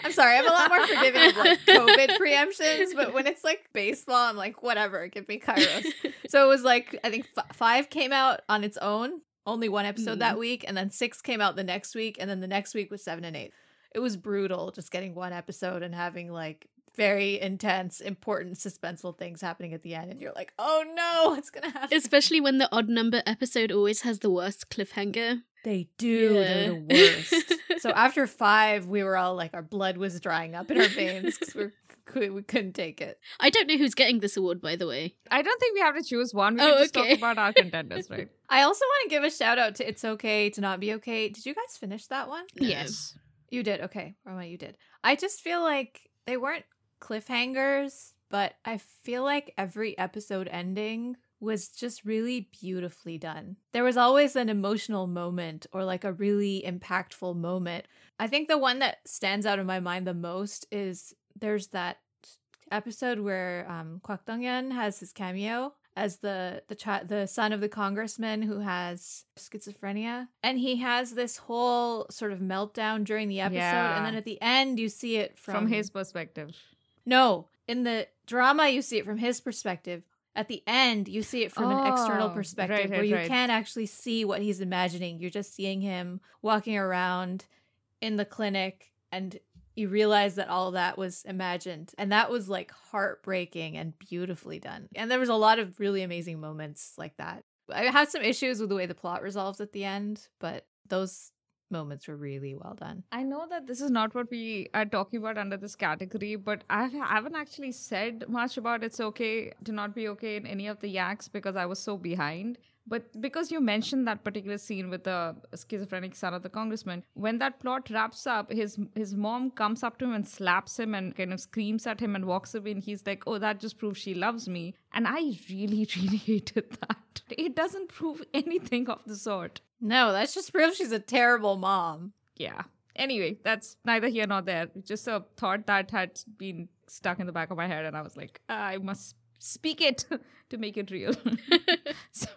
I'm sorry, I'm a lot more forgiving of like COVID preemptions, but when it's like baseball, I'm like, whatever, give me Kairos. so it was like, I think f- five came out on its own, only one episode mm. that week, and then six came out the next week, and then the next week was seven and eight. It was brutal just getting one episode and having like very intense, important, suspenseful things happening at the end, and you're like, oh no, what's gonna happen? Especially when the odd number episode always has the worst cliffhanger. They do. Yeah. They're the worst. so after five, we were all like, our blood was drying up in our veins because we we couldn't take it. I don't know who's getting this award, by the way. I don't think we have to choose one. We oh, can just okay. talk about our contenders, right? I also want to give a shout out to It's Okay to Not Be Okay. Did you guys finish that one? No. Yes. You did. Okay. Roma, you did. I just feel like they weren't cliffhangers, but I feel like every episode ending was just really beautifully done. There was always an emotional moment or like a really impactful moment. I think the one that stands out in my mind the most is there's that episode where um Kwak Dong has his cameo as the the child the son of the congressman who has schizophrenia and he has this whole sort of meltdown during the episode yeah. and then at the end you see it from, from his perspective. No, in the drama you see it from his perspective. At the end you see it from oh, an external oh, perspective right, where right, you right. can't actually see what he's imagining. You're just seeing him walking around in the clinic and you realize that all that was imagined. And that was like heartbreaking and beautifully done. And there was a lot of really amazing moments like that. I had some issues with the way the plot resolves at the end but those moments were really well done. I know that this is not what we are talking about under this category, but I haven't actually said much about it's okay to not be okay in any of the yaks because I was so behind. But because you mentioned that particular scene with the schizophrenic son of the congressman, when that plot wraps up, his his mom comes up to him and slaps him and kind of screams at him and walks away, and he's like, "Oh, that just proves she loves me." And I really, really hated that. It doesn't prove anything of the sort. No, that's just proves she's a terrible mom. Yeah. Anyway, that's neither here nor there. Just a thought that had been stuck in the back of my head, and I was like, I must speak it to make it real. so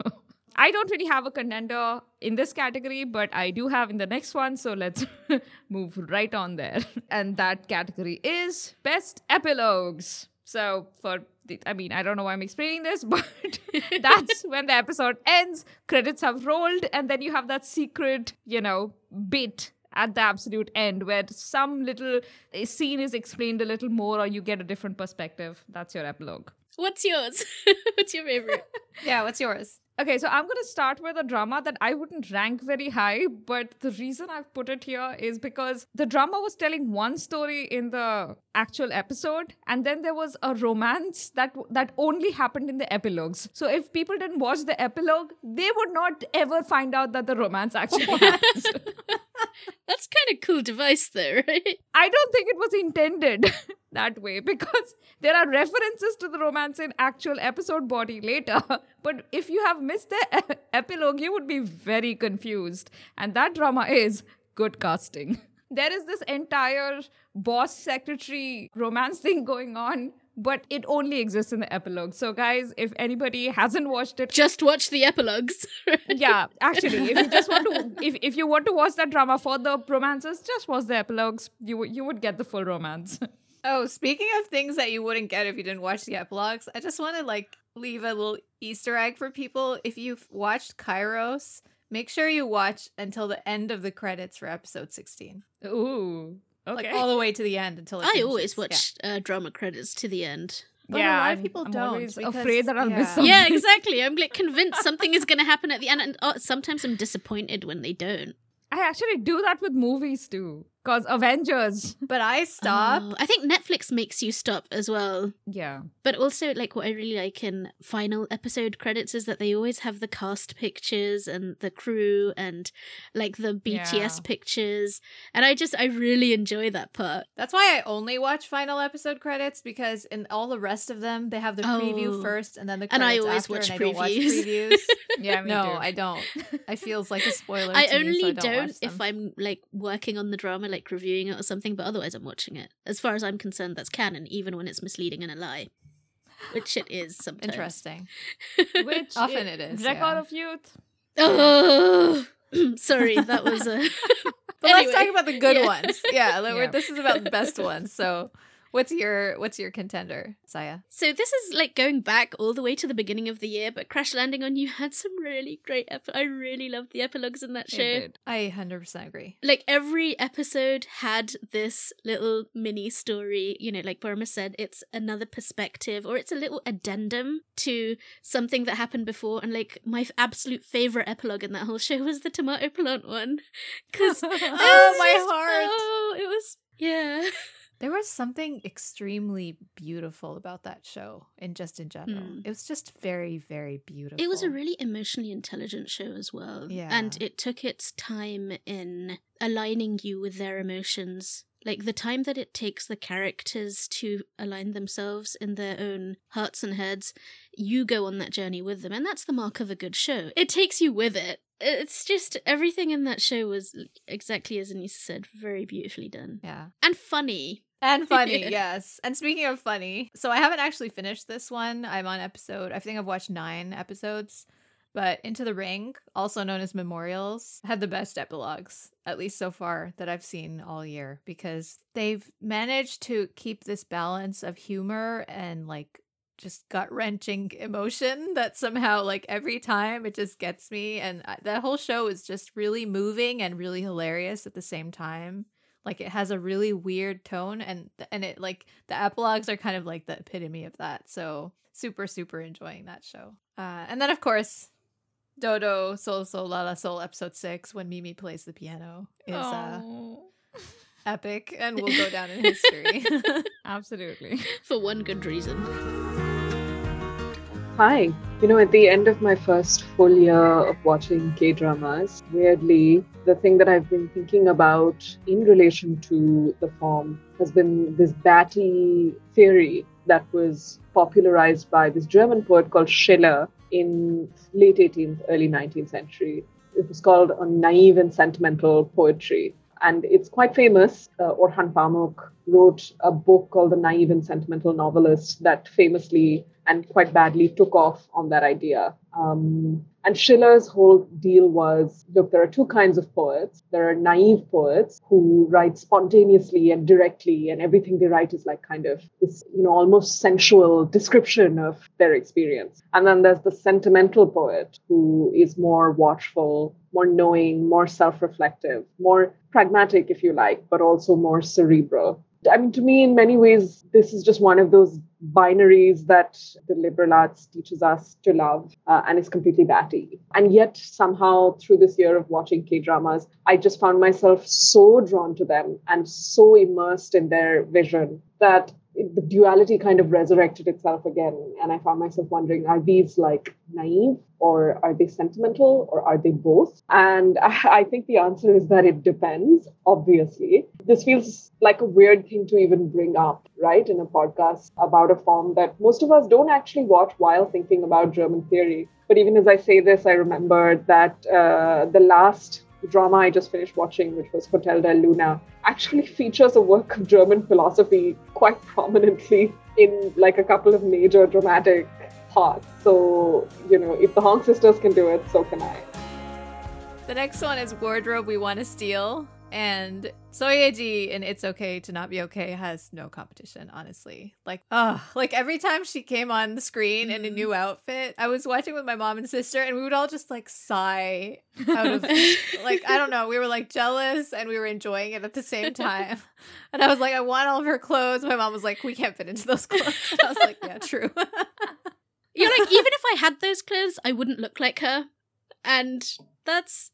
I don't really have a contender in this category, but I do have in the next one. So let's move right on there. And that category is Best Epilogues. So for the, I mean, I don't know why I'm explaining this, but that's when the episode ends, credits have rolled, and then you have that secret, you know, bit at the absolute end where some little scene is explained a little more or you get a different perspective. That's your epilogue. What's yours? what's your favorite? yeah, what's yours? Okay, so I'm going to start with a drama that I wouldn't rank very high, but the reason I've put it here is because the drama was telling one story in the actual episode, and then there was a romance that that only happened in the epilogues. So if people didn't watch the epilogue, they would not ever find out that the romance actually happened. That's kind of cool device, there, right? I don't think it was intended that way because there are references to the romance in actual episode body later. But if you have missed the epilogue, you would be very confused. And that drama is good casting. There is this entire boss secretary romance thing going on but it only exists in the epilogue. So, guys, if anybody hasn't watched it, just watch the epilogues. yeah, actually, if you just want to, if, if you want to watch that drama for the romances, just watch the epilogues. You you would get the full romance. Oh, speaking of things that you wouldn't get if you didn't watch the epilogues, I just want to like leave a little Easter egg for people. If you've watched Kairos, make sure you watch until the end of the credits for episode 16. Ooh. Okay. Like all the way to the end until I always watch yeah. uh, drama credits to the end. But a lot of people I'm don't. always because- afraid that I'll miss yeah. something. yeah, exactly. I'm like convinced something is going to happen at the end, and oh, sometimes I'm disappointed when they don't. I actually do that with movies too. Cause Avengers. But I stop. Oh, I think Netflix makes you stop as well. Yeah. But also, like, what I really like in final episode credits is that they always have the cast pictures and the crew and, like, the BTS Yeah. pictures. And I just, I really enjoy that part. That's why I only watch final episode credits because in all the rest of them they have the preview Oh. first and then the And I always after, watch and I don't watch previews. previews. Yeah, me no, too. I don't. It feels like a spoiler. I to me, only so I don't, don't, watch if. I'm, like, working on the drama, like, reviewing it or something, but otherwise I'm watching it. As far as I'm concerned, that's canon, even when it's misleading and a lie. Which it is sometimes. Interesting. Which Often it is, Record yeah. of Youth. Oh, sorry, that was a. But let's talk about the good yeah. ones. Yeah, like, Yeah. this is about the best ones. So, what's your what's your contender, Saya? So this is like going back all the way to the beginning of the year, but Crash Landing on You had some really great. Ep- I really loved the epilogues in that show. I hundred percent agree. Like every episode had this little mini story. You know, like Burma said, it's another perspective or it's a little addendum to something that happened before. And like my f- absolute favorite epilogue in that whole show was the tomato plant one, because Oh, my heart. Oh, it was yeah. There was something extremely beautiful about that show, and just in general, Hmm. it was just very, very beautiful. It was a really emotionally intelligent show as well. Yeah. And it took its time in aligning you with their emotions. Like the time that it takes the characters to align themselves in their own hearts and heads, you go on that journey with them. And that's the mark of a good show. It takes you with it. It's just everything in that show was exactly as Anissa said, very beautifully done. yeah. And funny. And funny, yes. And speaking of funny, so I haven't actually finished this one. I'm on episode, I think I've watched nine episodes, but Into the Ring, also known as Memorials, had the best epilogues, at least so far, that I've seen all year because they've managed to keep this balance of humor and like just gut wrenching emotion that somehow, like every time, it just gets me. And uh, that whole show is just really moving and really hilarious at the same time like it has a really weird tone and and it like the epilogues are kind of like the epitome of that so super super enjoying that show uh and then of course dodo soul soul la la soul episode six when mimi plays the piano is uh Oh. epic and will go down in history Absolutely. For one good reason. Hi. You know, at the end of my first full year of watching K dramas, weirdly, the thing that I've been thinking about in relation to the form has been this batty theory that was popularized by this German poet called Schiller in late 18th, early 19th century. It was called a naive and sentimental poetry. And it's quite famous. Uh, Orhan Pamuk wrote a book called The Naive and Sentimental Novelist that famously and quite badly took off on that idea. Um, and Schiller's whole deal was look, there are two kinds of poets. There are naive poets who write spontaneously and directly, and everything they write is like kind of this, you know, almost sensual description of their experience. And then there's the sentimental poet who is more watchful, more knowing, more self reflective, more pragmatic, if you like, but also more cerebral. I mean, to me, in many ways, this is just one of those binaries that the liberal arts teaches us to love uh, and is completely batty. And yet, somehow, through this year of watching K dramas, I just found myself so drawn to them and so immersed in their vision that the duality kind of resurrected itself again. And I found myself wondering are these like naive or are they sentimental or are they both? And I, I think the answer is that it depends, obviously. This feels like a weird thing to even bring up, right, in a podcast about a form that most of us don't actually watch while thinking about German theory. But even as I say this, I remember that uh, the last drama I just finished watching, which was Hotel del Luna, actually features a work of German philosophy quite prominently in like a couple of major dramatic parts. So, you know, if the Hong sisters can do it, so can I. the next one is wardrobe we want to steal And Seo Ye-ji and It's Okay to Not Be Okay has no competition, honestly. Like, oh, like every time she came on the screen in a mm-hmm. new outfit, I was watching with my mom and sister, and we would all just like sigh out of, like, I don't know, we were like jealous and we were enjoying it at the same time. And I was like, I want all of her clothes. My mom was like, we can't fit into those clothes. And I was like, yeah, true. You're like, even if I had those clothes, I wouldn't look like her. And that's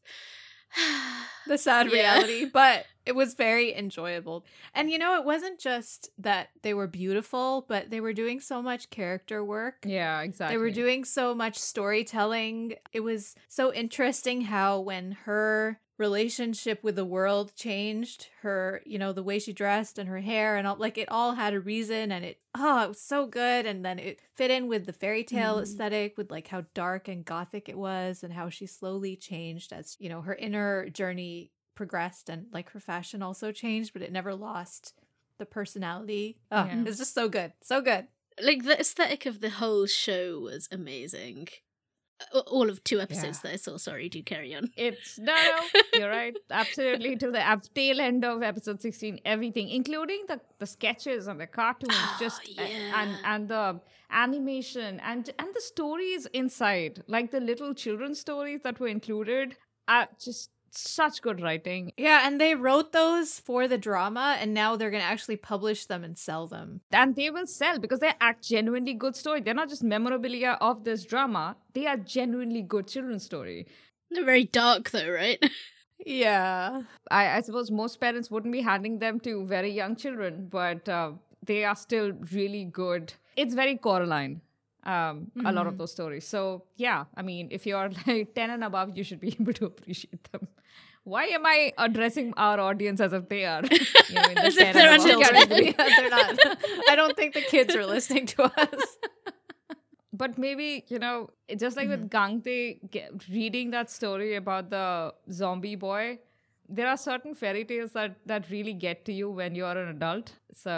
the sad Yeah. reality, but it was very enjoyable. And you know, it wasn't just that they were beautiful, but they were doing so much character work. Yeah, exactly. They were doing so much storytelling. It was so interesting how when her relationship with the world changed, her, you know, the way she dressed and her hair and all like it all had a reason and it oh, it was so good and then it fit in with the fairy tale Mhm. aesthetic with like how dark and gothic it was and how she slowly changed as, you know, her inner journey progressed and like her fashion also changed, but it never lost the personality. Oh, Yeah. it's just so good. So good. like the aesthetic of the whole show was amazing. All of two episodes Yeah. that I saw. Sorry, do carry on. It's no, no, you're right. Absolutely, till the ab- tail end of episode sixteen, everything, including the the sketches and the cartoons, ah, just a- and and the animation and and the stories inside, like the little children's stories that were included, are just such good writing. Yeah, and they wrote those for the drama, and now they're going to actually publish them and sell them. And they will sell because they act genuinely good story. They're not just memorabilia of this drama; they are genuinely good children's story. They're very dark though, right? Yeah. I, I suppose most parents wouldn't be handing them to very young children, but uh, they are still really good. It's very Coraline, um, a lot of Mhm. those stories. So, yeah, I mean, if you're like 10 and above, you should be able to appreciate them. Why am I addressing our audience as if they are? You know, in the As if they're and above under category? yeah, they're not. I don't think the kids are listening to us. but maybe you know just like with Gang-tae reading that story about the zombie boy there are certain fairy tales that that really get to you when you're an adult so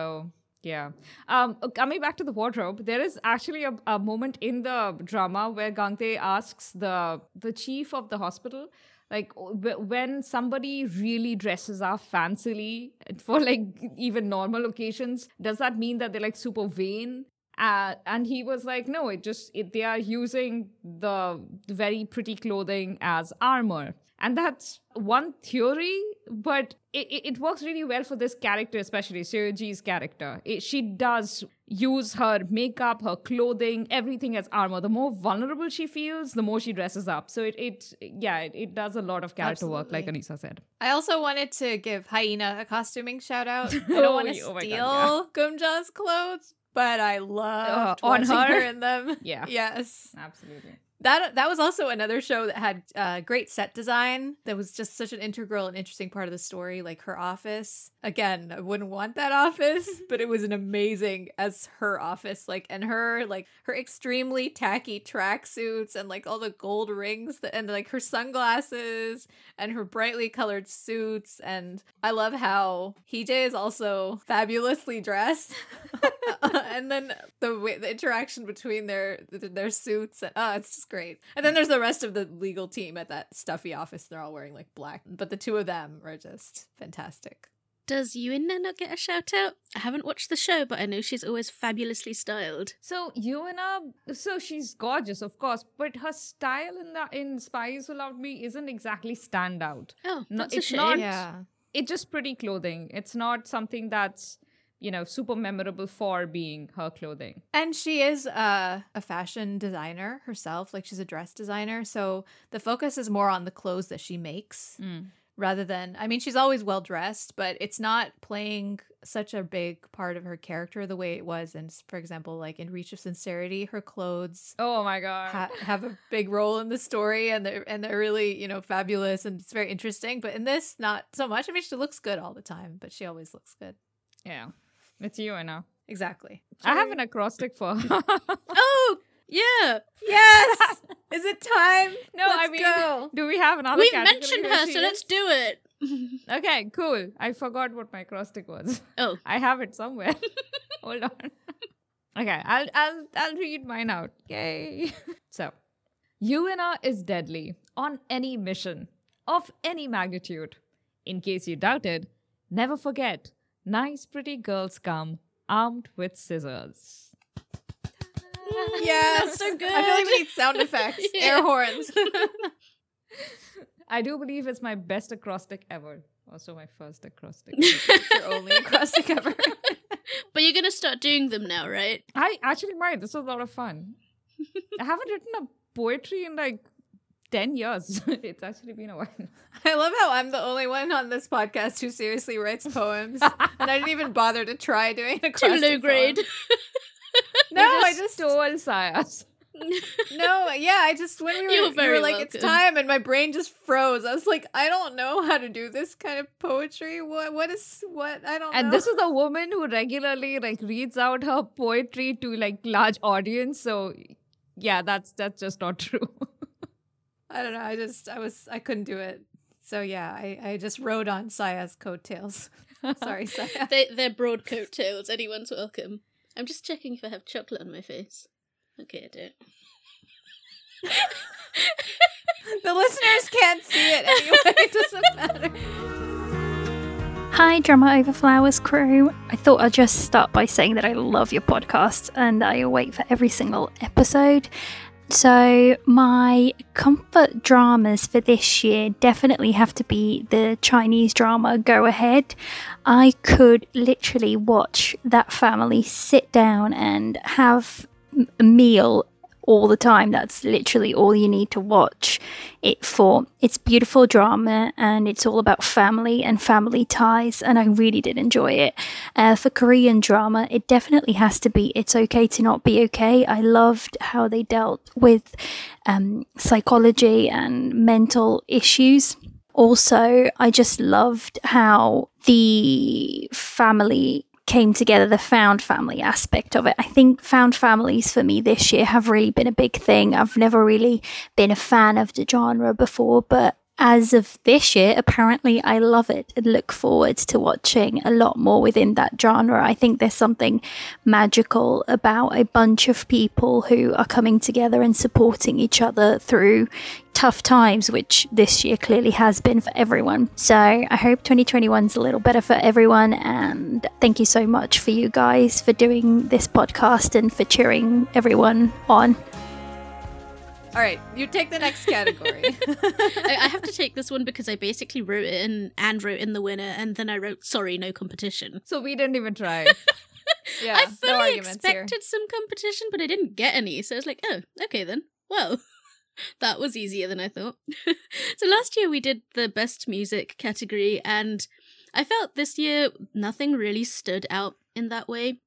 yeah. Um uh, coming back to the wardrobe there is actually a, a moment in the drama where Gang-tae asks the the chief of the hospital like w- when somebody really dresses up fancily for like even normal occasions does that mean that they're like super vain? Uh, and he was like no it just it, they are using the very pretty clothing as armor and that's one theory but it, it, works really well for this character especially Seoji's character it, she does use her makeup her clothing everything as armor the more vulnerable she feels the more she dresses up so it, it yeah it, it does a lot of character work like Anissa said I also wanted to give Hyena a costuming shout out. I Oh, don't want to oh my God, steal Geum-ja's clothes, but I loved Uh, on her? her in them. Yeah. Yes. absolutely That that was also another show that had uh, great set design. That was just such an integral and interesting part of the story. Like her office. Again, I wouldn't want that office, but it was an amazing as her office. Like and her like her extremely tacky tracksuits and like all the gold rings that, and like her sunglasses and her brightly colored suits. And I love how Hee-jae is also fabulously dressed. and then the way, the interaction between their their suits and oh it's just great and then there's the rest of the legal team at that stuffy office they're all wearing like black but the two of them are just fantastic Does Yoo In-na not get a shout out? I haven't watched the show, but I know she's always fabulously styled. So Yoo In-na, so she's gorgeous, of course, but her style in the in Spies Who Loved Me isn't exactly standout. Oh, No, that's a it's shame. not- yeah It's just pretty clothing. It's not something that's you know super memorable for being her clothing. and she is uh, a fashion designer herself like she's a dress designer so the focus is more on the clothes that she makes rather than I mean she's always well dressed, but it's not playing such a big part of her character the way it was And for example like in Reach of Sincerity her clothes Oh my god. ha- have a big role in the story and they're and they're really, you know, fabulous and it's very interesting, but in this not so much. I mean she looks good all the time, but she always looks good. yeah. It's Yoo In-na. Exactly. I have an acrostic for. Oh, yeah. Yes. Is it time? No, I Let's mean, go. do we have another We've mentioned her, so let's do it. Okay, cool. I forgot what my acrostic was. Oh. I have it somewhere. Hold on. Okay, I'll I'll I'll read mine out. Yay. so, Yoo In-na is deadly on any mission of any magnitude. In case you doubted, never forget nice, pretty girls come armed with scissors. Yes, That's so good. I feel like we need sound effects, air horns. I do believe it's my best acrostic ever. Also, my first acrostic. Your only acrostic ever. but you're gonna start doing them now, right? I actually might. This was a lot of fun. I haven't written a poetry in like 10 years. it's actually been a while. I love how I'm the only one on this podcast who seriously writes poems, and I didn't even bother to try doing a Too low grade. No, You I just stole Sayas. no, yeah, I just when we were, You're were like it's time, and my brain just froze. I was like, I don't know how to do this kind of poetry. What what is what? I don't. And know. this is a woman who regularly like reads out her poetry to like large audience. So yeah, that's that's just not true. I don't know. I just I was I couldn't do it. So yeah, I I just rode on Saya's coattails. Sorry, Saya. they they're broad coattails. Anyone's welcome. I'm just checking if I have chocolate on my face. Okay, I don't. the listeners can't see it anyway. It doesn't matter. Hi, Drama Over Flowers crew. I thought I'd just start by saying that I love your podcast and I await for every single episode. So, my comfort dramas for this year definitely have to be the Chinese drama Go Ahead. I could literally watch that family sit down and have a meal all the time. That's literally all you need to watch it for. It's beautiful drama and it's all about family and family ties, and I really did enjoy it. Uh, for Korean drama, it definitely has to be It's Okay to Not Be Okay. I loved how they dealt with um, psychology and mental issues. Also, I just loved how the family came together, the found family aspect of it. I think found families for me this year have really been a big thing. I've never really been a fan of the genre before, but as of this year, apparently I love it and look forward to watching a lot more within that genre. I think there's something magical about a bunch of people who are coming together and supporting each other through tough times, which this year clearly has been for everyone. So I hope 2021's a little better for everyone. And thank you so much for you guys for doing this podcast and for cheering everyone on. All right, you take the next category. I, have to take this one because I basically wrote it in and wrote in the winner, and then I wrote sorry, no competition. so we didn't even try. yeah, I no fully arguments here. expected some competition, but I didn't get any. So I was like, oh, okay then. Well, that was easier than I thought. so last year we did the best music category, and I felt this year nothing really stood out in that way,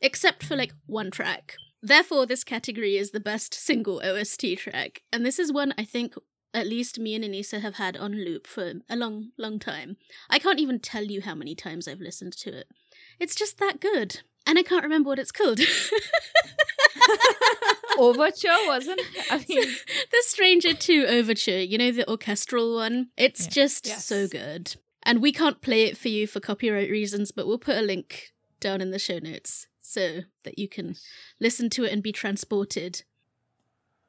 except for like one track. Therefore, this category is the best single OST track, and this is one I think at least me and Anissa have had on loop for a long, long time. I can't even tell you how many times I've listened to it. It's just that good. And I can't remember what it's called. Overture wasn't. I mean, the Stranger 2 Overture, you know, the orchestral one? It's just Yes. so good. And we can't play it for you for copyright reasons, but we'll put a link down in the show notes so that you can listen to it and be transported.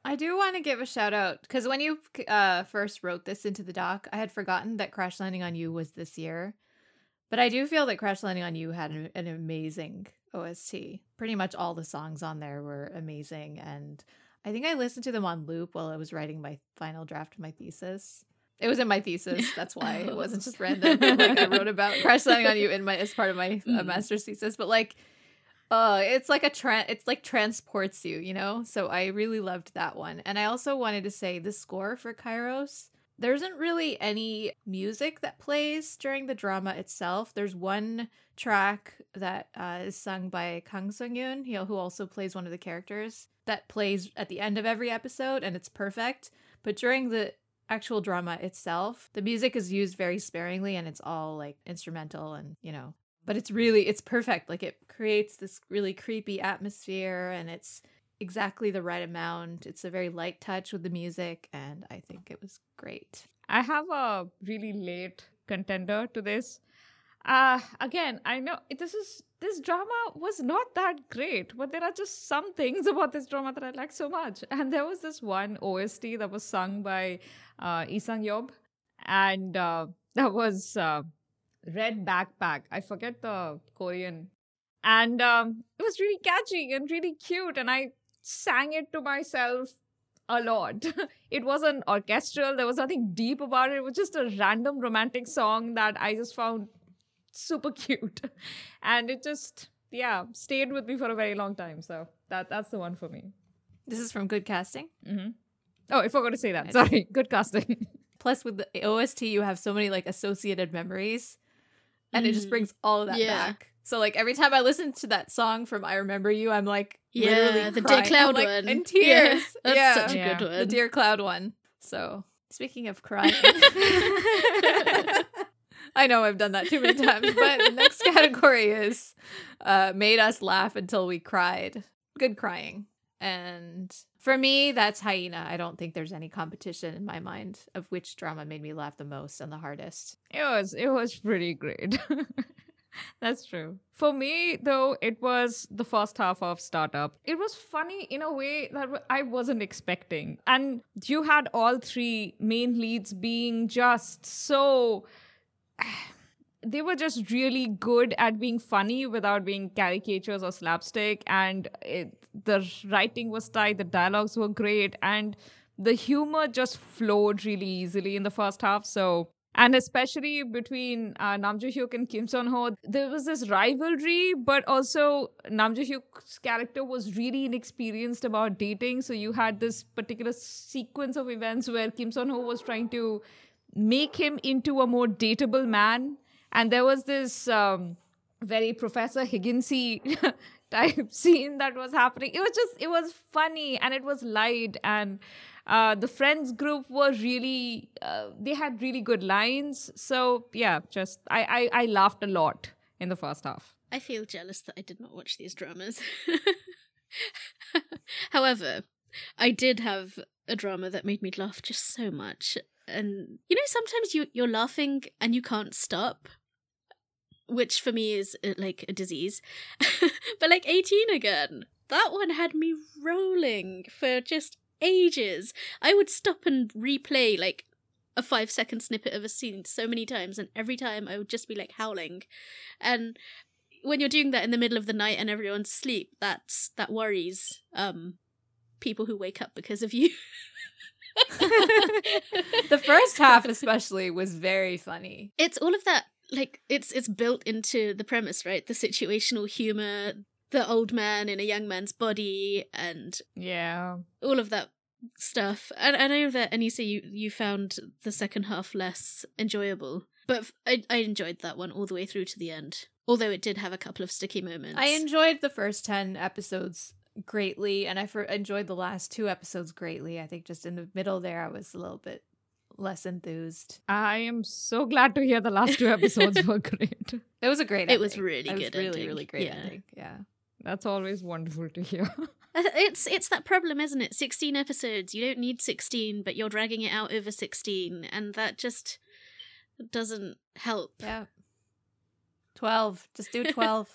I do want to give a shout out because when you uh, first wrote this into the doc, I had forgotten that Crash Landing on You was this year. But I do feel that Crash Landing on You had an, an amazing OST. Pretty much all the songs on there were amazing. And I think I listened to them on loop while I was writing my final draft of my thesis. It was in my thesis. That's why it wasn't just random. like I wrote about Crash Landing on You in my as part of my uh, Mm. master's thesis. But like uh it's like a tran it's like transports you you know? So i really loved that one. And i also wanted to say the score for kairos there isn't really any music that plays during the drama itself. There's one track that uh, is sung by kang sung-yoon he- who also plays one of the characters that plays at the end of every episode and it's perfect. But during the actual drama itself the music is used very sparingly and it's all like instrumental and you know but it's really it's perfect like it creates this really creepy atmosphere and it's exactly the right amount it's a very light touch with the music and i think it was great I have a really late contender to this. Uh again, I know this is this drama was not that great, but there are just some things about this drama that I like so much. And there was this one OST that was sung by uh Lee Sang-yeob. and uh, that was uh, Red Backpack. I forget the Korean, and um, it was really catchy and really cute, and I sang it to myself a lot. it wasn't orchestral. There was nothing deep about it. It was just a random romantic song that I just found super cute, and it just yeah stayed with me for a very long time. So that that's the one for me. This is from Good Casting. Mm-hmm. Oh, I forgot to say that. Sorry. Good casting. Plus, with the OST, you have so many like associated memories, and it just brings all of that Yeah. back. So like every time I listen to that song from "I Remember You," I'm like Yeah, the Dear crying. I'm, Cloud like, one. in Yeah, tears. that's yeah, such a Yeah. good the. Dear Cloud one. So speaking of crying, I know I've done that too many times, but the next category is uh, made us laugh until we cried. Good crying. And for me, that's Hyena. I don't think there's any competition in my mind of which drama made me laugh the most and the hardest. It was it was pretty great. That's true. For me, though, it was the first half of Startup. It was funny in a way that I wasn't expecting. And you had all three main leads being just so. They were just really good at being funny without being caricatures or slapstick. And it, the writing was tight, the dialogues were great, and the humor just flowed really easily in the first half. So and especially between uh, Nam Hyuk and Kim Seon Ho, there was this rivalry, but also Nam Hyuk's character was really inexperienced about dating. So you had this particular sequence of events where Kim Seon Ho was trying to make him into a more dateable man, and there was this um, very Professor Higginsy type scene that was happening. It was just it was funny and it was light and uh, the friends group were really uh, they had really good lines. So yeah, just I, I I laughed a lot in the first half. I feel jealous that I did not watch these dramas. However, I did have a drama that made me laugh just so much. And you know, sometimes you you're laughing and you can't stop, which for me is uh, like a disease. but like 18 again, that one had me rolling for just ages. I would stop and replay like a five second snippet of a scene so many times, and every time I would just be like howling. And when you're doing that in the middle of the night and everyone's asleep, that's that worries um people who wake up because of you. The first half, especially, was very funny. it's all of that like it's it's built into the premise, right? The situational humor, the old man in a young man's body, and Yeah. all of that stuff. And I know that Anissa, you you found the second half less enjoyable, but I I enjoyed that one all the way through to the end. Although it did have a couple of sticky moments. I enjoyed the first 10 episodes greatly, and I for- enjoyed the last two episodes greatly. I think just in the middle there, I was a little bit less enthused. I am so glad to hear the last two episodes were great. It was a great It was ending. really It was good really, ending. really great Yeah. ending. Yeah. That's always wonderful to hear. Uh, It's it's that problem, isn't it? Sixteen episodes. You don't need sixteen, but you're dragging it out over sixteen, and that just doesn't help. Yeah. 12. Just do 12.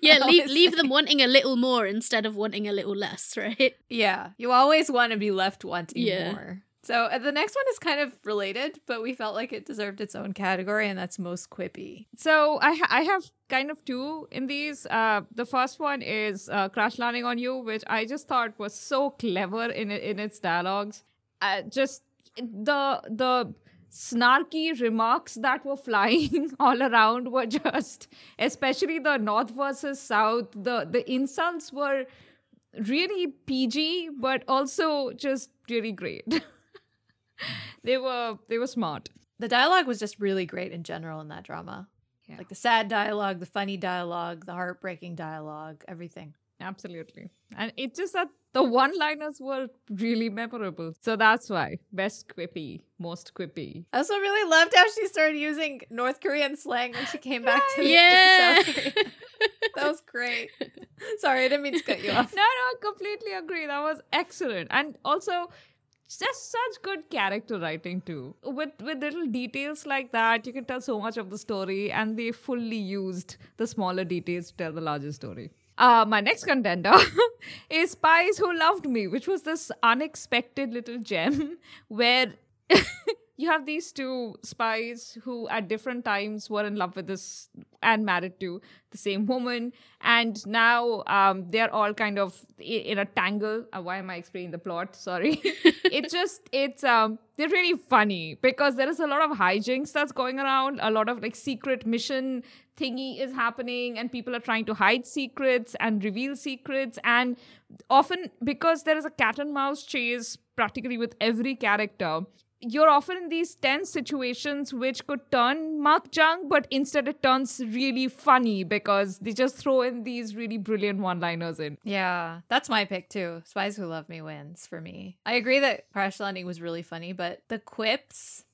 yeah, leave Always leave say. them wanting a little more instead of wanting a little less, right? yeah. You always want to be left wanting Yeah. more. So uh, the next one is kind of related, but we felt like it deserved its own category, and that's most quippy. So I ha- I have kind of two in these. Uh, the first one is uh, Crash Landing on You, which I just thought was so clever in in its dialogues. Uh, just the the snarky remarks that were flying all around were just, especially the North versus South. The the insults were really PG, but also just really great. they were they were smart. The dialogue was just really great in general in that drama. Yeah. Like the sad dialogue, the funny dialogue, the heartbreaking dialogue, everything. Absolutely. And it's just that the one liners were really memorable. So that's why. Best quippy, most quippy. I also really loved how she started using North Korean slang when she came back to Yeah. South Korea. that was great. Sorry, I didn't mean to cut you off. No, no, I completely agree. That was excellent. And also just such good character writing too. With with little details like that, you can tell so much of the story and they fully used the smaller details to tell the larger story. Uh, my next contender is Spies Who Loved Me, which was this unexpected little gem where you have these two spies who at different times were in love with this and married to the same woman. And now um, they're all kind of in a tangle. Uh, why am i explaining the plot? Sorry. It's just it's um they're really funny because there is a lot of hijinks that's going around a lot of like secret mission thingy is happening and people are trying to hide secrets and reveal secrets. And often because there is a cat and mouse chase practically with every character you're often in these tense situations which could turn makjang, but instead it turns really funny because they just throw in these really brilliant one liners in. Yeah, that's my pick too. Spies Who Love Me wins for me. I agree that Crash Landing was really funny, but the quips.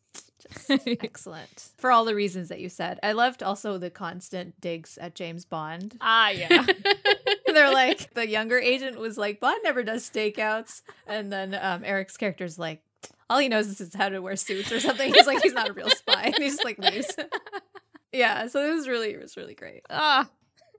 Just excellent for all the reasons that you said. I loved also the constant digs at James Bond. Ah, yeah. They're like the younger agent was like Bond never does stakeouts, and then um, Eric's character's like all he knows is how to wear suits or something. He's like, he's not a real spy. And he just like leaves. yeah. So it was really, it was really great. Ah,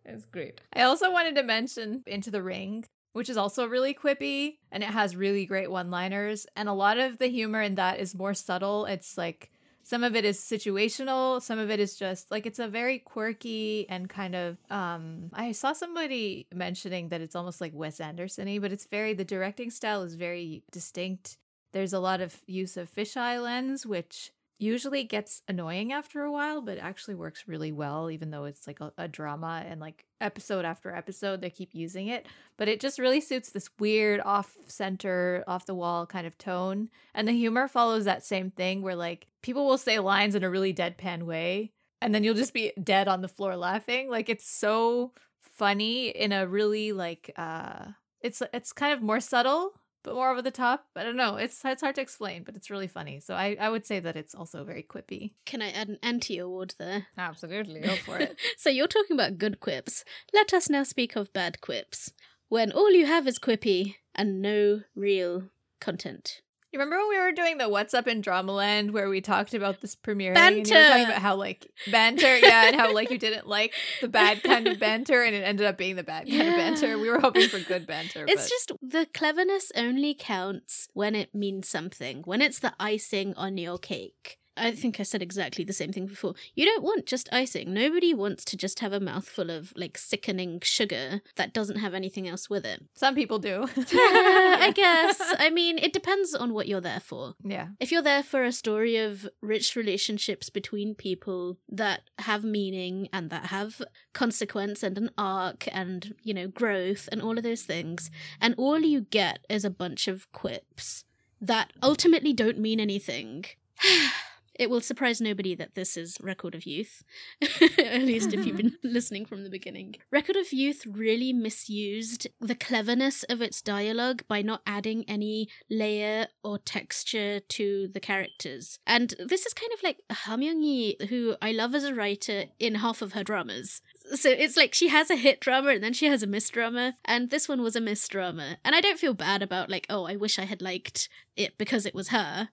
it's great. I also wanted to mention Into the Ring, which is also really quippy and it has really great one liners. And a lot of the humor in that is more subtle. It's like, some of it is situational some of it is just like it's a very quirky and kind of um i saw somebody mentioning that it's almost like wes anderson-y but it's very the directing style is very distinct there's a lot of use of fisheye lens, which usually gets annoying after a while, but actually works really well, even though it's like a, a, drama and like episode after episode they keep using it. But it just really suits this weird off center, off the wall kind of tone. And the humor follows that same thing where like people will say lines in a really deadpan way, and then you'll just be dead on the floor laughing. Like it's so funny in a really like uh it's it's kind of more subtle but more over the top. I don't know. It's it's hard to explain, but it's really funny. So I, I would say that it's also very quippy. Can I add an anti award there? Absolutely. Go for it. so you're talking about good quips. Let us now speak of bad quips. When all you have is quippy and no real content. You remember when we were doing the What's Up in Dramaland where we talked about this premiere banter. and you were talking about how like banter, yeah, and how like you didn't like the bad kind of banter and it ended up being the bad kind of banter. We were hoping for good banter. It's but... just the cleverness only counts when it means something, when it's the icing on your cake. I think I said exactly the same thing before. You don't want just icing. Nobody wants to just have a mouthful of like sickening sugar that doesn't have anything else with it. Some people do. I guess. I mean, it depends on what you're there for. Yeah. If you're there for a story of rich relationships between people that have meaning and that have consequence and an arc and, you know, growth and all of those things, and all you get is a bunch of quips that ultimately don't mean anything. It will surprise nobody that this is Record of Youth, at least if you've been listening from the beginning. Record of Youth really misused the cleverness of its dialogue by not adding any layer or texture to the characters. And this is kind of like Ha Myung-hee, who I love as a writer in half of her dramas. So it's like she has a hit drama and then she has a miss drama, and this one was a miss drama. And I don't feel bad about like, oh, I wish I had liked it because it was her.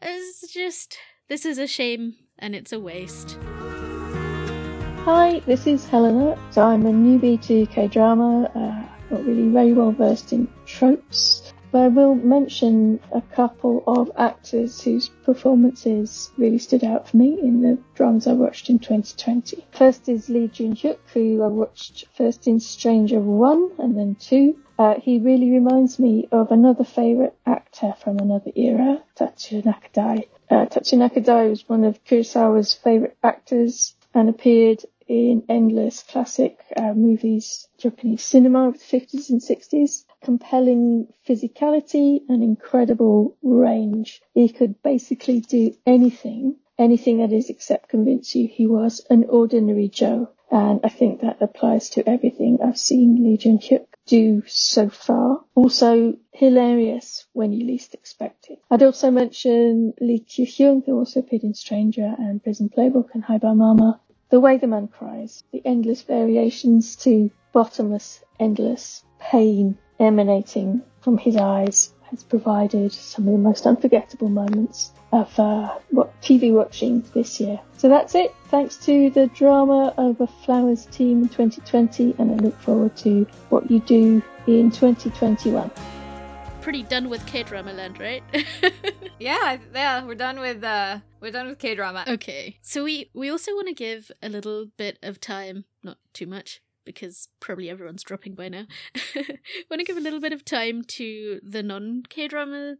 It's just this is a shame and it's a waste. Hi, this is Helena. So I'm a newbie to K drama, uh, not really very well versed in tropes, but I will mention a couple of actors whose performances really stood out for me in the dramas I watched in 2020. First is Lee Jun Hyuk, who I watched first in Stranger 1 and then 2. Uh, he really reminds me of another favourite actor from another era, Tatsuya Nakadai. Uh, Tatsuya Nakadai was one of Kurosawa's favourite actors and appeared in endless classic uh, movies, Japanese cinema of the 50s and 60s. Compelling physicality and incredible range. He could basically do anything, anything that is except convince you he was an ordinary Joe. And I think that applies to everything I've seen Lee Jun Hyuk do so far. Also hilarious when you least expect it. I'd also mention Lee Kyu who also appeared in Stranger and Prison Playbook and Hi Bye Mama. The way the man cries, the endless variations to bottomless, endless pain emanating from his eyes has provided some of the most unforgettable moments of uh, what TV watching this year. So that's it. Thanks to the Dramas Over Flowers team in 2020, and I look forward to what you do in 2021. pretty done with K drama land, right? yeah, yeah, we're done with uh we're done with K drama. Okay. So we we also want to give a little bit of time, not too much because probably everyone's dropping by now. I want to give a little bit of time to the non K drama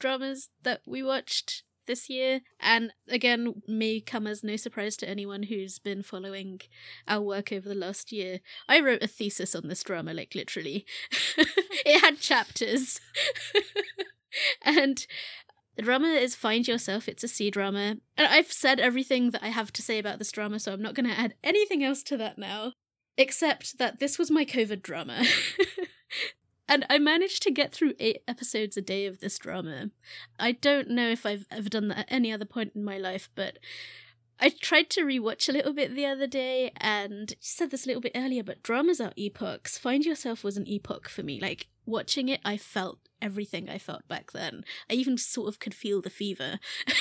dramas that we watched this year. And again, may come as no surprise to anyone who's been following our work over the last year. I wrote a thesis on this drama, like literally. it had chapters. and the drama is Find Yourself. It's a C drama. And I've said everything that I have to say about this drama, so I'm not going to add anything else to that now. Except that this was my COVID drama. and I managed to get through eight episodes a day of this drama. I don't know if I've ever done that at any other point in my life, but I tried to rewatch a little bit the other day and said this a little bit earlier, but dramas are epochs. Find Yourself was an epoch for me. Like watching it, I felt everything I felt back then. I even sort of could feel the fever.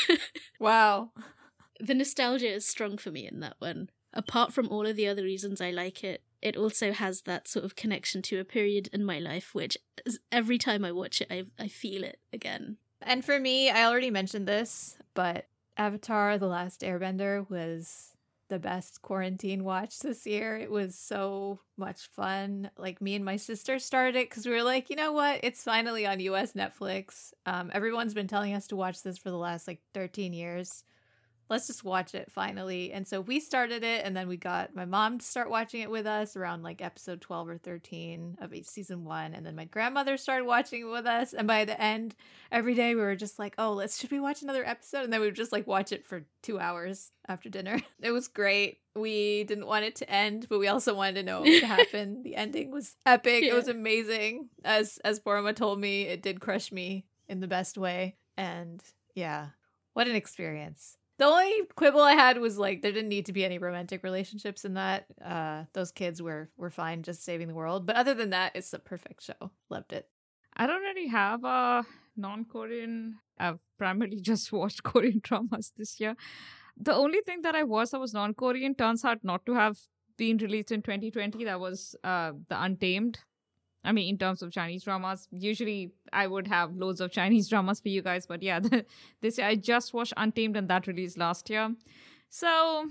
wow. The nostalgia is strong for me in that one. Apart from all of the other reasons I like it, it also has that sort of connection to a period in my life, which every time I watch it, I, I feel it again. And for me, I already mentioned this, but Avatar The Last Airbender was the best quarantine watch this year. It was so much fun. Like me and my sister started it because we were like, you know what? It's finally on US Netflix. Um, everyone's been telling us to watch this for the last like 13 years let's just watch it finally. And so we started it, and then we got my mom to start watching it with us around like episode 12 or 13 of season one. And then my grandmother started watching it with us. And by the end, every day we were just like, oh, let's, should we watch another episode? And then we would just like watch it for two hours after dinner. It was great. We didn't want it to end, but we also wanted to know what would happen. the ending was epic. Yeah. It was amazing. As, as Paroma told me, it did crush me in the best way. And yeah, what an experience. The only quibble I had was like there didn't need to be any romantic relationships in that. Uh, those kids were were fine just saving the world. But other than that, it's a perfect show. Loved it. I don't really have a non-Korean. I've primarily just watched Korean dramas this year. The only thing that I was that was non-Korean turns out not to have been released in 2020. That was uh, the Untamed I mean, in terms of Chinese dramas, usually I would have loads of Chinese dramas for you guys, but yeah, this year I just watched Untamed and that released last year. So,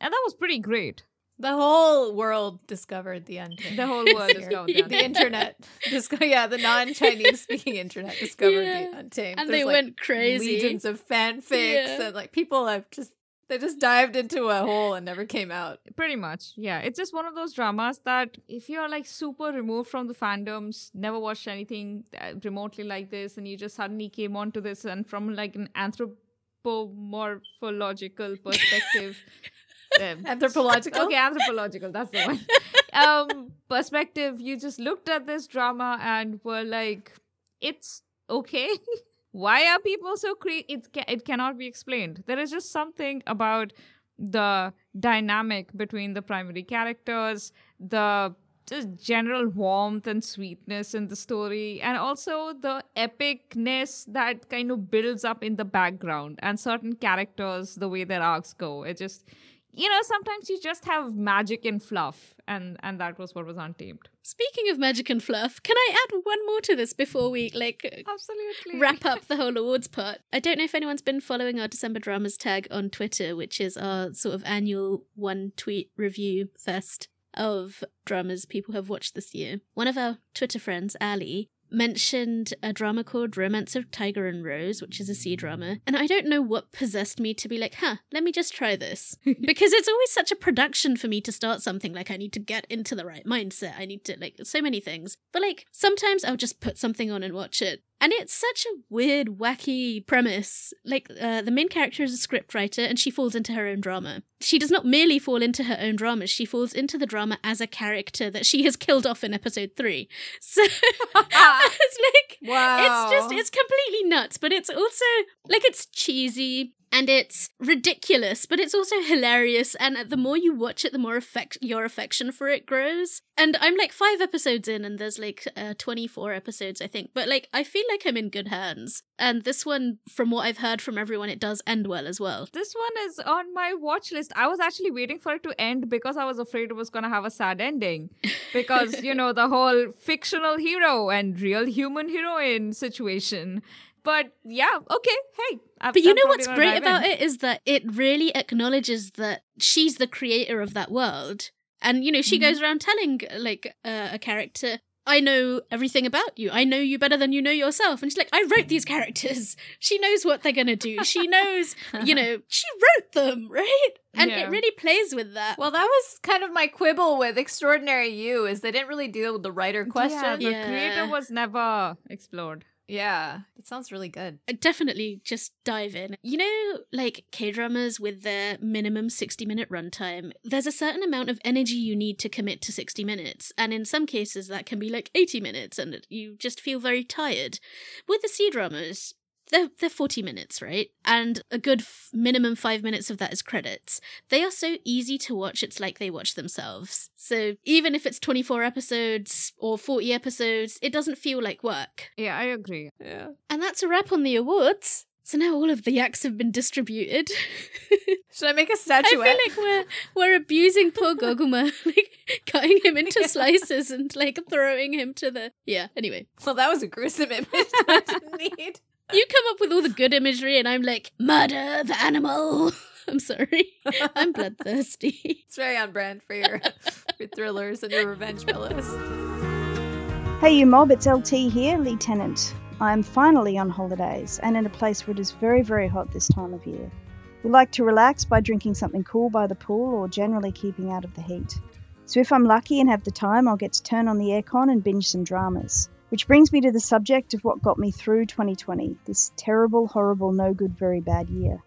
and that was pretty great. The whole world discovered the Untamed. The whole world discovered yeah. the internet. Disco- yeah, the non-Chinese speaking internet discovered yeah. the Untamed. And There's they like went crazy. Legions of fanfics yeah. and like people have just they just dived into a hole and never came out. Pretty much. Yeah. It's just one of those dramas that if you're like super removed from the fandoms, never watched anything uh, remotely like this, and you just suddenly came onto this and from like an anthropomorphological perspective. um, anthropological? Okay, anthropological. That's the one. um, perspective, you just looked at this drama and were like, it's okay. why are people so crazy? It, ca- it cannot be explained. There is just something about the dynamic between the primary characters, the just general warmth and sweetness in the story, and also the epicness that kind of builds up in the background and certain characters, the way their arcs go. It just you know sometimes you just have magic and fluff and and that was what was untamed speaking of magic and fluff can i add one more to this before we like absolutely. wrap up the whole awards part? I don't know if anyone's been following our december dramas tag on twitter which is our sort of annual one tweet review fest of dramas people have watched this year. One of our twitter friends ali mentioned a drama called Romance of Tiger and Rose, which is a C drama. And I don't know what possessed me to be like, huh, let me just try this. because it's always such a production for me to start something. Like, I need to get into the right mindset. I need to, like, so many things. But, like, sometimes I'll just put something on and watch it. And it's such a weird, wacky premise. Like, uh, the main character is a scriptwriter and she falls into her own drama. She does not merely fall into her own drama, she falls into the drama as a character that she has killed off in episode three. So it's like, wow. it's just, it's completely nuts, but it's also, like, it's cheesy and it's ridiculous, but it's also hilarious. And the more you watch it, the more affect your affection for it grows. And I'm like five episodes in, and there's like uh, 24 episodes, I think. But like, I feel like I'm in good hands. And this one, from what I've heard from everyone, it does end well as well. This one is on my watch list. I was actually waiting for it to end because I was afraid it was going to have a sad ending. Because, you know, the whole fictional hero and real human heroine situation. But yeah, okay, hey. I'm, But you I'm know what's great about in. it is that it really acknowledges that she's the creator of that world. And, you know, she Mhm. goes around telling, like, uh, a character, I know everything about you. I know you better than you know yourself. And she's like, I wrote these characters. She knows what they're going to do. She knows, you know, she wrote them, right? And Yeah. it really plays with that. Well, that was kind of my quibble with Extraordinary You is they didn't really deal with the writer question. Yeah, the creator was never explored. Yeah, that sounds really good. Definitely just dive in. You know, like K dramas with their minimum 60 minute runtime, there's a certain amount of energy you need to commit to 60 minutes. And in some cases, that can be like 80 minutes and you just feel very tired. With the C dramas, they're, they're 40 minutes, right? And a good f- minimum five minutes of that is credits. They are so easy to watch, it's like they watch themselves. So even if it's 24 episodes or 40 episodes, it doesn't feel like work. Yeah, I agree. Yeah. And that's a wrap on the awards. So now all of the acts have been distributed. Should I make a statuette? I feel like we're we're abusing poor Goguma, like cutting him into slices and like throwing him to the yeah. Anyway, well, that was a gruesome image that I didn't need. You come up with all the good imagery, and I'm like murder the animal. I'm sorry, I'm bloodthirsty. It's very on brand for your, your thrillers and your revenge pillows. Hey, you mob, it's LT here, Lieutenant. I'm finally on holidays and in a place where it is very, very hot this time of year. We like to relax by drinking something cool by the pool or generally keeping out of the heat. So if I'm lucky and have the time, I'll get to turn on the aircon and binge some dramas. Which brings me to the subject of what got me through 2020, this terrible, horrible, no good, very bad year.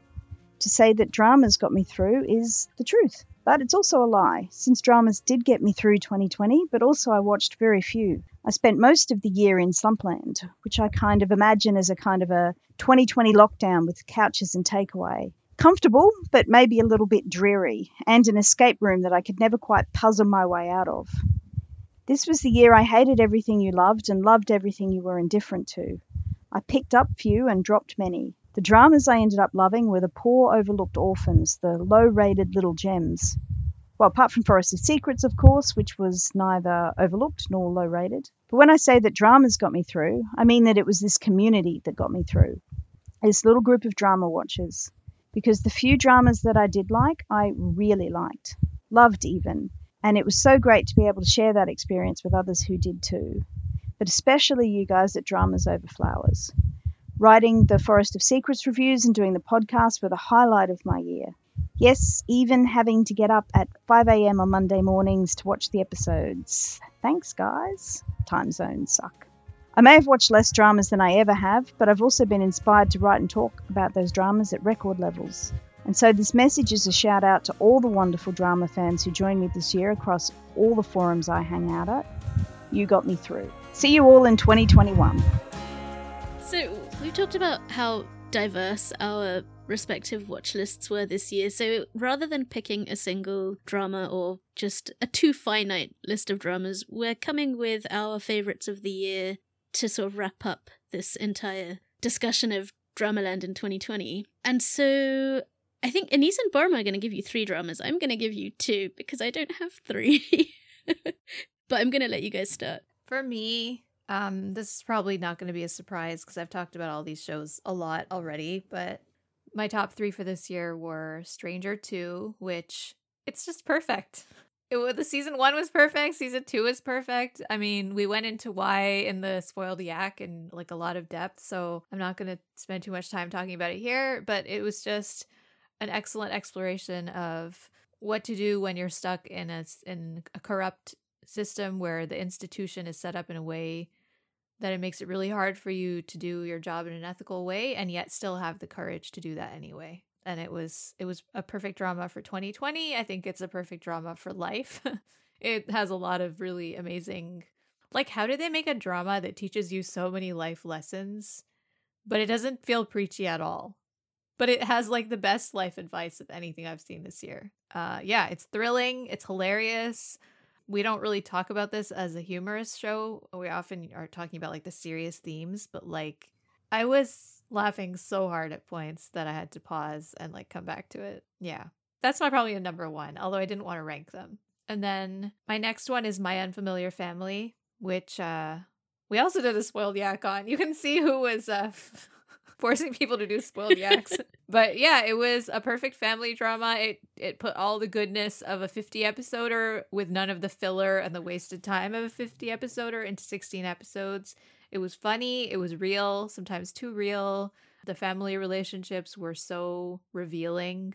To say that dramas got me through is the truth, but it's also a lie, since dramas did get me through 2020, but also I watched very few. I spent most of the year in Slumpland, which I kind of imagine as a kind of a 2020 lockdown with couches and takeaway. Comfortable, but maybe a little bit dreary, and an escape room that I could never quite puzzle my way out of. This was the year I hated everything you loved and loved everything you were indifferent to. I picked up few and dropped many. The dramas I ended up loving were the poor, overlooked orphans, the low rated little gems. Well, apart from Forest of Secrets, of course, which was neither overlooked nor low rated. But when I say that dramas got me through, I mean that it was this community that got me through. This little group of drama watchers. Because the few dramas that I did like, I really liked. Loved even. And it was so great to be able to share that experience with others who did too. But especially you guys at Dramas Over Flowers. Writing the Forest of Secrets reviews and doing the podcast were the highlight of my year. Yes, even having to get up at 5 a.m. on Monday mornings to watch the episodes. Thanks, guys. Time zones suck. I may have watched less dramas than I ever have, but I've also been inspired to write and talk about those dramas at record levels. And so this message is a shout out to all the wonderful drama fans who joined me this year across all the forums I hang out at. You got me through. See you all in 2021. So we've talked about how diverse our respective watch lists were this year. So rather than picking a single drama or just a too finite list of dramas, we're coming with our favorites of the year to sort of wrap up this entire discussion of Dramaland in 2020. And so I think Anissa and Paroma are going to give you three dramas. I'm going to give you two because I don't have three. but I'm going to let you guys start. For me, um, this is probably not going to be a surprise because I've talked about all these shows a lot already. But my top three for this year were Stranger 2, which it's just perfect. It, the season one was perfect. Season two is perfect. I mean, we went into why in the spoiled yak and like a lot of depth. So I'm not going to spend too much time talking about it here. But it was just an excellent exploration of what to do when you're stuck in a in a corrupt system where the institution is set up in a way that it makes it really hard for you to do your job in an ethical way and yet still have the courage to do that anyway. And it was it was a perfect drama for 2020 i think it's a perfect drama for life. It has a lot of really amazing like how did they make a drama that teaches you so many life lessons but it doesn't feel preachy at all but it has like the best life advice of anything I've seen this year. Uh, yeah, it's thrilling, it's hilarious. We don't really talk about this as a humorous show. We often are talking about like the serious themes, but like I was laughing so hard at points that I had to pause and like come back to it. Yeah. That's my probably a number one, although I didn't want to rank them. And then my next one is My Unfamiliar Family, which uh we also did a spoiled yak on. You can see who was uh forcing people to do spoiled yaks. but yeah, it was a perfect family drama. It it put all the goodness of a 50 episoder with none of the filler and the wasted time of a 50 episoder into 16 episodes. It was funny, it was real, sometimes too real. The family relationships were so revealing.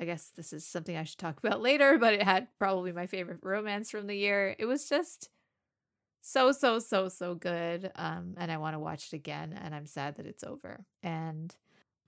I guess this is something I should talk about later, but it had probably my favorite romance from the year. It was just so so so so good um and i want to watch it again and i'm sad that it's over. And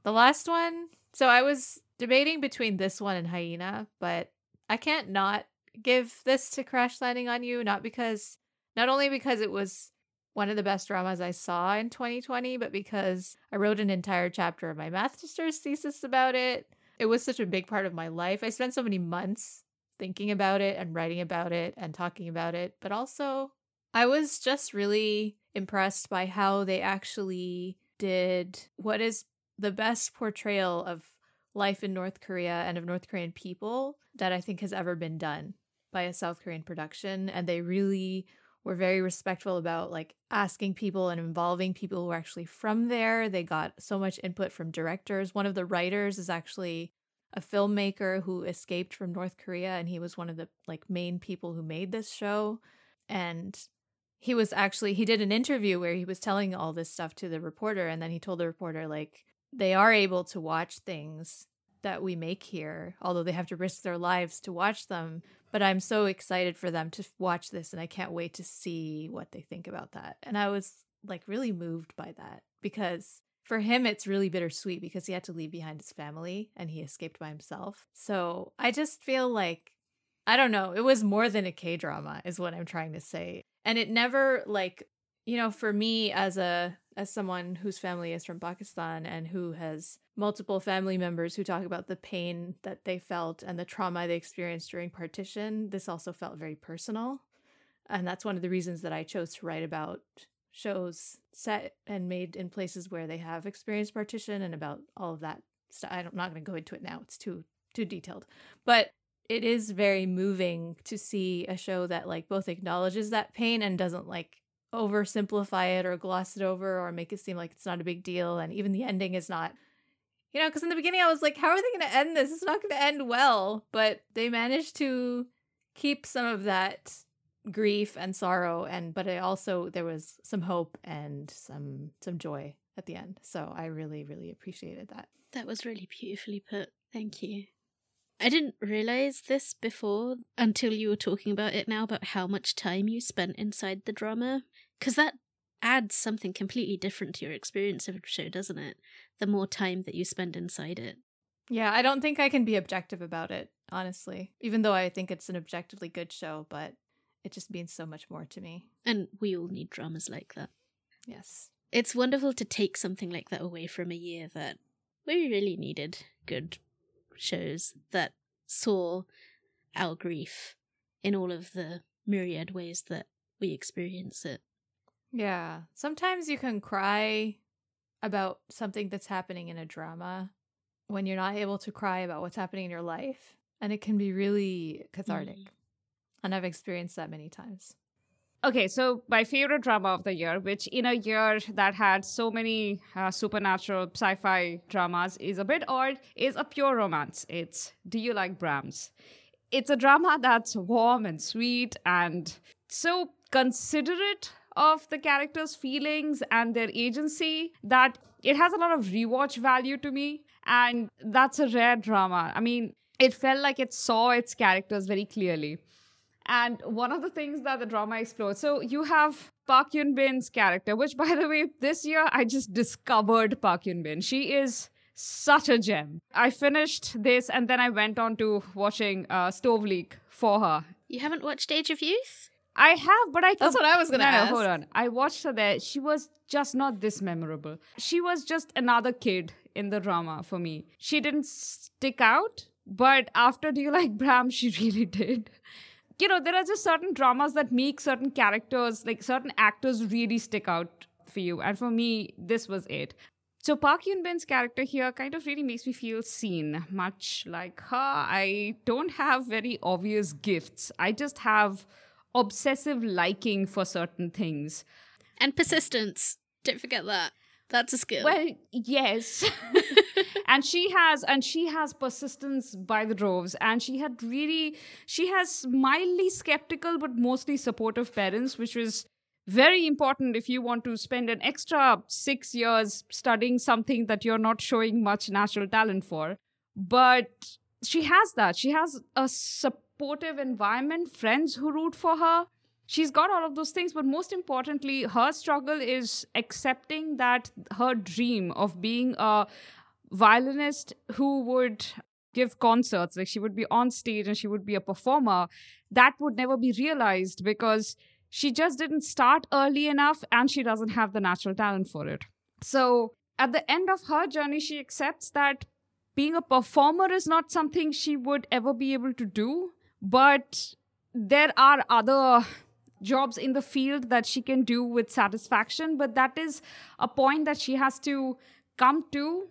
the last one so i was debating between this one and hyena but i can't not give this to crash landing on you not because not only because it was one of the best dramas i saw in 2020 but because i wrote an entire chapter of my master's thesis about it. It was such a big part of my life. I spent so many months thinking about it and writing about it and talking about it but also I was just really impressed by how they actually did what is the best portrayal of life in North Korea and of North Korean people that I think has ever been done by a South Korean production. And they really were very respectful about like asking people and involving people who are actually from there. They got so much input from directors. One of the writers is actually a filmmaker who escaped from North Korea and he was one of the like main people who made this show. And he was actually he did an interview where he was telling all this stuff to the reporter and then he told the reporter like they are able to watch things that we make here although they have to risk their lives to watch them but i'm so excited for them to watch this and i can't wait to see what they think about that. And i was like really moved by that because for him it's really bittersweet because he had to leave behind his family and he escaped by himself. So i just feel like i don't know it was more than a k drama is what i'm trying to say and it never like you know for me as a as someone whose family is from Pakistan and who has multiple family members who talk about the pain that they felt and the trauma they experienced during partition this also felt very personal and that's one of the reasons that I chose to write about shows set and made in places where they have experienced partition and about all of that stuff. I'm not going to go into it now. It's too too detailed. But it is very moving to see a show that like both acknowledges that pain and doesn't like oversimplify it or gloss it over or make it seem like it's not a big deal and even the ending is not. You know because in the beginning i was like how are they going to end this? It's not going to end well. But they managed to keep some of that grief and sorrow and but it also there was some hope and some some joy at the end. So i really really appreciated that. That was really beautifully put. Thank you I didn't realize this before until you were talking about it now about how much time you spent inside the drama. Because that adds something completely different to your experience of a show, doesn't it? The more time that you spend inside it. Yeah, I don't think I can be objective about it, honestly. Even though I think it's an objectively good show, but it just means so much more to me. And we all need dramas like that. Yes. It's wonderful to take something like that away from a year that we really needed good shows that saw our grief in all of the myriad ways that we experience it. Yeah. Sometimes you can cry about something that's happening in a drama when you're not able to cry about what's happening in your life. And it can be really cathartic. Mm. And I've experienced that many times. Okay, so my favorite drama of the year, which in a year that had so many uh, supernatural sci fi dramas, is a bit odd, is a pure romance. It's Do You Like Brahms? It's a drama that's warm and sweet and so considerate of the characters' feelings and their agency that it has a lot of rewatch value to me. And that's a rare drama. I mean, it felt like it saw its characters very clearly. And one of the things that the drama explores. so you have Park Eun-bin's character, which by the way, this year I just discovered Park Eun-bin. She is such a gem. I finished this and then I went on to watching uh, Stove League for her. You haven't watched Age of Youth? I have, but I. That's what I was gonna no, ask. No, hold on. I watched her there. She was just not this memorable. She was just another kid in the drama for me. She didn't stick out, but after Do You Like Bram, she really did. You know, there are just certain dramas that make certain characters, like certain actors, really stick out for you. And for me, this was it. So Park Eun-bin's character here kind of really makes me feel seen. Much like her, I don't have very obvious gifts. I just have obsessive liking for certain things. And persistence. Don't forget that. That's a skill. Well, yes. and she has and she has persistence by the droves and she had really she has mildly skeptical but mostly supportive parents which was very important if you want to spend an extra 6 years studying something that you're not showing much natural talent for. But she has that. She has a supportive environment, friends who root for her she's got all of those things but most importantly her struggle is accepting that her dream of being a violinist who would give concerts like she would be on stage and she would be a performer that would never be realized because she just didn't start early enough and she doesn't have the natural talent for it. So at the end of her journey she accepts that being a performer is not something she would ever be able to do but there are other jobs in the field that she can do with satisfaction, but that is a point that she has to come to.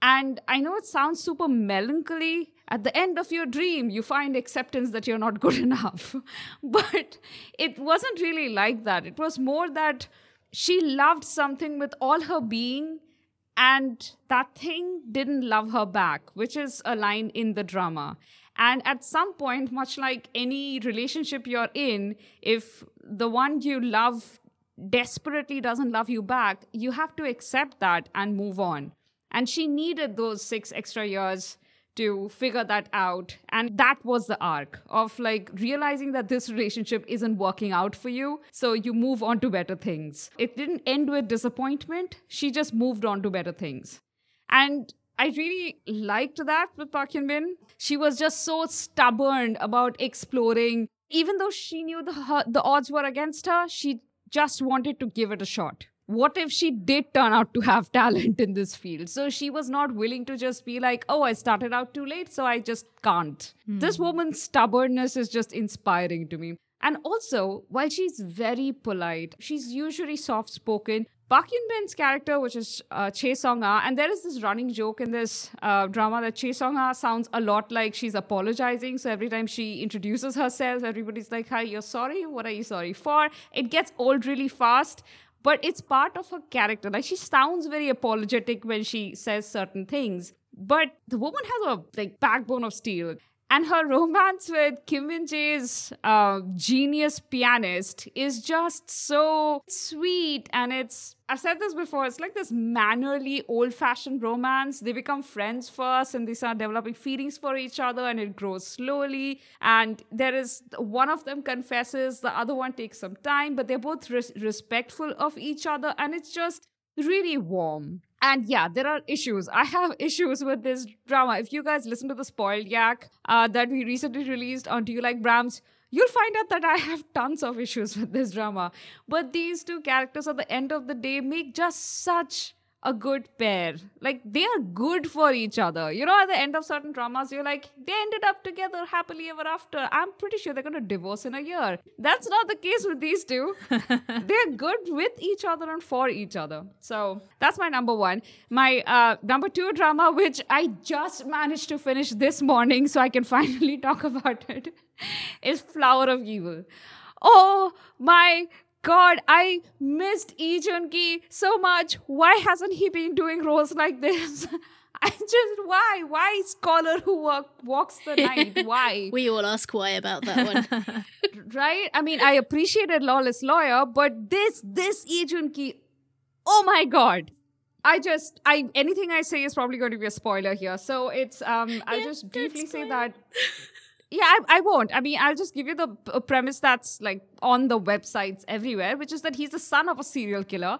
And I know it sounds super melancholy. At the end of your dream, you find acceptance that you're not good enough. but it wasn't really like that. It was more that she loved something with all her being, and that thing didn't love her back, which is a line in the drama. And at some point, much like any relationship you're in, if the one you love desperately doesn't love you back, you have to accept that and move on. And she needed those six extra years to figure that out. And that was the arc of like realizing that this relationship isn't working out for you. So you move on to better things. It didn't end with disappointment. She just moved on to better things. And I really liked that with Park Eun-bin. She was just so stubborn about exploring. Even though she knew the, her, the odds were against her, she just wanted to give it a shot. What if she did turn out to have talent in this field? So she was not willing to just be like, oh, I started out too late, so I just can't. Mm. This woman's stubbornness is just inspiring to me. And also, while she's very polite, she's usually soft spoken. Park Eun-bin's character, which is uh, Chae Song Ah, and there is this running joke in this uh, drama that Chae Song Ah sounds a lot like she's apologizing. So every time she introduces herself, everybody's like, "Hi, you're sorry. What are you sorry for?" It gets old really fast, but it's part of her character. Like she sounds very apologetic when she says certain things, but the woman has a like backbone of steel. And her romance with Kim Min Jae's uh, genius pianist is just so sweet. And it's, I've said this before, it's like this mannerly, old fashioned romance. They become friends first and they start developing feelings for each other and it grows slowly. And there is one of them confesses, the other one takes some time, but they're both res- respectful of each other. And it's just really warm. And yeah, there are issues. I have issues with this drama. If you guys listen to the spoiled yak uh, that we recently released on Do You Like Brahms, you'll find out that I have tons of issues with this drama. But these two characters at the end of the day make just such a good pair. Like they are good for each other. You know, at the end of certain dramas, you're like, they ended up together happily ever after. I'm pretty sure they're gonna divorce in a year. That's not the case with these two. they're good with each other and for each other. So that's my number one. My uh, number two drama, which I just managed to finish this morning, so I can finally talk about it, is Flower of Evil. Oh my God, I missed Lee Joon-gi so much. Why hasn't he been doing roles like this? I just why? Why scholar who walk, walks the night? Why? We all ask why about that one. Right? I mean I appreciated lawless lawyer but this this Lee Joon-gi oh my god. I just I anything I say is probably going to be a spoiler here. So it's um I'll yeah, just briefly say that yeah, I, I, won't. I mean, I'll just give you the p- premise that's like on the websites everywhere, which is that he's the son of a serial killer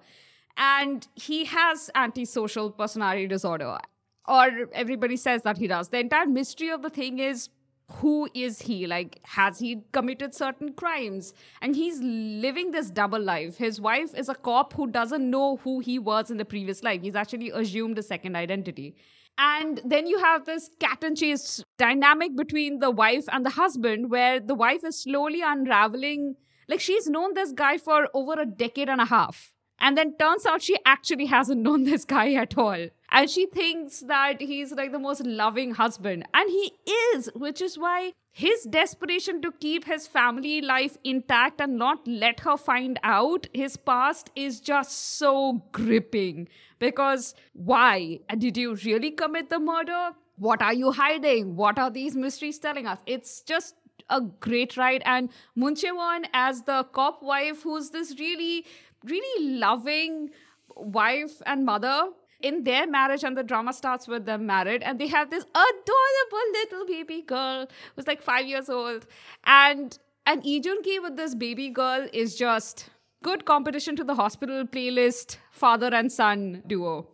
and he has antisocial personality disorder. Or everybody says that he does. The entire mystery of the thing is who is he? Like, has he committed certain crimes? And he's living this double life. His wife is a cop who doesn't know who he was in the previous life. He's actually assumed a second identity. And then you have this cat and chase dynamic between the wife and the husband, where the wife is slowly unraveling. Like, she's known this guy for over a decade and a half. And then turns out she actually hasn't known this guy at all. And she thinks that he's like the most loving husband. And he is, which is why his desperation to keep his family life intact and not let her find out his past is just so gripping. Because why? Did you really commit the murder? What are you hiding? What are these mysteries telling us? It's just a great ride. And Moon Chae-won as the cop wife, who's this really, really loving wife and mother in their marriage and the drama starts with them married and they have this adorable little baby girl who's like five years old. And and Lee Joon-gi with this baby girl is just good competition to the hospital playlist father and son duo.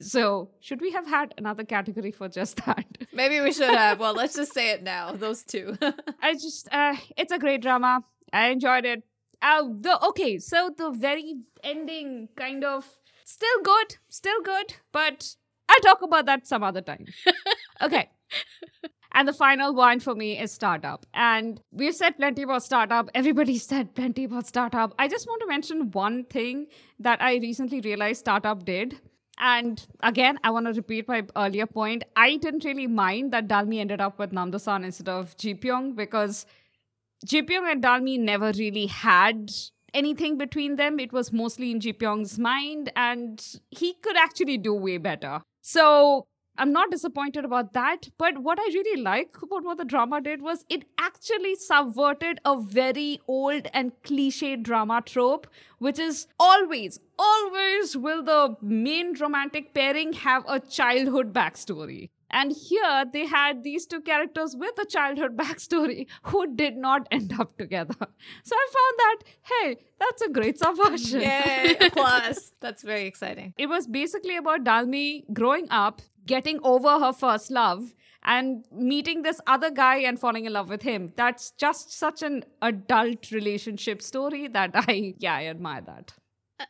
So should we have had another category for just that? Maybe we should have. Well let's just say it now those two. I just uh it's a great drama. I enjoyed it uh the okay so the very ending kind of still good, still good, but I'll talk about that some other time. okay. And the final one for me is startup. And we've said plenty about startup. Everybody said plenty about startup. I just want to mention one thing that I recently realized startup did. And again, I want to repeat my earlier point. I didn't really mind that Dalmi ended up with Namdo-san instead of Ji Pyong because Ji Pyong and Dalmi never really had anything between them. It was mostly in Ji Pyong's mind, and he could actually do way better. So I'm not disappointed about that. But what I really like about what the drama did was it actually subverted a very old and cliche drama trope, which is always, always will the main romantic pairing have a childhood backstory. And here they had these two characters with a childhood backstory who did not end up together. So I found that, hey, that's a great subversion. Yay, applause. that's very exciting. It was basically about Dalmi growing up, getting over her first love, and meeting this other guy and falling in love with him. That's just such an adult relationship story that I, yeah, I admire that. I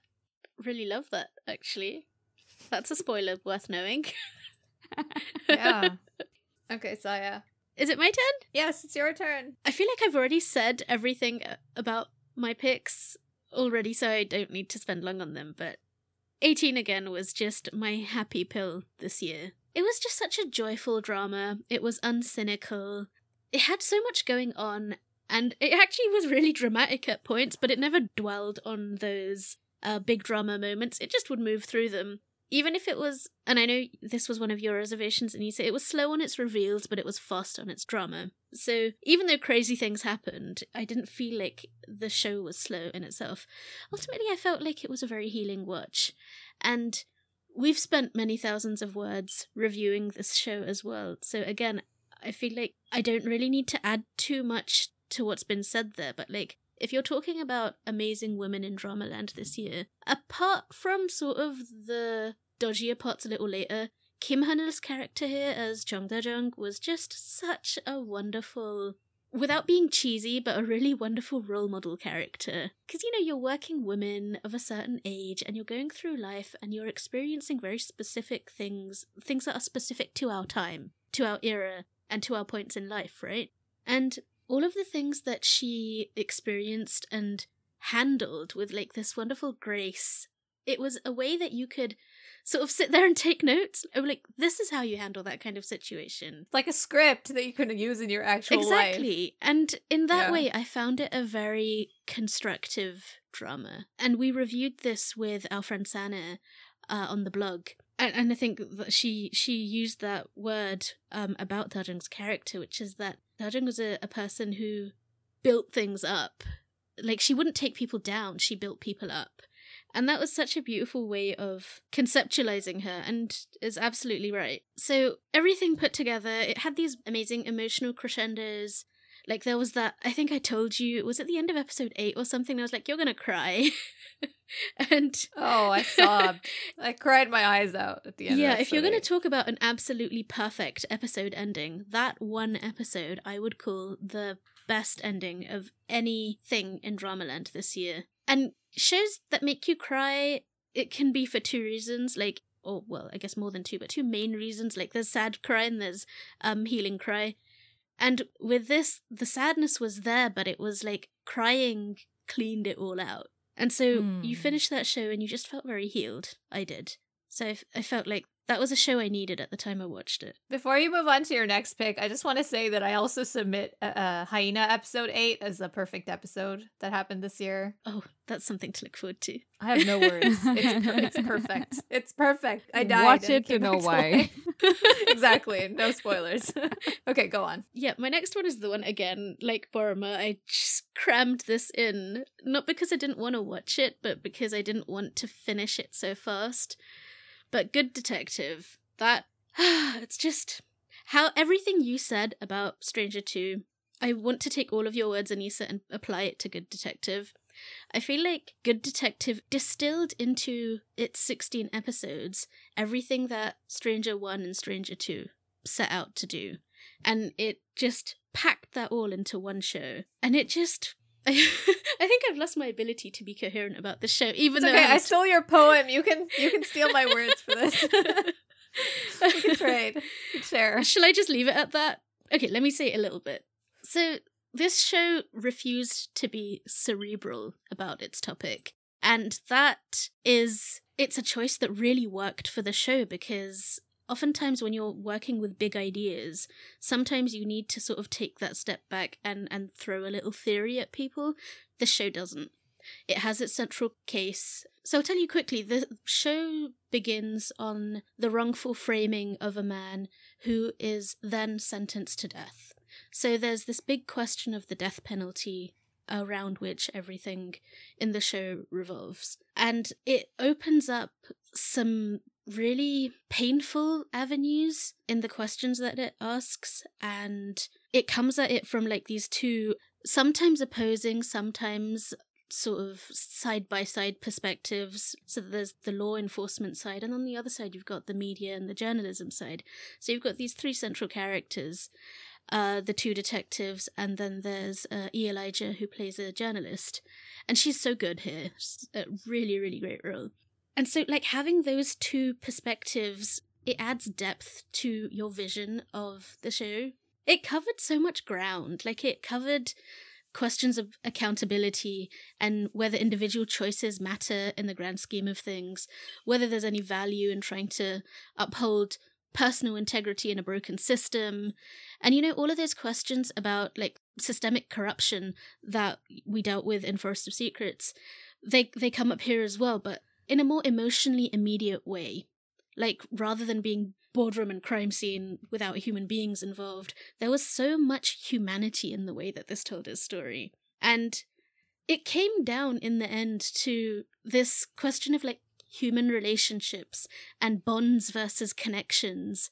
really love that, actually. That's a spoiler worth knowing. Yeah. Okay, Saya. Is it my turn? Yes, it's your turn. I feel like I've already said everything about my picks already, so I don't need to spend long on them, but 18 again was just my happy pill this year. It was just such a joyful drama. It was uncynical. It had so much going on, and it actually was really dramatic at points, but it never dwelled on those uh, big drama moments. It just would move through them even if it was, and I know this was one of your reservations, and you said it was slow on its reveals, but it was fast on its drama. So even though crazy things happened, I didn't feel like the show was slow in itself. Ultimately, I felt like it was a very healing watch. And we've spent many thousands of words reviewing this show as well. So again, I feel like I don't really need to add too much to what's been said there, but like if you're talking about amazing women in Dramaland this year, apart from sort of the dodgier parts a little later, Kim Ha-neul's character here as Jung Da-jung was just such a wonderful, without being cheesy, but a really wonderful role model character. Because, you know, you're working women of a certain age and you're going through life and you're experiencing very specific things, things that are specific to our time, to our era, and to our points in life, right? And all of the things that she experienced and handled with like this wonderful grace. It was a way that you could sort of sit there and take notes. Oh, like this is how you handle that kind of situation. Like a script that you can use in your actual exactly. life. Exactly. And in that yeah. way, I found it a very constructive drama. And we reviewed this with our friend Sana uh, on the blog. And, and I think that she she used that word um, about Da-jung's character, which is that Da-jung was a, a person who built things up. Like she wouldn't take people down, she built people up. And that was such a beautiful way of conceptualizing her, and is absolutely right. So, everything put together, it had these amazing emotional crescendos. Like, there was that, I think I told you, was at the end of episode 8 or something, I was like, you're gonna cry. and oh, I sobbed. I cried my eyes out at the end. Yeah, if you're going going to talk about an absolutely perfect episode ending, that one episode I would call the best ending of anything in Dramaland this year. And shows that make you cry, it can be for two reasons, like or well, I guess more than two, but two main reasons. Like there's sad cry and there's um healing cry. And with this, the sadness was there, but it was like crying cleaned it all out. And so you Hmm. finished that show and you just felt very healed. I did. So I, f- I felt like that was a show I needed at the time I watched it. Before you move on to your next pick, I just want to say that I also submit uh, uh, Hyena episode 8 as the perfect episode that happened this year. Oh, that's something to look forward to. I have no words. It's, per- it's perfect. It's perfect. I died. Watch it to know why. exactly. No spoilers. okay, go on. Yeah, my next one is the one again, like Paroma. I just crammed this in, not because I didn't want to watch it, but because I didn't want to finish it so fast. But Good Detective, that it's just how everything you said about Stranger 2, I want to take all of your words, Anissa, and apply it to Good Detective. I feel like Good Detective distilled into its 16 episodes everything that Stranger 1 and Stranger 2 set out to do. And it just packed that all into one show. And it just. I, think I've lost my ability to be coherent about the show, even It's though okay. I haven't- stole your poem. You can you can steal my words for this. we can trade. We can share. Shall I just leave it at that? Okay, let me say it a little bit. So, this show refused to be cerebral about its topic. And that is, it's a choice that really worked for the show because oftentimes when you're working with big ideas, sometimes you need to sort of take that step back and, and throw a little theory at people. The show doesn't. It has its central case. So I'll tell you quickly the show begins on the wrongful framing of a man who is then sentenced to death. So there's this big question of the death penalty around which everything in the show revolves. And it opens up some really painful avenues in the questions that it asks and it comes at it from like these two sometimes opposing sometimes sort of side by side perspectives. So there's the law enforcement side, and on the other side, you've got the media and the journalism side. So you've got these three central characters uh, the two detectives, and then there's uh, E. Elijah, who plays a journalist. And she's so good here. She's a really, really great role. And so, like, having those two perspectives, it adds depth to your vision of the show. It covered so much ground. Like, it covered questions of accountability and whether individual choices matter in the grand scheme of things, whether there's any value in trying to uphold personal integrity in a broken system. And you know, all of those questions about like systemic corruption that we dealt with in Forest of Secrets, they they come up here as well, but in a more emotionally immediate way. Like rather than being boardroom and crime scene without human beings involved, there was so much humanity in the way that this told its story. And it came down in the end to this question of like human relationships and bonds versus connections.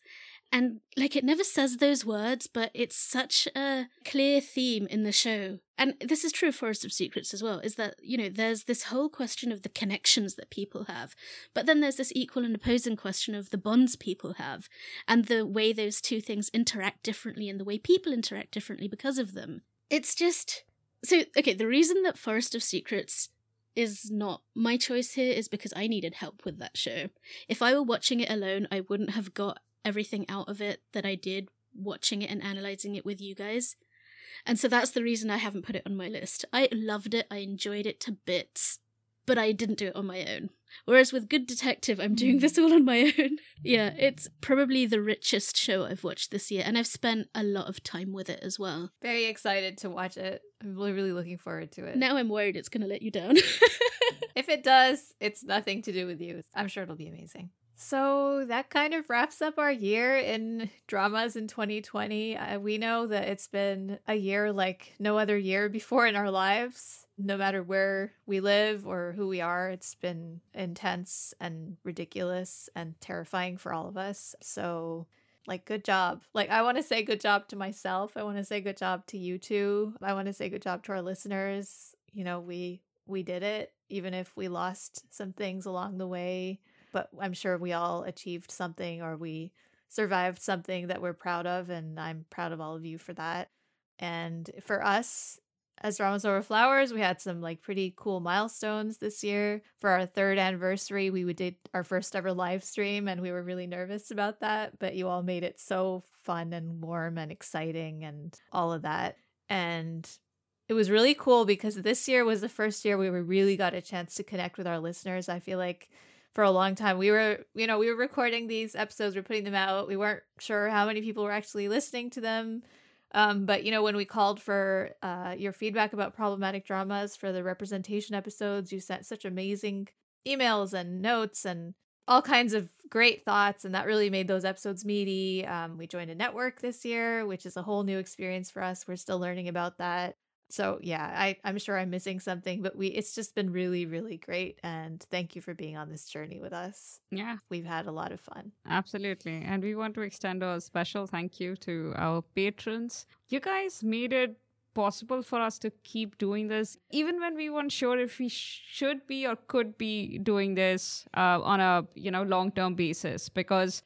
And like it never says those words, but it's such a clear theme in the show. And this is true of Forest of Secrets as well, is that, you know, there's this whole question of the connections that people have. But then there's this equal and opposing question of the bonds people have and the way those two things interact differently and the way people interact differently because of them. It's just so okay, the reason that Forest of Secrets is not my choice here is because I needed help with that show. If I were watching it alone, I wouldn't have got everything out of it that I did watching it and analyzing it with you guys. And so that's the reason I haven't put it on my list. I loved it, I enjoyed it to bits, but I didn't do it on my own. Whereas with Good Detective, I'm doing this hmm. all on my own. yeah, it's probably the richest show I've watched this year, and I've spent a lot of time with it as well. Very excited to watch it. I'm really, really looking forward to it. Now I'm worried it's going to let you down. if it does, it's nothing to do with you. I'm sure it'll be amazing. So that kind of wraps up our year in dramas in 2020. Uh, we know that it's been a year like no other year before in our lives. No matter where we live or who we are, it's been intense and ridiculous and terrifying for all of us. So, like, good job. Like, I want to say good job to myself. I want to say good job to you two. I want to say good job to our listeners. You know, we we did it, even if we lost some things along the way. But I'm sure we all achieved something or we survived something that we're proud of. And I'm proud of all of you for that. And for us, as Dramas Over Flowers, we had some like pretty cool milestones this year. For our third anniversary, we did our first ever live stream, and we were really nervous about that. But you all made it so fun and warm and exciting, and all of that. And it was really cool because this year was the first year we really got a chance to connect with our listeners. I feel like for a long time we were, you know, we were recording these episodes, we're putting them out. We weren't sure how many people were actually listening to them. Um, but you know, when we called for uh, your feedback about problematic dramas for the representation episodes, you sent such amazing emails and notes and all kinds of great thoughts, and that really made those episodes meaty. Um, we joined a network this year, which is a whole new experience for us. We're still learning about that so yeah I, i'm sure i'm missing something but we it's just been really really great and thank you for being on this journey with us. Yeah. We've had a lot of fun. Absolutely and we want to extend a special thank you to our patrons. You guys made it possible for us to keep doing this even when we weren't sure if we should be or could be doing this uh, on a you know long term basis because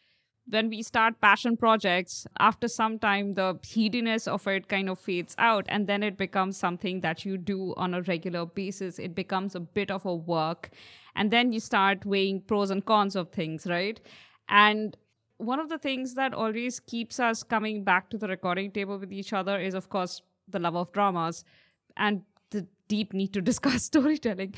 when we start passion projects, after some time, the heediness of it kind of fades out, and then it becomes something that you do on a regular basis. It becomes a bit of a work, and then you start weighing pros and cons of things, right? And one of the things that always keeps us coming back to the recording table with each other is, of course, the love of dramas and the deep need to discuss storytelling,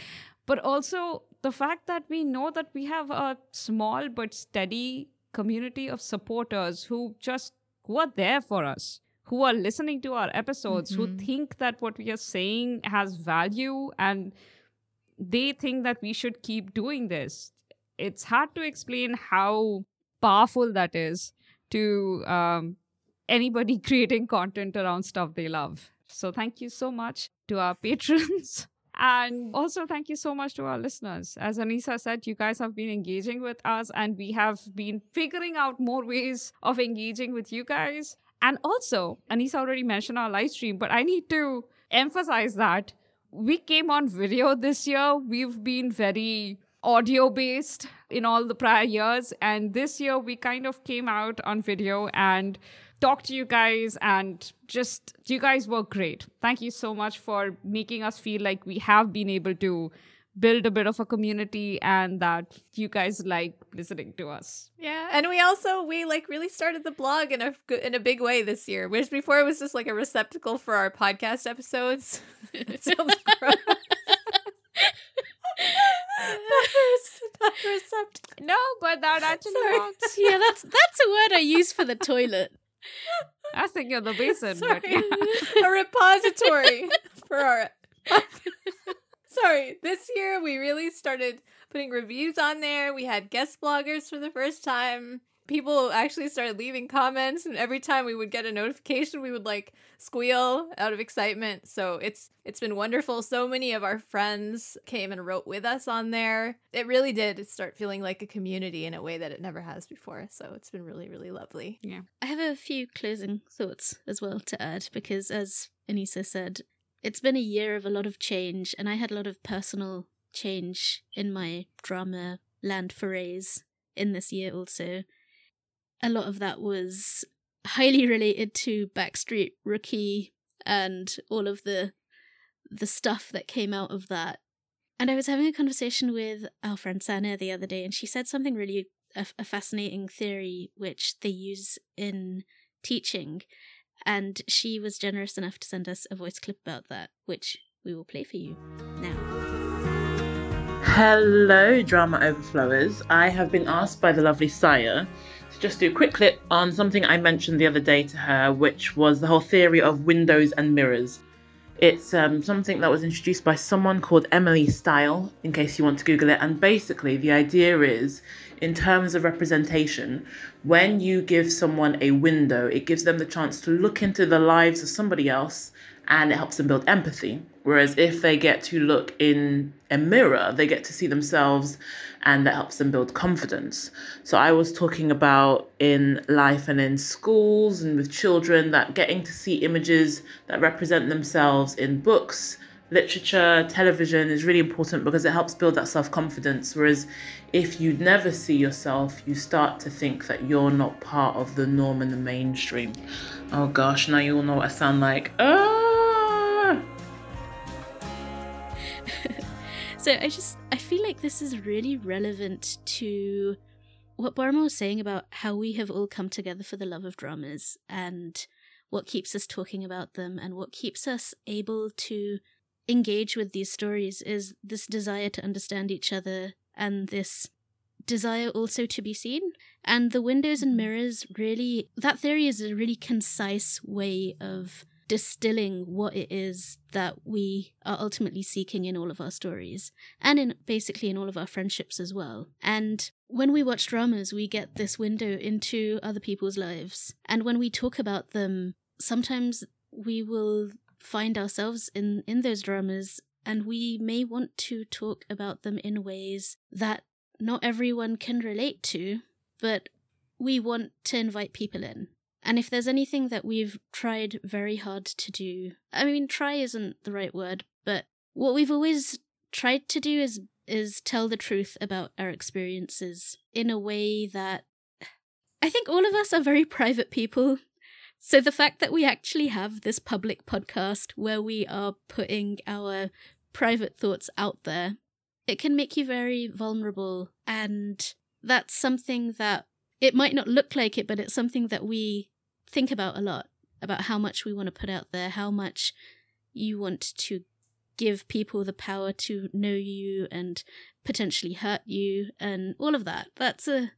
but also the fact that we know that we have a small but steady community of supporters who just who are there for us who are listening to our episodes mm-hmm. who think that what we are saying has value and they think that we should keep doing this. It's hard to explain how powerful that is to um, anybody creating content around stuff they love. So thank you so much to our patrons and also, thank you so much to our listeners. As Anissa said, you guys have been engaging with us, and we have been figuring out more ways of engaging with you guys. And also, Anissa already mentioned our live stream, but I need to emphasize that we came on video this year. We've been very audio based in all the prior years. And this year, we kind of came out on video and talk to you guys and just you guys were great. Thank you so much for making us feel like we have been able to build a bit of a community and that you guys like listening to us. Yeah, and we also we like really started the blog in a in a big way this year. Which before it was just like a receptacle for our podcast episodes. it sounds gross. No, but that actually Sorry. works. Yeah, that's that's a word I use for the toilet. I was thinking of the basin, but Sorry. yeah. a repository for our. Sorry, this year we really started putting reviews on there. We had guest bloggers for the first time. People actually started leaving comments, and every time we would get a notification, we would like squeal out of excitement. So it's it's been wonderful. So many of our friends came and wrote with us on there. It really did start feeling like a community in a way that it never has before. So it's been really really lovely. Yeah. I have a few closing thoughts as well to add because, as Anissa said, it's been a year of a lot of change, and I had a lot of personal change in my drama land forays in this year also. A lot of that was highly related to Backstreet Rookie and all of the the stuff that came out of that. And I was having a conversation with our friend Sana the other day, and she said something really a, a fascinating theory which they use in teaching. And she was generous enough to send us a voice clip about that, which we will play for you now. Hello, drama overflowers. I have been asked by the lovely Saya just do a quick clip on something I mentioned the other day to her, which was the whole theory of windows and mirrors. It's um, something that was introduced by someone called Emily Style, in case you want to Google it. And basically, the idea is in terms of representation, when you give someone a window, it gives them the chance to look into the lives of somebody else and it helps them build empathy. Whereas if they get to look in a mirror, they get to see themselves and that helps them build confidence. So I was talking about in life and in schools and with children that getting to see images that represent themselves in books, literature, television is really important because it helps build that self confidence. Whereas if you never see yourself, you start to think that you're not part of the norm and the mainstream. Oh gosh, now you all know what I sound like. Ah! so I just I feel like this is really relevant to what Paroma was saying about how we have all come together for the love of dramas and what keeps us talking about them and what keeps us able to engage with these stories is this desire to understand each other and this desire also to be seen. And the windows and mm-hmm. mirrors really, that theory is a really concise way of distilling what it is that we are ultimately seeking in all of our stories and in basically in all of our friendships as well. And when we watch dramas, we get this window into other people's lives. And when we talk about them, sometimes we will find ourselves in, in those dramas and we may want to talk about them in ways that not everyone can relate to, but we want to invite people in. And if there's anything that we've tried very hard to do, I mean, try isn't the right word, but what we've always tried to do is is tell the truth about our experiences in a way that I think all of us are very private people. So the fact that we actually have this public podcast where we are putting our private thoughts out there, it can make you very vulnerable and that's something that it might not look like it, but it's something that we think about a lot about how much we want to put out there, how much you want to give people the power to know you and potentially hurt you and all of that. That's a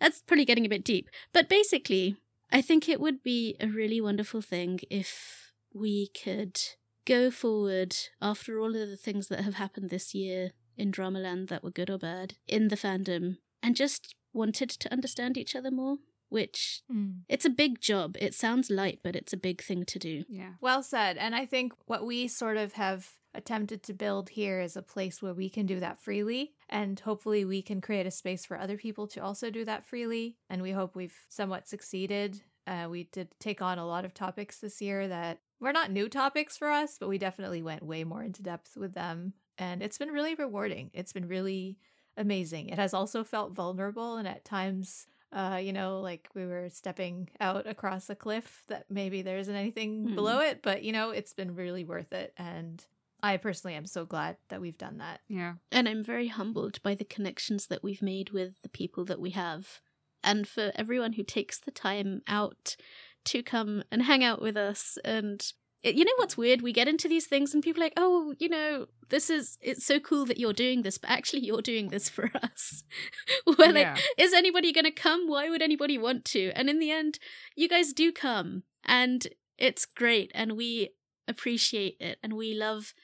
that's probably getting a bit deep. But basically, I think it would be a really wonderful thing if we could go forward after all of the things that have happened this year in Dramaland that were good or bad in the fandom and just wanted to understand each other more which Mm. it's a big job. It sounds light, but it's a big thing to do. Yeah. Well said. And I think what we sort of have attempted to build here is a place where we can do that freely. And hopefully we can create a space for other people to also do that freely. And we hope we've somewhat succeeded. Uh, we did take on a lot of topics this year that were not new topics for us, but we definitely went way more into depth with them. And it's been really rewarding. It's been really amazing. It has also felt vulnerable and at times uh, you know, like we were stepping out across a cliff that maybe there isn't anything Hmm. below it, but you know, it's been really worth it. And I personally am so glad that we've done that. Yeah. And I'm very humbled by the connections that we've made with the people that we have. And for everyone who takes the time out to come and hang out with us. And it, you know what's weird? We get into these things and people are like, oh, you know, this is, it's so cool that you're doing this, but actually you're doing this for us. We're like, is anybody going to come? Why would anybody want to? And in the end, you guys do come. And it's great. And we appreciate it. And we love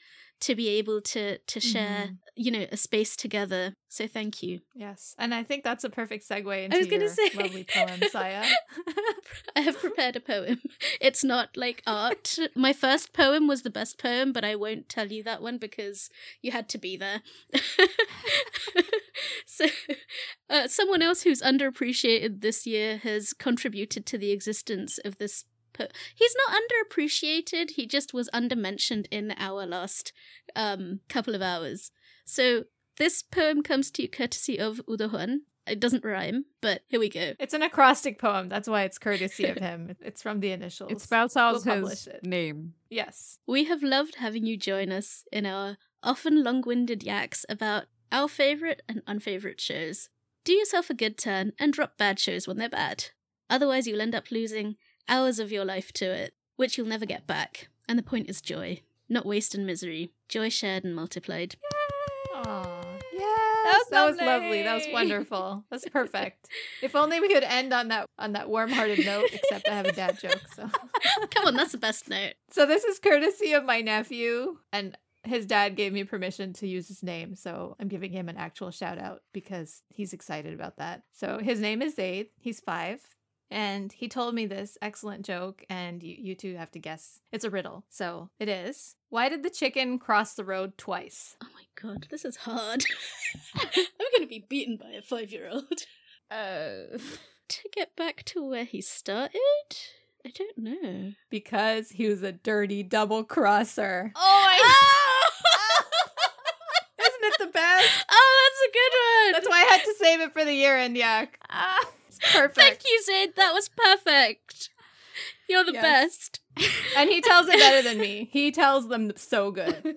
to be able to to share Mhm. you know a space together so thank you Yes. And I think that's a perfect segue into was gonna your say- lovely poem, Saya. i have prepared a poem it's not like art my first poem was the best poem but i won't tell you that one because you had to be there so uh, someone else who's underappreciated this year has contributed to the existence of this po- he's not underappreciated he just was undermentioned in our last um couple of hours so this poem comes to you courtesy of udohon it doesn't rhyme but here we go It's an acrostic poem. That's why it's courtesy of him. It's from the initials. It spells out We'll his it. name. Yes. We have loved having you join us in our often long winded yaks about our favourite and unfavorite shows. Do yourself a good turn and drop bad shows when they're bad. Otherwise, you'll end up losing hours of your life to it, which you'll never get back. And the point is joy, not waste and misery. Joy shared and multiplied. Aw. Yes. That was lovely. That was wonderful. That's perfect. If only we could end on that on that warm-hearted note, except I have a dad joke, so Come on, that's the best note. So this is courtesy of my nephew, and his dad gave me permission to use his name, so I'm giving him an actual shout out because he's excited about that. So his name is Zaid. He's five. And he told me this excellent joke, and you, you two have to guess. It's a riddle. So it is Why did the chicken cross the road twice? Oh my god, this is hard. I'm gonna be beaten by a five year old. Uh, To get back to where he started? I don't know. because he was a dirty double crosser. Oh my oh! Isn't it the best. Oh, that's a good one. That's why I had to save it for the year end, Yak. Ah, it's perfect. Thank you, Sid. That was perfect. You're the Yes. best. And he tells it better than me. He tells them so good.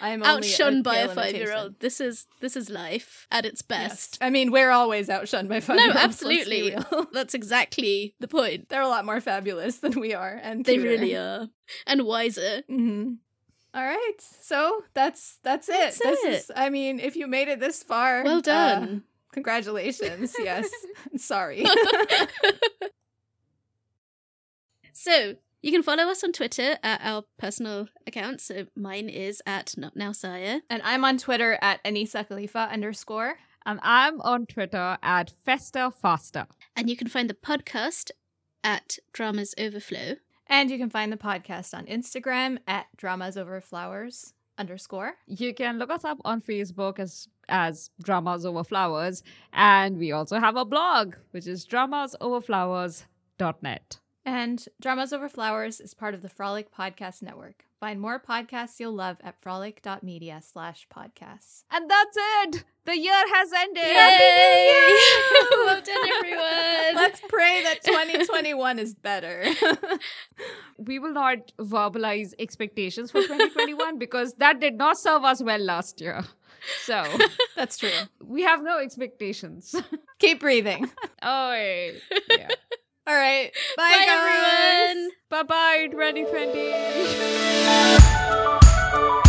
I am only Outshunned by a five-year-old. This is this is life at its Yes. best. I mean, we're always outshunned by five-year-olds. No, absolutely. That's exactly the point. They're a lot more fabulous than we are, and They cuter. really are. And wiser. hmm All right, so that's that's it. This it. is. I mean, if you made it this far, Well uh, done. Congratulations. yes, sorry. So you can follow us on Twitter at our personal accounts. So mine is at not now sire. and I'm on Twitter at Anissa Khalifa underscore. And I'm on Twitter at Festa Faster. And you can find the podcast at Dramas Overflow. And you can find the podcast on Instagram at Dramas Over Flowers underscore. You can look us up on Facebook as as Dramas Over Flowers, and we also have a blog, which is dramasoverflowers.net. And Dramas Over Flowers is part of the Frolic Podcast Network. Find more podcasts you'll love at frolic.media slash podcasts. And that's it. The year has ended. Yay! well done, everyone. Let's pray that 2021 is better. We will not verbalize expectations for 2021 because that did not serve us well last year. So That's true. we have no expectations. Keep breathing. oh, yeah. All right. Bye, Bye, guys. everyone. Bye bye, 2020.